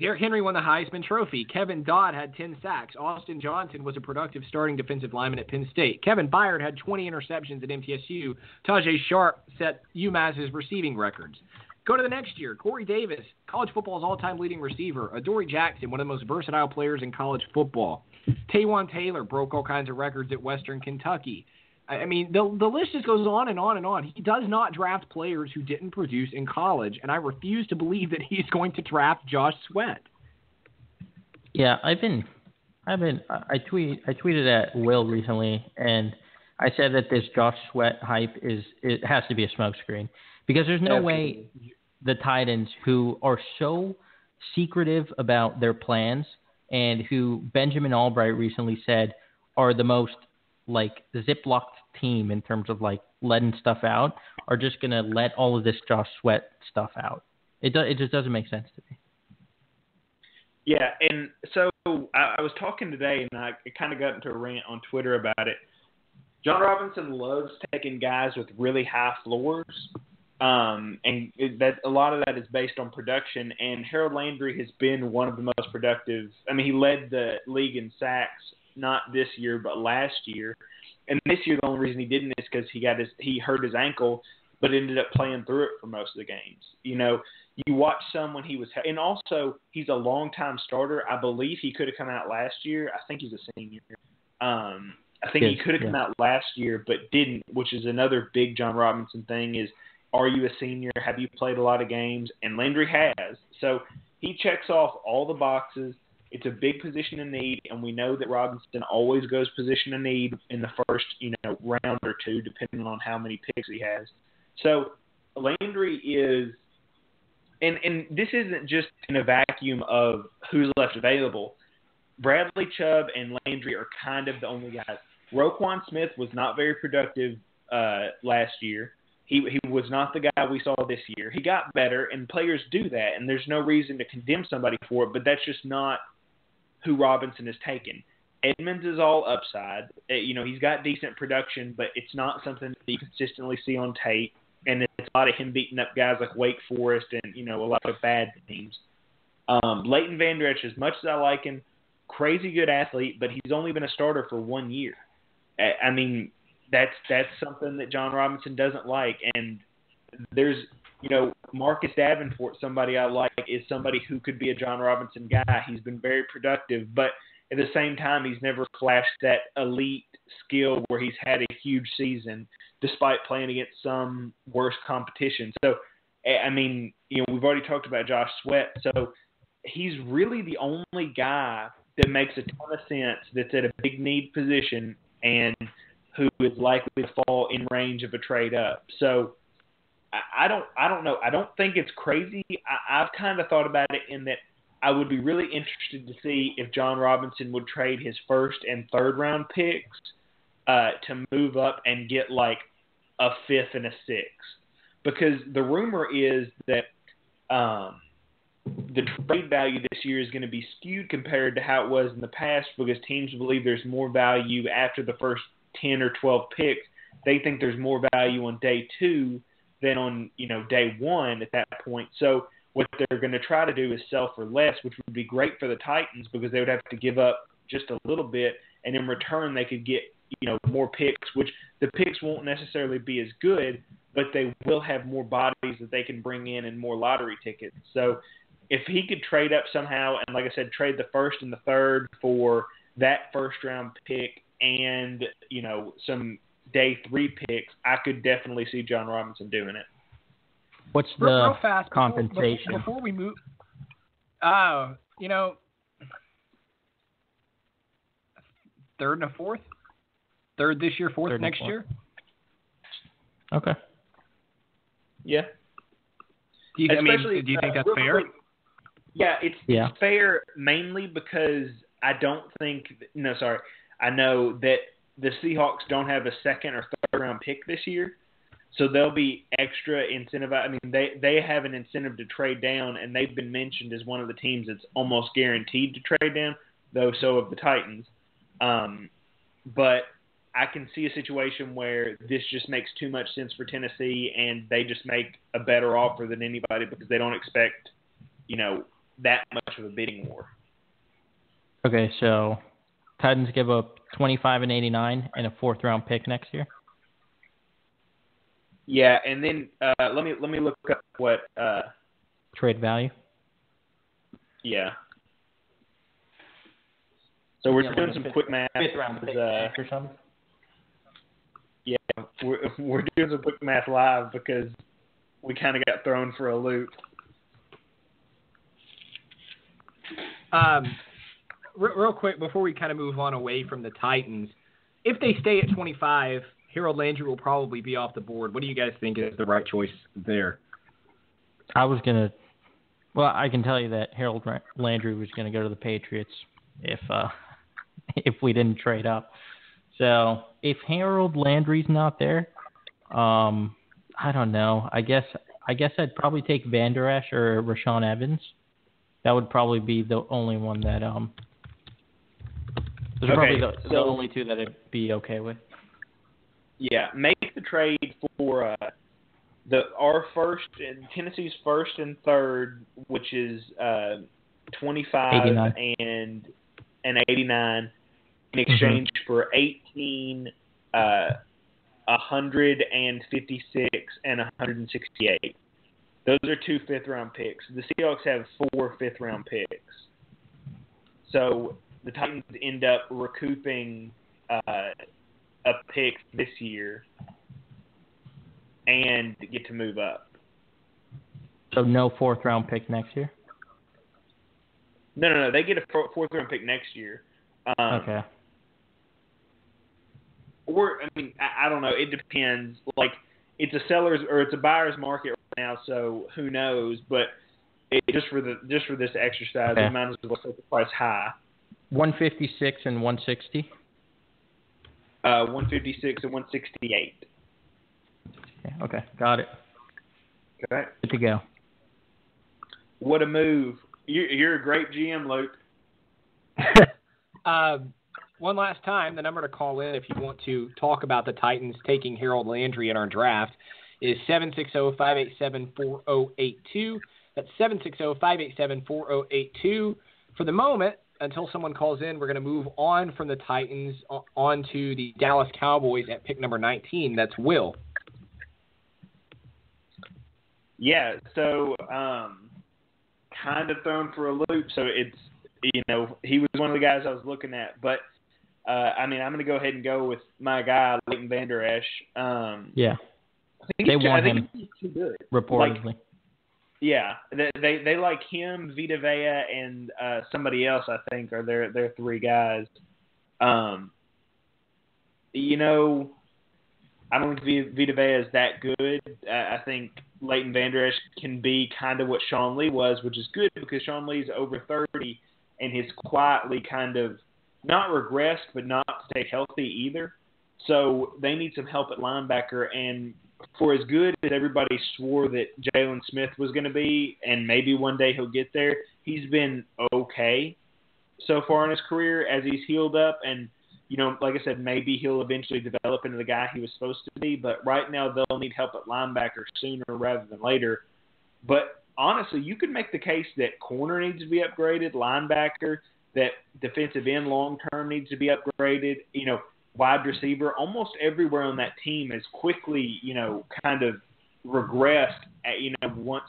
Derrick Henry won the Heisman Trophy. Kevin Dodd had 10 sacks. Austin Johnson was a productive starting defensive lineman at Penn State. Kevin Byard had 20 interceptions at MTSU. Tajae Sharpe set UMass's receiving records. Go to the next year. Corey Davis, college football's all-time leading receiver. Adoree Jackson, one of the most versatile players in college football. Taywan Taylor broke all kinds of records at Western Kentucky. I mean, the the list just goes on and on and on. He does not draft players who didn't produce in college, and I refuse to believe that he's going to draft Josh Sweat. Yeah, I've been, I've been, I I tweet, I tweeted at Will recently, and I said that this Josh Sweat hype is, it has to be a smokescreen because there's no way the Titans, who are so secretive about their plans, and who Benjamin Albright recently said are the most like ziplocked team in terms of like letting stuff out, are just gonna let all of this Josh Sweat stuff out. It do, it just doesn't make sense to me. Yeah, and so I, I was talking today, and I kind of got into a rant on Twitter about it. Jon Robinson loves taking guys with really high floors, um, and that a lot of that is based on production. And Harold Landry has been one of the most productive. I mean, he led the league in sacks not this year, but last year. And this year, the only reason he didn't is because he got his he hurt his ankle, but ended up playing through it for most of the games. You know, you watch some when he was, and also he's a longtime starter. I believe he could have come out last year. I think he's a senior. Um, I think he could have come out last year, but didn't, which is another big Jon Robinson thing. Is are you a senior? Have you played a lot of games? And Landry has, so he checks off all the boxes. It's a big position of need, and we know that Robinson always goes position of need in the first, you know, round or two, depending on how many picks he has. So Landry is, and and this isn't just in a vacuum of who's left available. Bradley Chubb and Landry are kind of the only guys. Roquan Smith was not very productive uh, last year. He he was not the guy we saw this year. He got better, and players do that, and there's no reason to condemn somebody for it. But that's just not who Robinson has taken. Edmunds is all upside. Uh, You know, he's got decent production, but it's not something that you consistently see on tape. And it's a lot of him beating up guys like Wake Forest and you know a lot of bad teams. Um, Leighton Vander Esch, as much as I like him, crazy good athlete, but he's only been a starter for one year. I I mean, that's that's something that Jon Robinson doesn't like, and there's you know Marcus Davenport, somebody I like, is somebody who could be a Jon Robinson guy. He's been very productive, but at the same time, he's never flashed that elite skill where he's had a huge season, despite playing against some worse competition. So, I mean, you know, we've already talked about Josh Sweat, so he's really the only guy that makes a ton of sense that's at a big need position and who is likely to fall in range of a trade up. So I, don't I don't know. I don't think it's crazy. I, I've kind of thought about it in that I would be really interested to see if Jon Robinson would trade his first and third round picks uh, to move up and get like a fifth and a sixth. Because the rumor is that um, the trade value this year is going to be skewed compared to how it was in the past because teams believe there's more value after the first 10 or 12 picks. They think there's more value on day two than on, you know, day one at that point. So what they're going to try to do is sell for less, which would be great for the Titans because they would have to give up just a little bit, and in return they could get you know more picks, which the picks won't necessarily be as good, but they will have more bodies that they can bring in and more lottery tickets. So if he could trade up somehow and like I said, trade the first and the third for that first round pick and you know some day three picks, I could definitely see Jon Robinson doing it. What's the real, real fast compensation? Before, before we move, uh, you know, third and a fourth, third this year, fourth Third next fourth. year. Okay. Yeah. Do you, I mean, Especially, do you think uh, that's real fair? quick, Yeah, it's, Yeah. it's fair mainly because I don't think no, sorry, I know that the Seahawks don't have a second or third round pick this year, so they'll be extra incentive. I mean, they they have an incentive to trade down, and they've been mentioned as one of the teams that's almost guaranteed to trade down. Though so have the Titans, um, but I can see a situation where this just makes too much sense for Tennessee, and they just make a better offer than anybody because they don't expect, you know, that much of a bidding war. Okay, so Titans give up 25 and 89 and a fourth round pick next year. Yeah, and then uh, let me let me look up what. Uh, Trade value. yeah. So we're Yeah, doing some fifth- quick math. Fifth round pick Uh, or something. yeah, we're we're doing some quick math live because we kind of got thrown for a loop. Um, re- real quick before we kind of move on away from the Titans, if they stay at 25, Harold Landry will probably be off the board. What do you guys think is the right choice there? I was gonna. Well, I can tell you that Harold Landry was gonna go to the Patriots if uh if we didn't trade up. So if Harold Landry's not there, um, I don't know. I guess I guess I'd probably take Van Esch or Rashaan Evans. That would probably be the only one that um. Those are probably Okay, the, the so- only two that I'd be okay with. Yeah, make the trade for uh, the our first and Tennessee's first and third, which is uh, 25 and and 89, in exchange for 18, uh, 156 and 168. Those are two fifth round picks. The Seahawks have four fifth round picks. So the Titans end up recouping uh, a pick this year and get to move up. So no fourth round pick next year. No, no, no. They get a fourth round pick next year. Um, Okay. Or I mean, I, I don't know. It depends. Like it's a seller's or it's a buyer's market right now, so who knows? But it, just for the just for this exercise, Okay. we might as well set the price high. 156 and 160. Uh, 156 and 168. Okay, okay, got it. Okay. Good to go. What a move! You're, you're a great GM, Luke. Um, one last time, the number to call in if you want to talk about the Titans taking Harold Landry in our draft is 760-587-4082. That's 760-587-4082. For the moment, until someone calls in, we're going to move on from the Titans o- on to the Dallas Cowboys at pick number 19. That's Will. Yeah, so um, kind of thrown for a loop. So it's you know he was one of the guys I was looking at, but uh, I mean I'm going to go ahead and go with my guy Leighton Vander Esch. Um, Yeah, I think they he's- I want think him he's too good. reportedly. Like, yeah, they, they they like him, Vita Vea, and uh, somebody else. I think are their their three guys. Um, you know, I don't think Vita Vea is that good. I I think Leighton Vander Esch can be kind of what Sean Lee was, which is good because Sean Lee's over thirty and he's quietly kind of not regressed, but not stayed healthy either. So they need some help at linebacker. And for as good as everybody swore that Jaylon Smith was going to be, and maybe one day he'll get there, he's been okay so far in his career as he's healed up. And, you know, like I said, maybe he'll eventually develop into the guy he was supposed to be. But right now, they'll need help at linebacker sooner rather than later. But honestly, you could make the case that corner needs to be upgraded, linebacker, that defensive end long term needs to be upgraded. You know, wide receiver, almost everywhere on that team has quickly, you know, kind of regressed. At, you know, once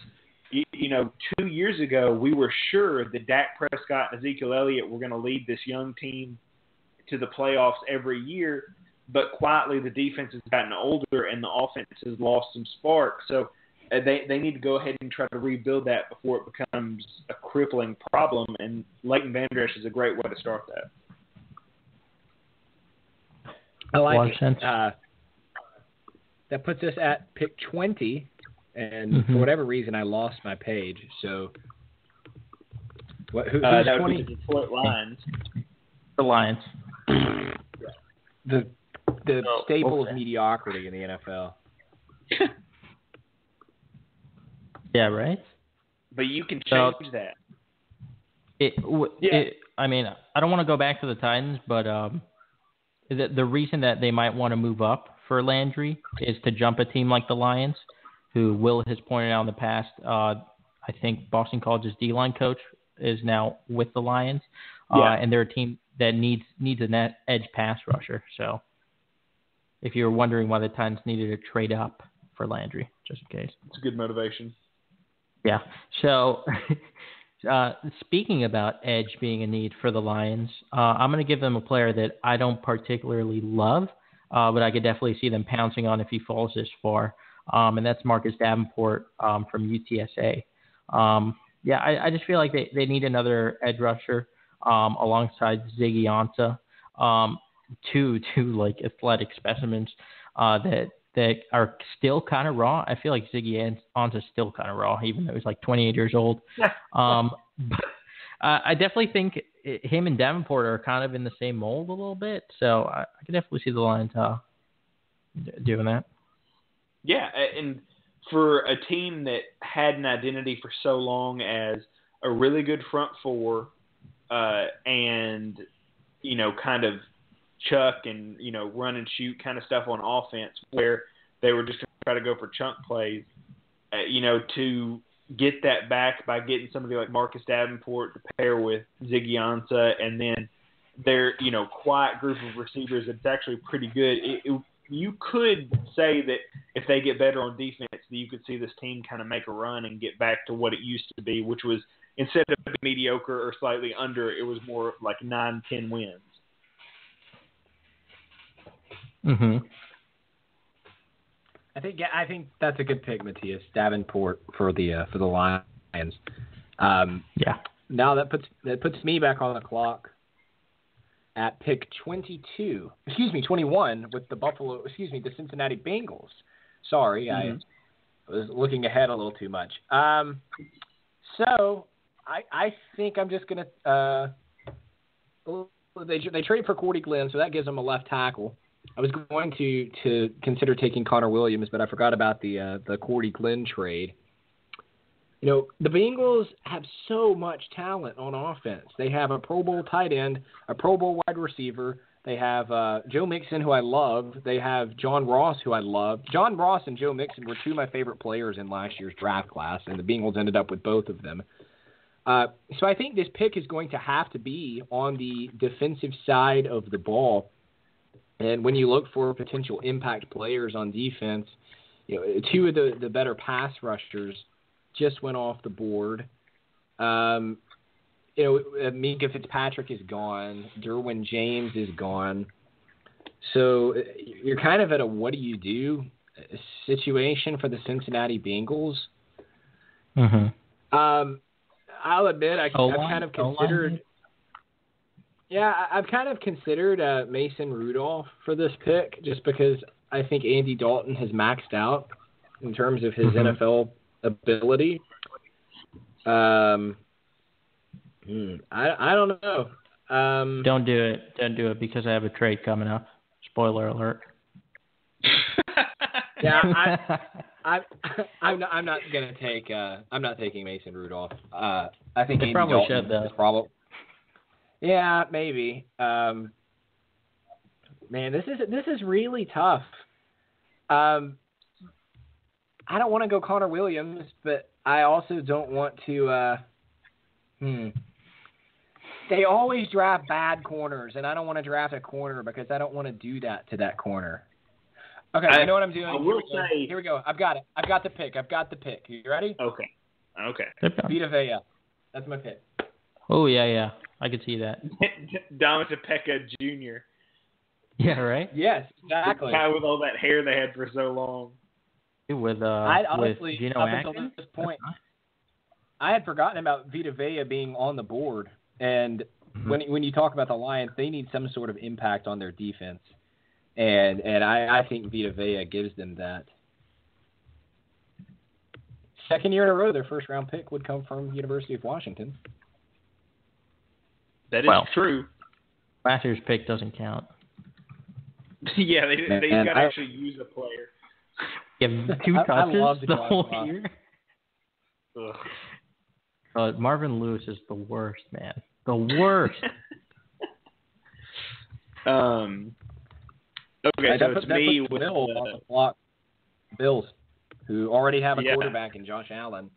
you, know, two years ago, we were sure that Dak Prescott and Ezekiel Elliott were going to lead this young team to the playoffs every year. But quietly, the defense has gotten older and the offense has lost some spark. So uh, they they need to go ahead and try to rebuild that before it becomes a crippling problem. And Leighton Vander Esch is a great way to start that. I like Lot of sense. Uh, that puts us at pick 20, and Mhm. for whatever reason, I lost my page. So, what, who, Uh, who's that would 20? be the Detroit Lions. The Lions. The the Oh, staple okay. of mediocrity in the NFL. Yeah, right. But you can So- change that. It, w- Yeah. it, I mean, I don't want to go back to the Titans, but um, the the reason that they might want to move up for Landry is to jump a team like the Lions, who Will has pointed out in the past. Uh, I think Boston College's D line coach is now with the Lions, uh, Yeah. and they're a team that needs needs an edge pass rusher. So, if you're wondering why the Titans needed to trade up for Landry, just in case. It's a good motivation. Yeah. So, uh, speaking about edge being a need for the Lions, uh, I'm going to give them a player that I don't particularly love, uh, but I could definitely see them pouncing on if he falls this far, um, and that's Marcus Davenport um, from UTSA. Um, yeah, I, I just feel like they, they need another edge rusher um, alongside Ziggy Ansah, um, two two like athletic specimens uh, that that are still kind of raw. I feel like Ziggy Ansah's still kind of raw, even though he's like 28 years old. um, but uh, I definitely think i- him and Davenport are kind of in the same mold a little bit. So I, I can definitely see the Lions uh, doing that. Yeah, and for a team that had an identity for so long as a really good front four, uh, and you know, kind of chuck and you know, run and shoot kind of stuff on offense, where they were just trying to go for chunk plays, uh, you know, to get that back by getting somebody like Marcus Davenport to pair with Ziggy Ansah, and then their you know quiet group of receivers that's actually pretty good. It, it, you could say that if they get better on defense, that you could see this team kind of make a run and get back to what it used to be, which was instead of mediocre or slightly under, it was more like nine, ten wins. Mm-hmm. I think yeah, I think that's a good pick, Matthias Davenport for the uh, for the Lions. Um, Yeah. now that puts that puts me back on the clock at pick 22. Excuse me, 21 with the Buffalo. Excuse me, the Cincinnati Bengals. Sorry, Mhm. I was looking ahead a little too much. Um, so I I think I'm just gonna uh, they they trade for Cordy Glenn, so that gives them a left tackle. I was going to to consider taking Connor Williams, but I forgot about the uh, the Cordy Glenn trade. You know, the Bengals have so much talent on offense. They have a Pro Bowl tight end, a Pro Bowl wide receiver. They have uh, Joe Mixon, who I love. They have John Ross, who I love. John Ross and Joe Mixon were two of my favorite players in last year's draft class, and the Bengals ended up with both of them. Uh, so I think this pick is going to have to be on the defensive side of the ball. And when you look for potential impact players on defense, you know, two of the the better pass rushers just went off the board. Um, you know, uh, Minkah Fitzpatrick is gone. Derwin James is gone. So uh, you're kind of at a what do you do situation for the Cincinnati Bengals. Mm-hmm. Um, I'll admit I, I've kind of considered. Yeah, I- I've kind of considered uh, Mason Rudolph for this pick just because I think Andy Dalton has maxed out in terms of his Mhm. NFL ability. Um, hmm, I I don't know. Um, Don't do it. Don't do it because I have a trade coming up. Spoiler alert. yeah, I, I I'm not I'm not gonna take uh I'm not taking Mason Rudolph. Uh, I think They Andy probably Dalton should, though. is probably. Yeah, maybe. Um, man, this is this is really tough. Um, I don't want to go Connor Williams, but I also don't want to. Uh, hmm. They always draft bad corners, and I don't want to draft a corner because I don't want to do that to that corner. Okay, I- I know what I'm doing. I Here will we go. say- Here we go. I've got it. I've got the pick. I've got the pick. You ready? Okay. Okay. Vita Vea. That's my pick. Oh yeah, yeah. I could see that. Domata Peko Jr. Yeah, right. Yes, exactly. The guy with all that hair they had for so long. With uh, I with honestly, Geno up until Atkins. this point, I had forgotten about Vita Vea being on the board. And Mm-hmm. when when you talk about the Lions, they need some sort of impact on their defense, and and I, I think Vita Vea gives them that. Second year in a row, their first round pick would come from University of Washington. That is Well. true. Last year's pick doesn't count. yeah, they Man, they got to actually use a player. Give two I- I touches love the Josh whole year. Uh, Marvin Lewis is the worst, man. The worst. Um. Okay, so it's me with Bill uh, on the block. Bills, who already have a Yeah. quarterback in Josh Allen.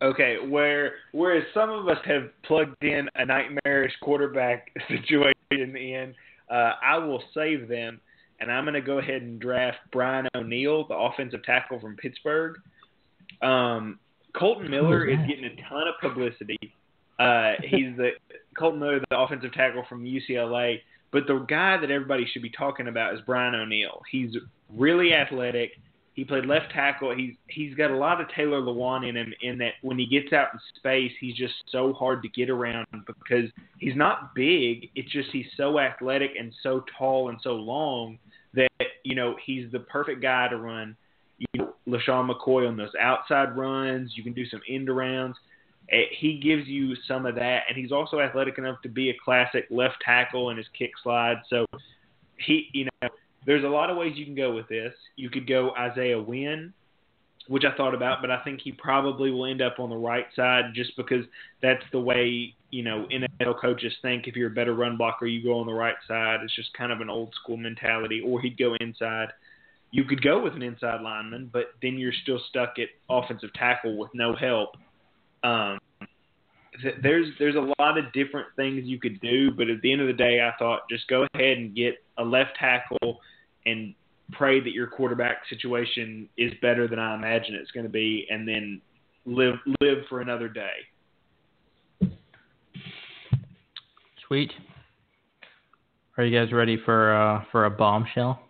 Okay, where whereas some of us have plugged in a nightmarish quarterback situation in, uh, I will save them, and I'm going to go ahead and draft Brian O'Neill, the offensive tackle from Pittsburgh. Um, Kolton Miller is getting a ton of publicity. Uh, he's the Kolton Miller, the offensive tackle from UCLA. But the guy that everybody should be talking about is Brian O'Neill. He's really athletic. He played left tackle. He's he's got a lot of Taylor Lewan in him. In that when he gets out in space, he's just so hard to get around because he's not big. It's just he's so athletic and so tall and so long that you know he's the perfect guy to run. You know, LeSean McCoy on those outside runs. You can do some end arounds. Eh, He gives you some of that, and he's also athletic enough to be a classic left tackle in his kick slide. So he, you know, there's a lot of ways you can go with this. You could go Isaiah Wynn, which I thought about, but I think he probably will end up on the right side just because that's the way you know NFL coaches think. If you're a better run blocker, you go on the right side. It's just kind of an old school mentality. Or he'd go inside. You could go with an inside lineman, but then you're still stuck at offensive tackle with no help. Um, there's there's a lot of different things you could do, but at the end of the day, I thought just go ahead and get a left tackle and pray that your quarterback situation is better than I imagine it's going to be, and then live live for another day. Sweet. Are you guys ready for uh for a bombshell?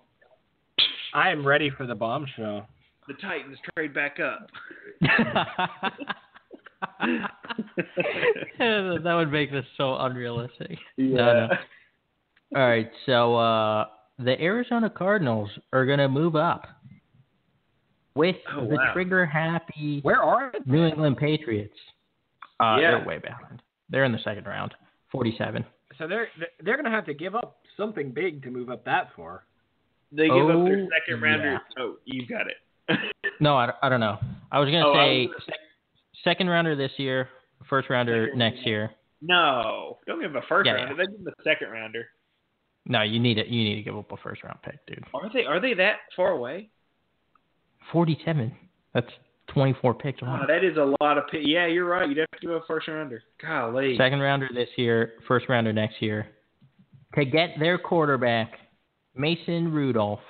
I am ready for the bombshell. The Titans trade back up. that would make this so unrealistic. Yeah. No, no. All right, so uh, the Arizona Cardinals are going to move up with Oh, the wow. trigger happy Where are they? New England Patriots. Uh, Yeah. They're way behind. They're in the second round, 47. So they're they're going to have to give up something big to move up that far. They give up their Oh, second rounder. yeah. Oh, you got it. No, I, I don't know. I was going to Oh, I say was sec- second rounder this year, first rounder Second next rounder. year. no, don't give them a first Yeah, rounder. yeah. They give them a second rounder. No, you need it. You need to give up a first round pick, dude. Are they are they that far away? 47. That's 24 picks. Oh, that is a lot of. Pi- yeah, you're right. You'd have to give up a first rounder. Golly. Second rounder this year, first rounder next year. To get their quarterback, Mason Rudolph.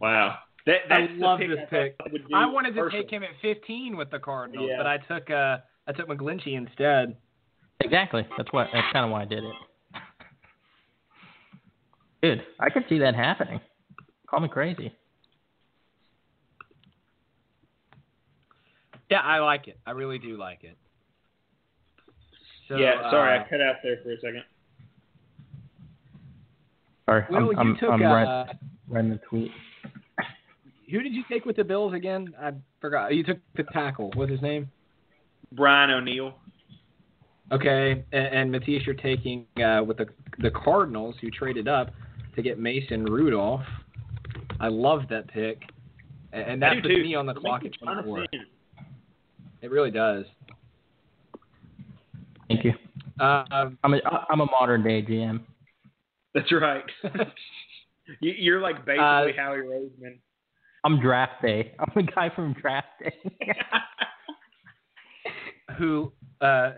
Wow. That, I that's the love pick this I pick. I would I wanted to personally. take him at 15 with the Cardinals, Yeah. but I took uh I took McGlinchey instead. Exactly. That's what. That's kind of why I did it. Dude, I could see that happening. Call me crazy. Yeah, I like it. I really do like it. So, yeah, sorry, uh, I cut out there for a second. Sorry, Will, I'm, you I'm, took I'm uh, right, writing the tweet. Who did you take with the Bills again? I forgot. You took the tackle. What's his name? Brian O'Neill. Okay, and, and Matthias, you're taking uh, with the the Cardinals, who traded up to get Mason Rudolph. I love that pick, and, and I that puts too. me on the clock at makes a 24. It really does. Thank you. Uh, um, I'm a I'm a modern day GM. That's right. you, you're like basically Uh, Howie Roseman. I'm draft day. I'm the guy from draft day. who, uh,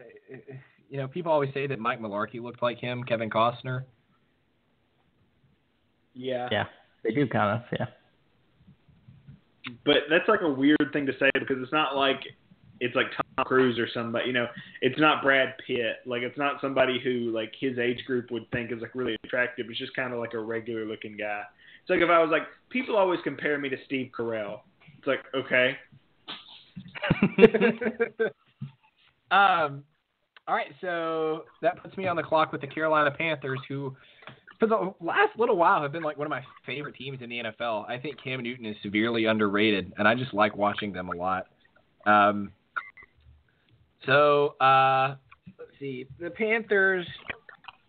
you know, people always say that Mike Mularkey looked like him, Kevin Costner. Yeah. yeah, they do kind of. Yeah. But that's like a weird thing to say because it's not like it's like Tom Cruise or somebody. You know, it's not Brad Pitt. Like it's not somebody who like his age group would think is like really attractive. It's just kind of like a regular looking guy. It's like if I was like people always compare me to Steve Carell. It's like okay, um, all right, so that puts me on the clock with the Carolina Panthers, who for the last little while have been like one of my favorite teams in the NFL. I think Cam Newton is severely underrated, and I just like watching them a lot. Um, so uh, let's see, the Panthers,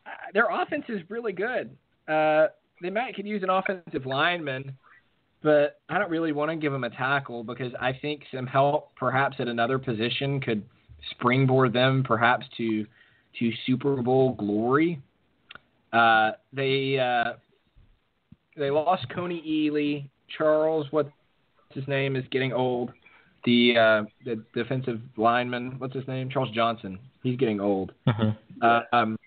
uh, their offense is really good. Uh, they might could use an offensive lineman, but I don't really want to give them a tackle because I think some help, perhaps at another position, could springboard them perhaps to to Super Bowl glory. Uh, they uh, they lost Kony Ealy. Charles, what's his name, is getting old. The uh, the defensive lineman, what's his name? Charles Johnson. He's getting old. Uh, um,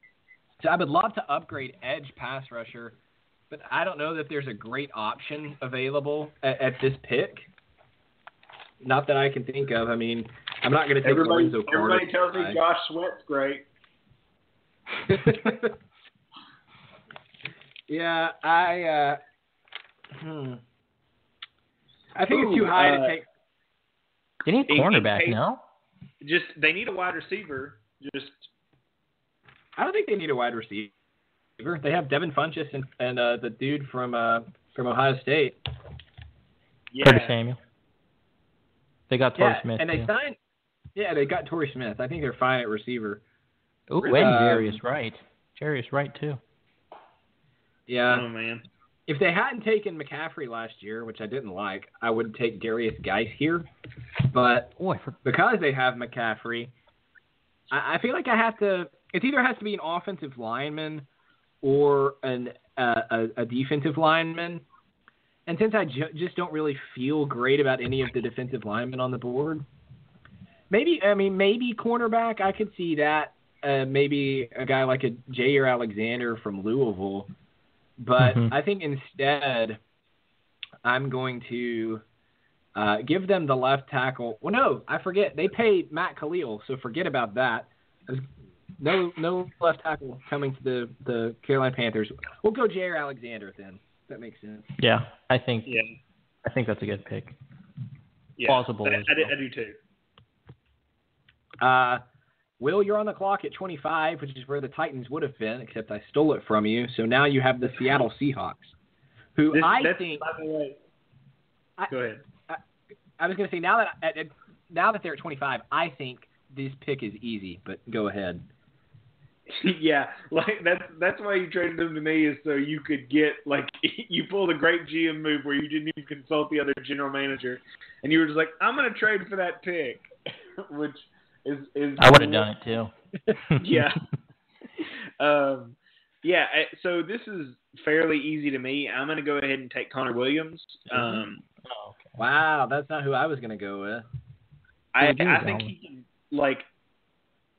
so I would love to upgrade edge pass rusher, but I don't know that there's a great option available at, at this pick. Not that I can think of. I mean, I'm not going to take everybody Lorenzo Carter. everybody tells me Josh Sweat's great. yeah, I. Uh, hmm. I think it's too high uh, to take. They need In- in cornerback case- now. Just they need a wide receiver. Just I don't think they need a wide receiver. They have Devin Funchess and, and uh, the dude from uh, from Ohio State. Curtis. Samuel. They got Torrey yeah, Smith. and they too. signed. Yeah, they got Torrey Smith. I think they're fine at receiver. Ooh, and um, Jarius Wright. Jarius Wright too. Yeah. Oh man. If they hadn't taken McCaffrey last year, which I didn't like, I would take Derrius Guice here. But Boy, for, because they have McCaffrey, I, I feel like I have to. It either has to be an offensive lineman or an uh, a, a defensive lineman. And since I ju- just don't really feel great about any of the defensive linemen on the board, maybe I mean maybe cornerback I could see that. Uh, maybe a guy like a Jaire Alexander from Louisville, but Mhm. I think instead I'm going to uh, give them the left tackle. Well, no, I forget. They paid Matt Kalil, so forget about that. There's no no left tackle coming to the the Carolina Panthers. We'll go Jaire Alexander then. That makes sense. yeah, I think Yeah. I think that's a good pick. Yeah. Plausible I, as I, do- well. I do too. Uh, Will, you're on the clock at 25, which is where the Titans would have been, except I stole it from you. So now you have the Seattle Seahawks, who This, I that's, think. by the way, I- go ahead. I was going to say now that at, at, now that they're at 25, I think this pick is easy. But go ahead. yeah, like that's that's why you traded them to me is so you could get like you pulled a great GM move where you didn't even consult the other general manager, and you were just like, I'm gonna trade for that pick, which is is I would have done it too. yeah. um, yeah. I- So this is fairly easy to me. I'm gonna go ahead and take Connor Williams. Um, Oh, okay. Wow, that's not who I was going to go with. I I think he can like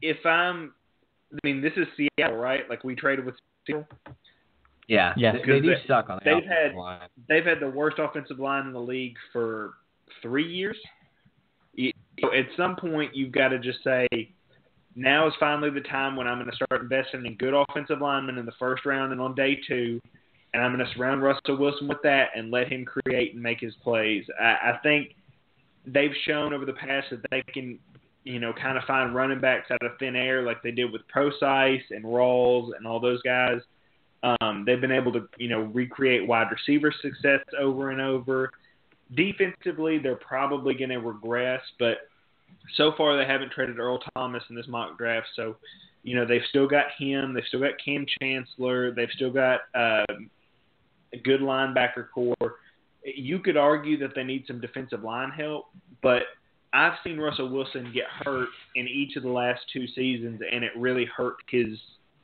if I'm. I mean, this is Seattle, right? Like we traded with Seattle. Yeah, Yeah. they, they do Because suck on the they've offensive had- line. they've had the worst offensive line in the league for three years. You- At some point, you've got to just say, now is finally the time when I'm going to start investing in good offensive linemen in the first round and on day two, and I'm going to surround Russell Wilson with that and let him create and make his plays. I, I think they've shown over the past that they can, you know, kind of find running backs out of thin air like they did with Procise and Rawls and all those guys. Um, they've been able to, you know, recreate wide receiver success over and over. Defensively, they're probably going to regress, but so far they haven't traded Earl Thomas in this mock draft. So, you know, they've still got him. They've still got Kam Chancellor. They've still got um, a good linebacker core. You could argue that they need some defensive line help, but I've seen Russell Wilson get hurt in each of the last two seasons, and it really hurt his,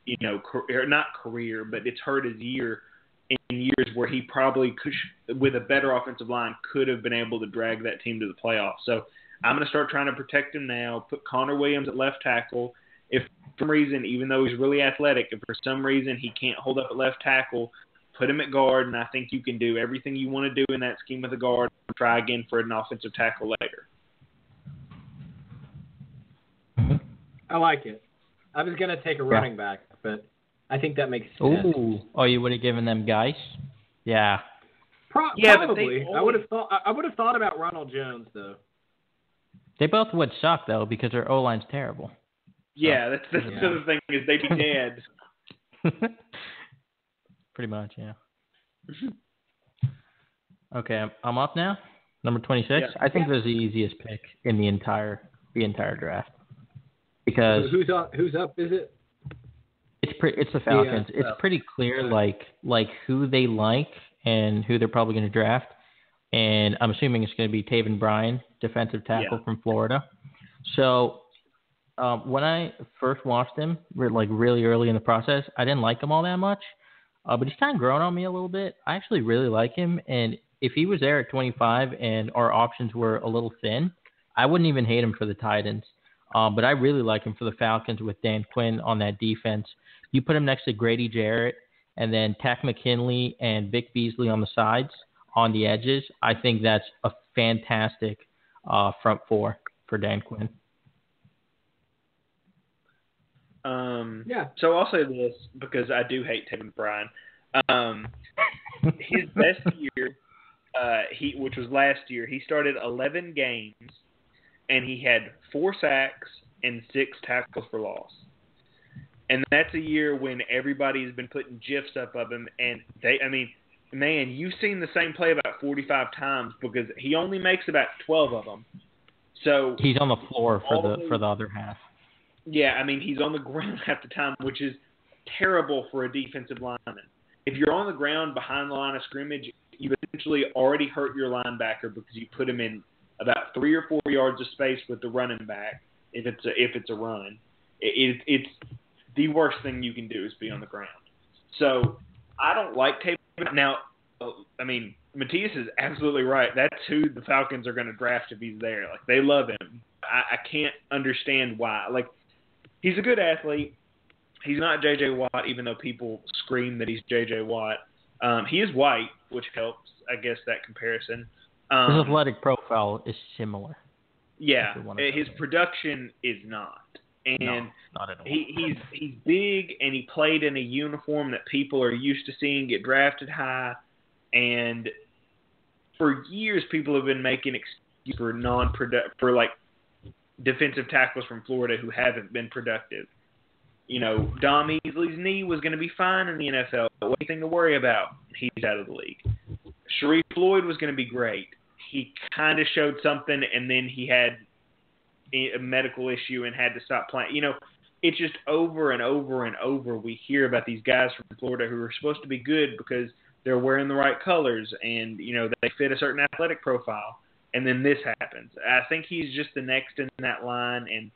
you know, career, not career, but it's hurt his year in years where he probably could, with a better offensive line, could have been able to drag that team to the playoffs. So I'm going to start trying to protect him now. Put Connor Williams at left tackle. If for some reason, even though he's really athletic, if for some reason he can't hold up at left tackle, put him at guard, and I think you can do everything you want to do in that scheme with a guard. Try again for an offensive tackle later. I like it. I was gonna take a running back, but I think that makes sense. Ooh. Oh, you would have given them guys? Yeah. Pro- Yeah, but they probably. I would have thought. I- I would have thought about Ronald Jones though. They both would suck though because their O line's terrible. Yeah, that's that's Yeah. the other thing is they'd be dead. Pretty much, yeah. Okay, I'm- I'm up now. Number 26. Yeah. I think this is the easiest pick in the entire the entire draft because Who's up? Who's up? Is it? it's pre- it's the Falcons. Yeah, it's well, pretty clear yeah. like like who they like and who they're probably going to draft. And I'm assuming it's going to be Taven Bryan, defensive tackle Yeah. from Florida. So um, when I first watched him, like really early in the process, I didn't like him all that much. Uh, but he's kind of grown on me a little bit. I actually really like him, and if he was there at 25 and our options were a little thin, I wouldn't even hate him for the Titans. Um, but I really like him for the Falcons with Dan Quinn on that defense. You put him next to Grady Jarrett and then Takk McKinley and Vic Beasley on the sides, on the edges. I think that's a fantastic uh, front four for Dan Quinn. Um, Yeah. So I'll say this because I do hate Taven Bryan. Um, his best year, uh, he which was last year, he started 11 games and he had four sacks and six tackles for loss. And that's a year when everybody's been putting gifs up of him, and they, I mean, man, you've seen the same play about 45 times because he only makes about 12 of them. So He's on the floor for the for the other half. yeah, I mean he's on the ground half the time, which is terrible for a defensive lineman. If you're on the ground behind the line of scrimmage, you essentially already hurt your linebacker because you put him in about three or four yards of space with the running back. If it's a, if it's a run, it, it, it's the worst thing you can do is be on the ground. So I don't like Taven. Now, uh, I mean Matthias is absolutely right. That's who the Falcons are going to draft if he's there. Like they love him. I, I can't understand why. Like he's a good athlete. He's not J.J. Watt, even though people scream that he's J.J. Watt. Um, he is white, which helps, I guess, that comparison. Um, His athletic profile is similar. yeah, wanna his production is not, and no, not at all. he, he's he's big and he played in a uniform that people are used to seeing get drafted high, and for years people have been making excuses for non for like defensive tackles from Florida who haven't been productive. You know, Dom Easley's knee was going to be fine in the NFL. But what anything to worry about? He's out of the league. Sharrif Floyd was going to be great. He kind of showed something, and then he had a medical issue and had to stop playing. You know, it's just over and over and over we hear about these guys from Florida who are supposed to be good because they're wearing the right colors and you know they fit a certain athletic profile and then this happens. I think he's just the next in that line and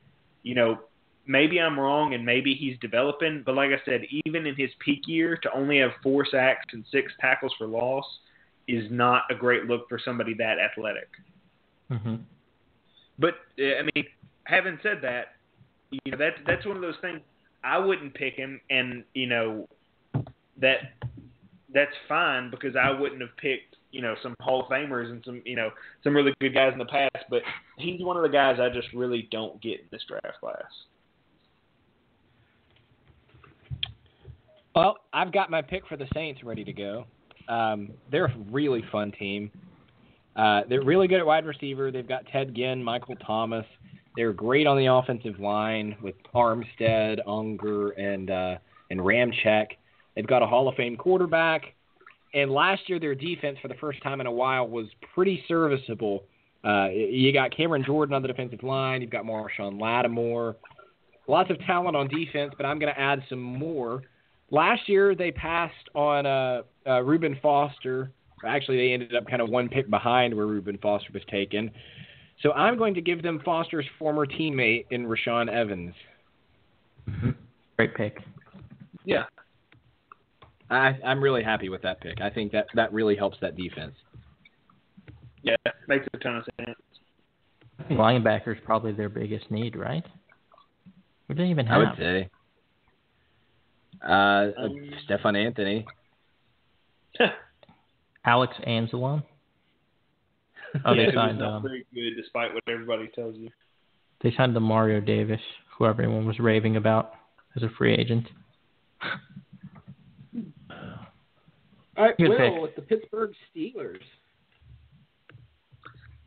you know maybe I'm wrong and maybe he's developing but like I said even in his peak year to only have four sacks and six tackles for loss is not a great look for somebody that athletic. hmm But uh, I mean, having said that, you know that's that's one of those things. I wouldn't pick him, and you know that that's fine because I wouldn't have picked you know some Hall of Famers and some you know some really good guys in the past, but he's one of the guys I just really don't get in this draft class. Well, I've got my pick for the Saints ready to go. Um, they're a really fun team. Uh, they're really good at wide receiver. They've got Ted Ginn, Michael Thomas. They're great on the offensive line with Armstead, Unger, and uh, and Ramczyk. They've got a Hall of Fame quarterback. And last year, their defense, for the first time in a while, was pretty serviceable. Uh, you got Cameron Jordan on the defensive line. You've got Marshon Lattimore. Lots of talent on defense, but I'm going to add some more. Last year, they passed on uh, uh, Reuben Foster. Actually, they ended up kind of one pick behind where Reuben Foster was taken. So I'm going to give them Foster's former teammate in Rashaan Evans. Mm-hmm. Great pick. Yeah. I, I'm really happy with that pick. I think that that really helps that defense. Yeah, makes a ton of sense. Linebacker is probably their biggest need, right? We didn't even have. I would say. Uh, um, Stephone Anthony. Alex Anzalone. Oh, yeah, they signed. Not um, very good, despite what everybody tells you. They signed Demario Davis, who everyone was raving about as a free agent. All right, Good Will pick. with the Pittsburgh Steelers.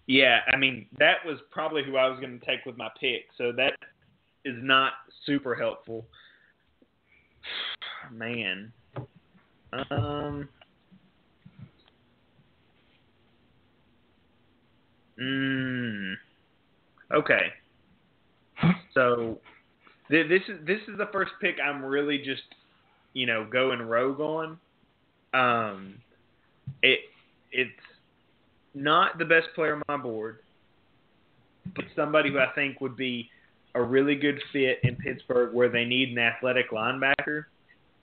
Yeah, I mean that was probably who I was going to take with my pick, so that is not super helpful. Man, um, mm, okay. So th- this is this is the first pick I'm really just you know going rogue on. Um, it it's not the best player on my board, but somebody who I think would be a really good fit in Pittsburgh where they need an athletic linebacker.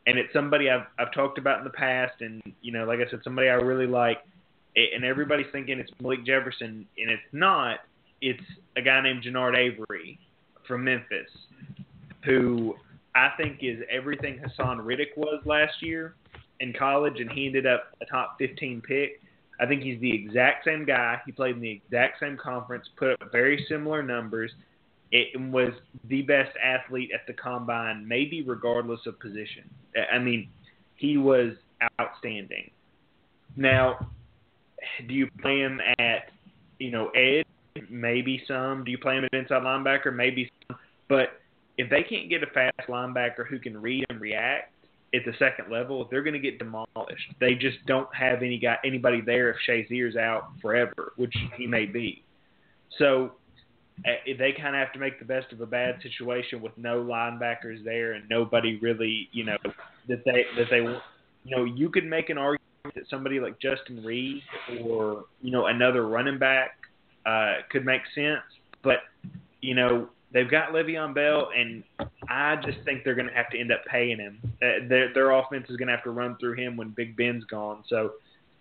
And it's somebody I've I've talked about in the past, and you know, like I said, somebody I really like. And everybody's thinking it's Malik Jefferson, and it's not. It's a guy named Genard Avery from Memphis, who I think is everything Haason Reddick was last year in college, and he ended up a top 15 pick. I think he's the exact same guy. He played in the exact same conference, put up very similar numbers. It was the best athlete at the combine, maybe regardless of position. I mean, he was outstanding. Now, do you play him at, you know, edge? Maybe some. Do you play him at inside linebacker? Maybe some. But if they can't get a fast linebacker who can read and react, at the second level, they're going to get demolished. They just don't have any guy, anybody there if Shazier's out forever, which he may be. So they kind of have to make the best of a bad situation with no linebackers there and nobody really, you know, that they that they, you know, you could make an argument that somebody like Justin Reid or you know another running back uh, could make sense, but you know they've got Le'Veon Bell, and I just think they're going to have to end up paying him. Uh, their their offense is going to have to run through him when Big Ben's gone. So,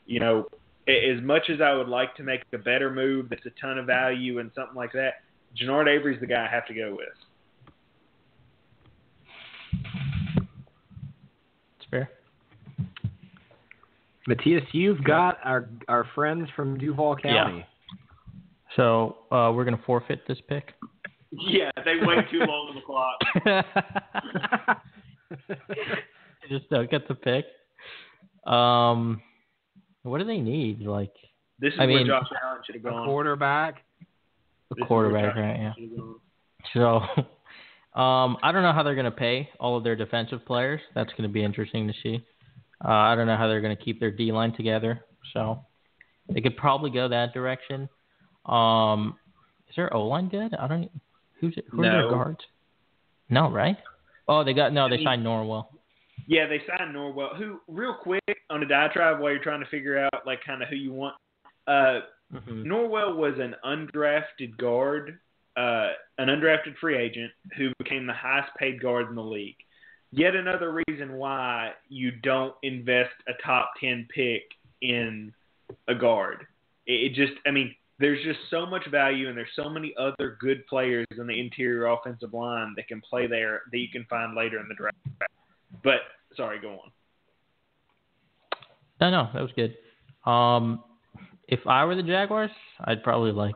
you know, as much as I would like to make a better move that's a ton of value and something like that, Genard Avery's the guy I have to go with. It's fair. Matthias, you've got our our friends from Duval County. Yeah. So uh, we're gonna forfeit this pick. Yeah, they wait too long on the clock. Just don't get the pick. Um, what do they need? Like This is I where mean- Josh Allen should have A gone. quarterback. A This is where quarterback, right? Yeah. Allen should have gone. So, um, I don't know how they're going to pay all of their defensive players. That's going to be interesting to see. Uh, I don't know how they're going to keep their D line together. So, they could probably go that direction. Um, is their O line good? I don't. Who's it? Who are their guards? No, right? Oh, they got no. They signed Norwell. Yeah, they signed Norwell. Who, real quick, on a diatribe while you're trying to figure out like kind of who you want. Uh, Mm-hmm. Norwell was an undrafted guard, uh, an undrafted free agent who became the highest paid guard in the league. Yet another reason why you don't invest a top ten pick in a guard. It, it just, I mean, there's just so much value, and there's so many other good players in the interior offensive line that can play there that you can find later in the draft. But sorry, go on. No, no, that was good. Um, if I were the Jaguars, I'd probably like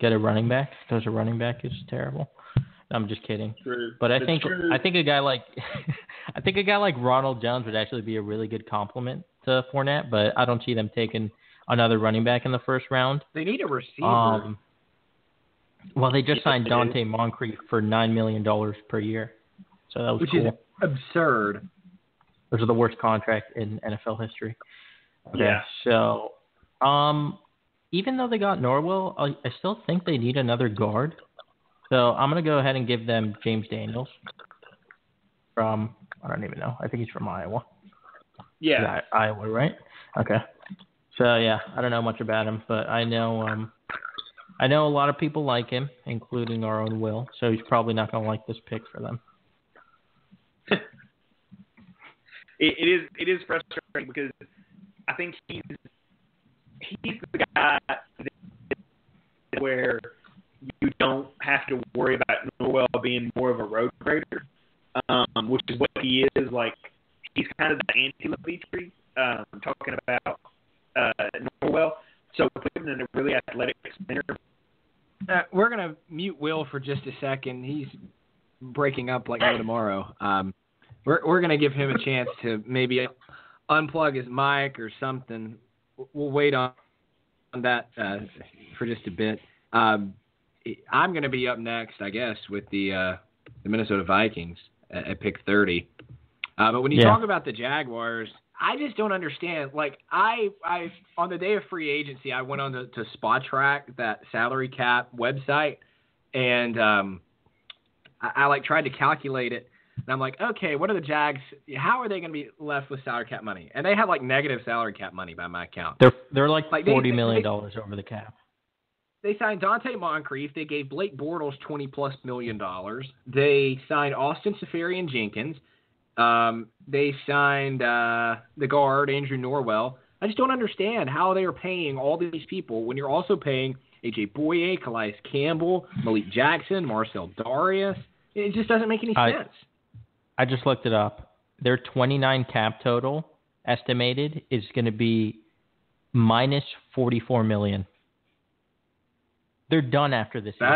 get a running back because a running back is terrible. I'm just kidding. True. But I It's think true. I think a guy like I think a guy like Ronald Jones would actually be a really good compliment to Fournette. But I don't see them taking another running back in the first round. They need a receiver. Um, well, they just Yes, signed they Donte Moncrief for nine million dollars per year, so that was which cool. is absurd. Those are the worst contract in NFL history. Okay, Yeah. so um, even though they got Norwell, I, I still think they need another guard. So I'm gonna go ahead and give them James Daniels from I don't even know. I think he's from Iowa. Yeah. I- Iowa, right? Okay. So yeah, I don't know much about him, but I know um I know a lot of people like him, including our own Will. So he's probably not gonna like this pick for them. it, it is it is frustrating because I think he's he's the guy where you don't have to worry about Norwell being more of a road grader, um, which is what he is. Like he's kind of the anti-Levitri, um, talking about uh, Norwell. So putting in a really athletic center. Uh, we're gonna mute Will for just a second. He's breaking up like no tomorrow. Um, we're we're gonna give him a chance to maybe unplug his mic or something. We'll wait on on that uh, for just a bit. Um, I'm gonna be up next, I guess, with the uh, the Minnesota Vikings at, at pick 30. Uh, but when you Yeah. talk about the Jaguars, I just don't understand. Like I, I on the day of free agency, I went on to, to Spotrac, that salary cap website, and um, I, I like tried to calculate it. And I'm like, okay, what are the Jags? How are they going to be left with salary cap money? And they have like negative salary cap money by my count. They're they're like Like, forty they- million dollars over the cap. They signed Donte Moncrief. They gave Blake Bortles twenty plus million dollars. They signed Austin Seferian-Jenkins. Um, they signed uh, the guard Andrew Norwell. I just don't understand how they are paying all these people when you're also paying AJ Bouye, Calais Campbell, Malik Jackson, Marcell Dareus. It just doesn't make any I- sense. I just looked it up. Their 29 cap total estimated is going to be minus 44 million. They're done after this year.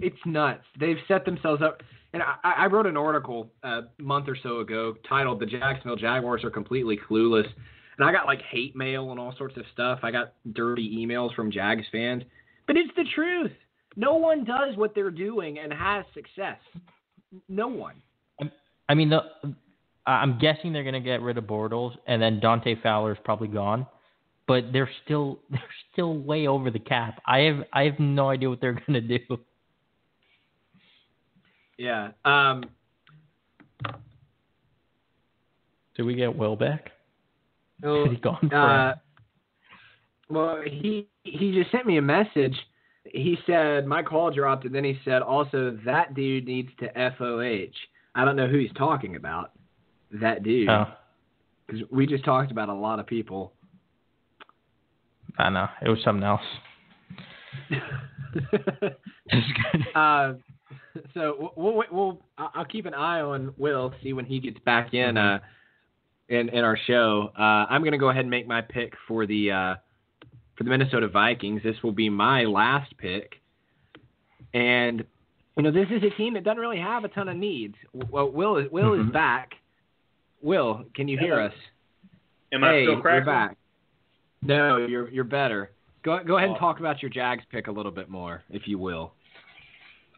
It's nuts. They've set themselves up. And I, I wrote an article a month or so ago titled "The Jacksonville Jaguars Are Completely Clueless," and I got like hate mail and all sorts of stuff. I got dirty emails from Jags fans, but it's the truth. No one does what they're doing and has success. No one. I mean, the, I'm guessing they're going to get rid of Bortles, and then Dante Fowler is probably gone. But they're still they're still way over the cap. I have I have no idea what they're going to do. Yeah. Um, Did we get Will back? well, Is he gone uh, well, he he just sent me a message. He said my call dropped, and then he said also that dude needs to FOH. I don't know who he's talking about. That dude. Oh, 'Cause we just talked about a lot of people. I know it was something else. uh, so we'll, we'll, we'll I'll keep an eye on Will, see when he gets back in uh, in in our show. Uh, I'm gonna go ahead and make my pick for the uh, for the Minnesota Vikings. This will be my last pick, and you know this is a team that doesn't really have a ton of needs. Well, Will is Will is Mhm. back. Will, can you hear us? Am I hey, still you're back. No, you're you're better. Go go ahead and talk about your Jags pick a little bit more, if you will.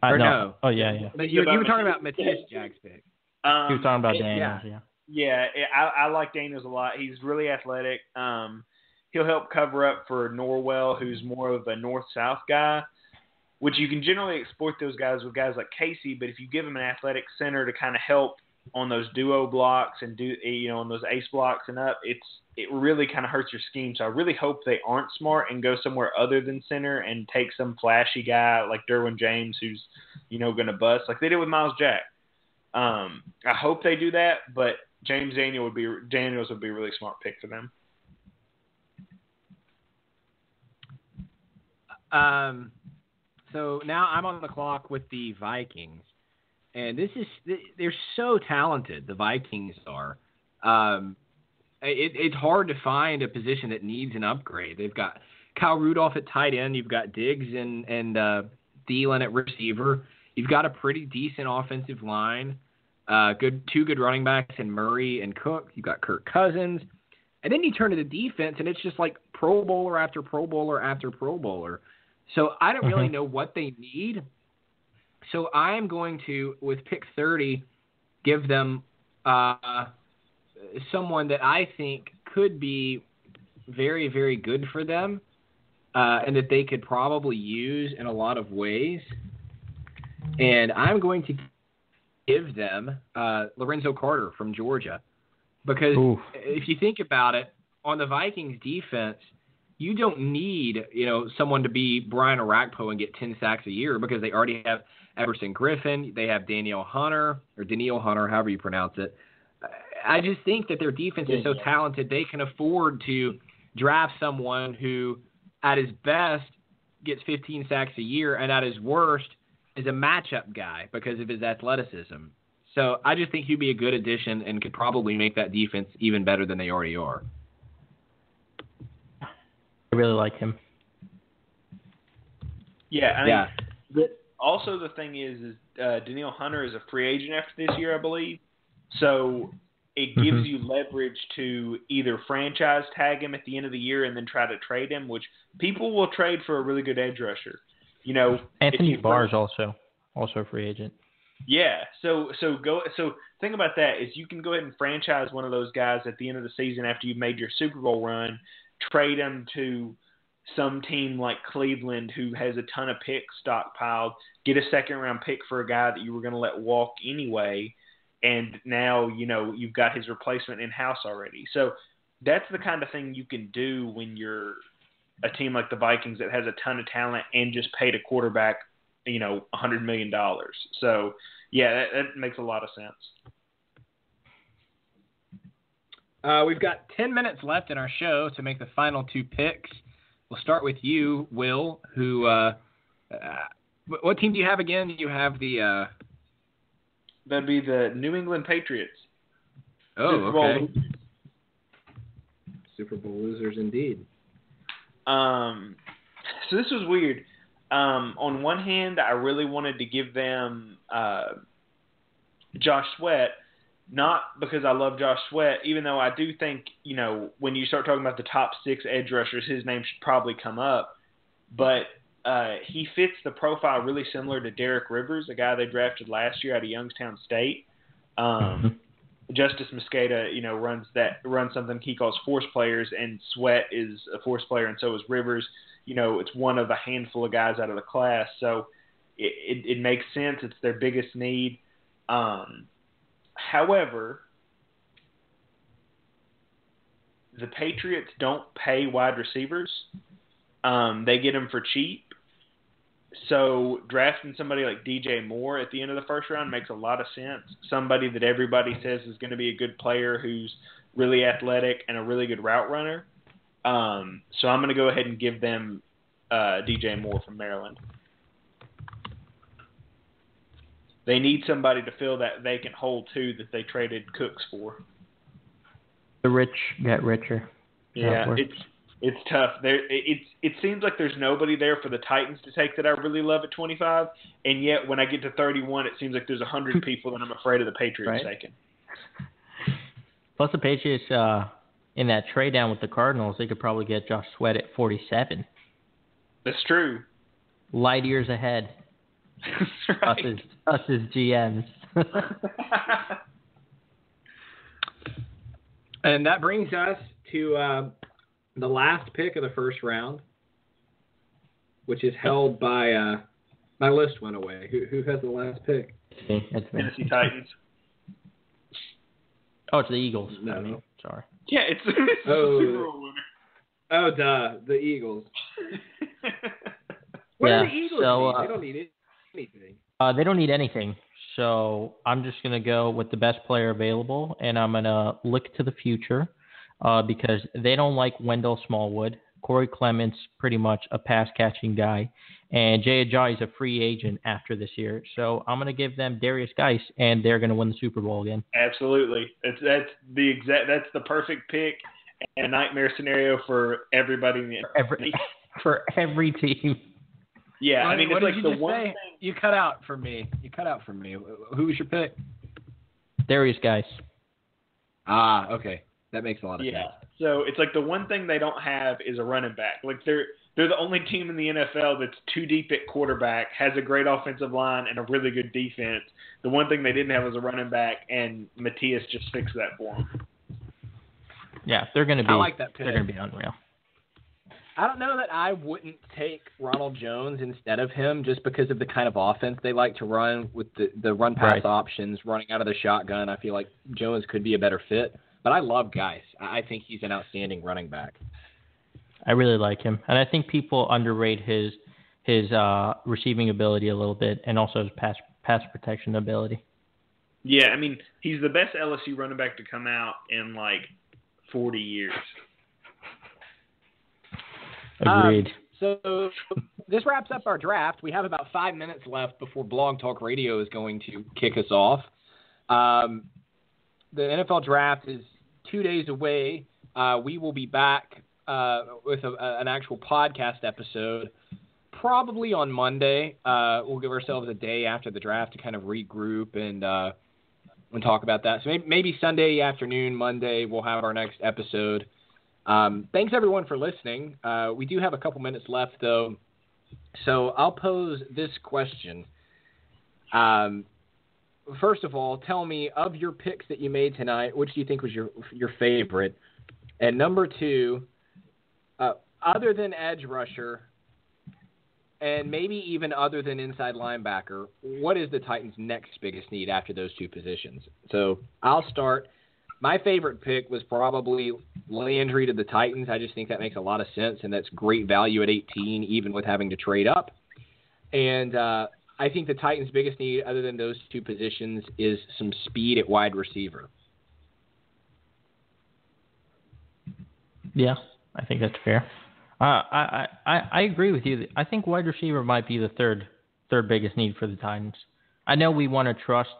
I Or know. no. Oh yeah, yeah. But you, you were talking about Matisse. Jags pick. Um, He was talking about Daniels. Yeah. Yeah, it- I, I like Daniels a lot. He's really athletic. Um, he'll help cover up for Norwell, who's more of a north-south guy, which you can generally exploit those guys with guys like Casey. But if you give him an athletic center to kind of help on those duo blocks and do you know on those ace blocks and up, it's it really kind of hurts your scheme. So I really hope they aren't smart and go somewhere other than center and take some flashy guy like Derwin James, who's you know going to bust like they did with Myles Jack. Um, I hope they do that, but James Daniel would be Daniels would be a really smart pick for them. Um, so now I'm on the clock with the Vikings, and this is they're so talented. The Vikings are. Um, it, it's hard to find a position that needs an upgrade. They've got Kyle Rudolph at tight end. You've got Diggs and and uh, Thielen at receiver. You've got a pretty decent offensive line. Uh, good two good running backs in Murray and Cook. You've got Kirk Cousins. And then you turn to the defense, and it's just like Pro Bowler after Pro Bowler after Pro Bowler. So I don't really Mhm. know what they need. So I am going to, with pick 30, give them uh, someone that I think could be very, very good for them uh, and that they could probably use in a lot of ways. And I'm going to give them uh, Lorenzo Carter from Georgia. Because Oof. if you think about it, on the Vikings defense, you don't need, you know, someone to be Brian Orakpo and get 10 sacks a year because they already have Everson Griffen, they have Daniel Hunter or Daniel Hunter, however you pronounce it. I just think that their defense is so talented they can afford to draft someone who, at his best, gets 15 sacks a year, and at his worst, is a matchup guy because of his athleticism. So I just think he'd be a good addition and could probably make that defense even better than they already are. I really like him. Yeah, I mean, Yeah. the, also the thing is, is uh, Danielle Hunter is a free agent after this year, I believe. So it gives Mhm. you leverage to either franchise tag him at the end of the year and then try to trade him, which people will trade for a really good edge rusher. You know, Anthony you- Barr's also also a free agent. Yeah, so so go so think about that is you can go ahead and franchise one of those guys at the end of the season after you've made your Super Bowl run, trade him to some team like Cleveland who has a ton of picks stockpiled, get a second round pick for a guy that you were going to let walk anyway, and now you know you've got his replacement in house already. So that's the kind of thing you can do when you're a team like the Vikings that has a ton of talent and just paid a quarterback, you know, a hundred million dollars. So yeah, that, that makes a lot of sense. Uh, we've got 10 minutes left in our show to make the final two picks. We'll start with you, Will, who, uh, uh, what- what team do you have again? You have the, uh, That'd be the New England Patriots. oh, Super Bowl okay. Super Bowl losers indeed. Um, so this was weird. Um, on one hand, I really wanted to give them uh, Josh Sweat, not because I love Josh Sweat, even though I do think you know when you start talking about the top six edge rushers, his name should probably come up. But uh, he fits the profile really similar to Derek Rivers, a guy they drafted last year out of Youngstown State. Um, Justis Mosqueda, you know, runs that runs something he calls force players, and Sweat is a force player, and so is Rivers. You know, it's one of a handful of guys out of the class, so it it, it makes sense. It's their biggest need. Um, however, the Patriots don't pay wide receivers. Um, they get them for cheap. So drafting somebody like DJ Moore at the end of the first round makes a lot of sense. Somebody that everybody says is going to be a good player who's really athletic and a really good route runner. Um, so I'm going to go ahead and give them uh, DJ Moore from Maryland. They need somebody to fill that vacant hole too that they traded Cooks for. The rich get richer. Yeah, it's it's tough. There, it, it's it seems like there's nobody there for the Titans to take that I really love at 25, and yet when I get to 31, it seems like there's a hundred people that I'm afraid of the Patriots Right. taking. Plus the Patriots uh, in that trade down with the Cardinals, they could probably get Josh Sweat at 47. That's true. Light years ahead. That's Us as us as GMs. And that brings us to uh, the last pick of the first round, which is held by. Uh, my list went away. Who, who has the last pick? It's me. Tennessee Titans. Oh, it's the Eagles. No. I mean, sorry. Yeah, it's, it's Oh. the Super Bowl winner. Oh, duh, the Eagles. What Yeah, do the Eagles so, uh, they don't need anything. Uh, they don't need anything. So I'm just going to go with the best player available, and I'm going to look to the future uh, because they don't like Wendell Smallwood. Corey Clements, pretty much a pass catching guy, and Jay Ajayi is a free agent after this year. So I'm going to give them Derrius Guice, and they're going to win the Super Bowl again. Absolutely, that's that's the exact that's the perfect pick and a nightmare scenario for everybody in the for every, for every team. Yeah, I mean what it's did like you the just one say? thing. You cut out for me. You cut out for me. Who was your pick? Derrius Guice. Ah, okay. That makes a lot of Yeah. sense. So it's like the one thing they don't have is a running back. Like they're they're the only team in the NFL that's too deep at quarterback, has a great offensive line and a really good defense. The one thing they didn't have was a running back, and Matthias just fixed that for them. Yeah, they're going to be. I like that pick. They're going to be unreal. I don't know that I wouldn't take Ronald Jones instead of him just because of the kind of offense they like to run with the the run pass Right. options, running out of the shotgun. I feel like Jones could be a better fit. But I love Guice. I I think he's an outstanding running back. I really like him, and I think people underrate his his uh, receiving ability a little bit, and also his pass pass protection ability. Yeah, I mean he's the best LSU running back to come out in like 40 years. Agreed. Um, so this wraps up our draft. We have about five minutes left before Blog Talk Radio is going to kick us off. Um, the NFL draft is two days away. Uh, we will be back uh, with a, a- an actual podcast episode probably on Monday. Uh, we'll give ourselves a day after the draft to kind of regroup and uh, and talk about that. So maybe, maybe Sunday afternoon, Monday, we'll have our next episode. Um, thanks everyone for listening. Uh, we do have a couple minutes left though, so I'll pose this question. Um, first of all, tell me of your picks that you made tonight, which do you think was your your favorite? And number two, uh, other than edge rusher, and maybe even other than inside linebacker, what is the Titans' next biggest need after those two positions? So I'll start. My favorite pick was probably Landry to the Titans. I just think that makes a lot of sense, and that's great value at 18, even with having to trade up. And uh, I think the Titans' biggest need, other than those two positions, is some speed at wide receiver. Yeah, I think that's fair. Uh, I, I I agree with you. I think wide receiver might be the third third biggest need for the Titans. I know we want to trust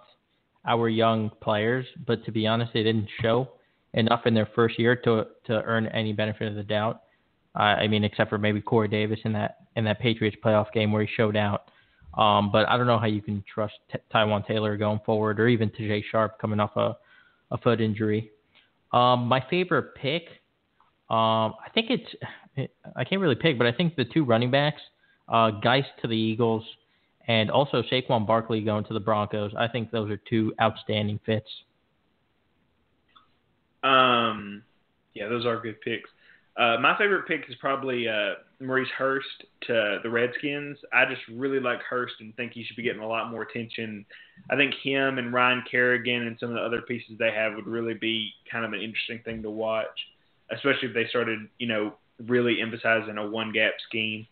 our young players, but to be honest, they didn't show enough in their first year to to earn any benefit of the doubt. Uh, I mean, except for maybe Corey Davis in that in that Patriots playoff game where he showed out. Um, but I don't know how you can trust T- Taywan Taylor going forward, or even Tajae Sharpe coming off a a foot injury. Um, my favorite pick, um, I think it's I can't really pick, but I think the two running backs, uh, Guice to the Eagles, and also Saquon Barkley going to the Broncos. I think those are two outstanding fits. Um, yeah, those are good picks. Uh, my favorite pick is probably uh, Maurice Hurst to the Redskins. I just really like Hurst and think he should be getting a lot more attention. I think him and Ryan Kerrigan and some of the other pieces they have would really be kind of an interesting thing to watch, especially if they started, you know, really emphasizing a one gap scheme.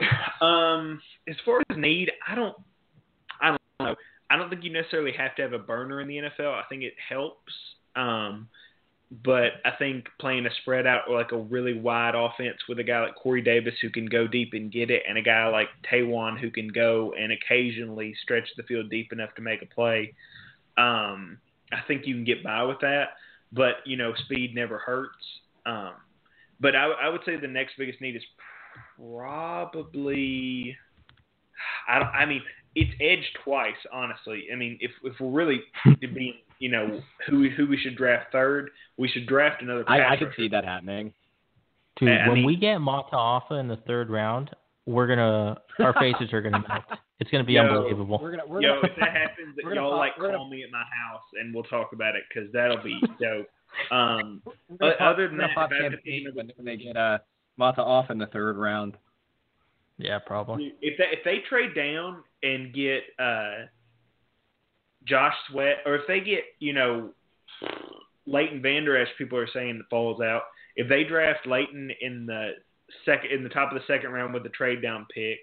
Um, as far as need, I don't, I don't know. I don't think you necessarily have to have a burner in the NFL. I think it helps. Um, but I think playing a spread out or like a really wide offense with a guy like Corey Davis who can go deep and get it, and a guy like Taywan who can go and occasionally stretch the field deep enough to make a play. Um, I think you can get by with that, but you know, speed never hurts. Um, but I, I would say the next biggest need is probably. I, I mean, it's edged twice, honestly. I mean, if if we're really being, you know, who who we should draft third, we should draft another. I, pass I could see that happening. Dude, I when mean- we get Mata Alpha in the third round, we're gonna our faces are gonna melt. It's gonna be Yo, unbelievable. We're gonna, we're Yo, gonna, if that happens, we're gonna y'all pop- like we're call gonna- me at my house and we'll talk about it because that'll be dope. Um, we're gonna o- pop- other than we're gonna that, pop if I have to champagne pick when, when they get uh, Mata off in the third round. Yeah, probably. if they if they trade down and get uh, Josh Sweat, or if they get you know Leighton Vander, as people are saying, that falls out. If they draft Leighton in the second in the top of the second round with the trade down pick,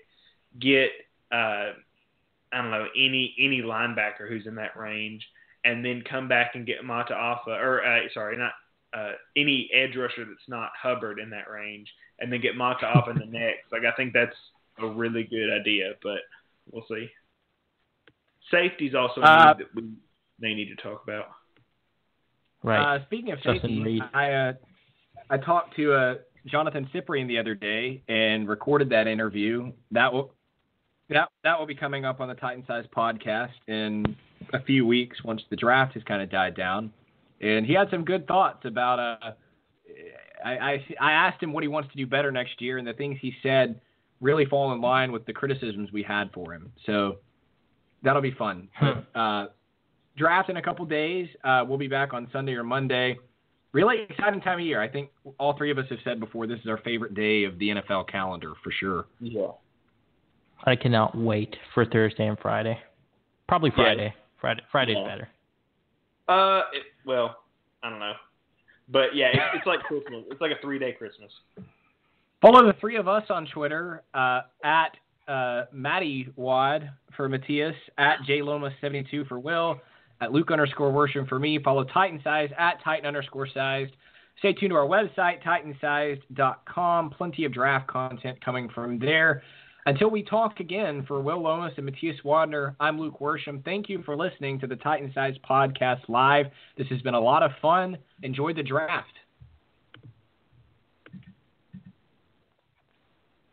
get uh, I don't know any any linebacker who's in that range, and then come back and get Mata Alpha or uh, sorry not uh, any edge rusher that's not Hubbard in that range, and then get Maka off in the next. Like I think that's a really good idea, but we'll see. Safety's also Uh, that we may need to talk about. Right. Uh, speaking of Justin safety, Reid. I uh, I talked to uh, Johnathan Cyprien the other day and recorded that interview. That will that that will be coming up on the Titan Size podcast in a few weeks once the draft has kind of died down. And he had some good thoughts about. Uh, I, I I asked him what he wants to do better next year, and the things he said really fall in line with the criticisms we had for him. So that'll be fun. Uh, draft in a couple days. Uh, we'll be back on Sunday or Monday. Really exciting time of year. I think all three of us have said before this is our favorite day of the NFL calendar for sure. Yeah. I cannot wait for Thursday and Friday. Probably Yeah. Friday. Friday. Friday's Yeah. better. Uh, it, well, I don't know, but yeah, it's, it's like Christmas. It's like a three day Christmas. Follow the three of us on Twitter uh, at uh, Matty Wad for Matthias, at J JLoma72 for Will, at Luke underscore Worsham for me. Follow Titan Sized at Titan underscore Sized. Stay tuned to our website, titansized.com. Plenty of draft content coming from there. Until we talk again, for Will Lomas and Matthias Wadner, I'm Luke Worsham. Thank you for listening to the Titan Sized Podcast Live. This has been a lot of fun. Enjoy the draft.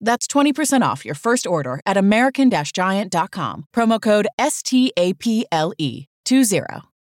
That's 20% off your first order at American Giant.com. Promo code STAPLE 20.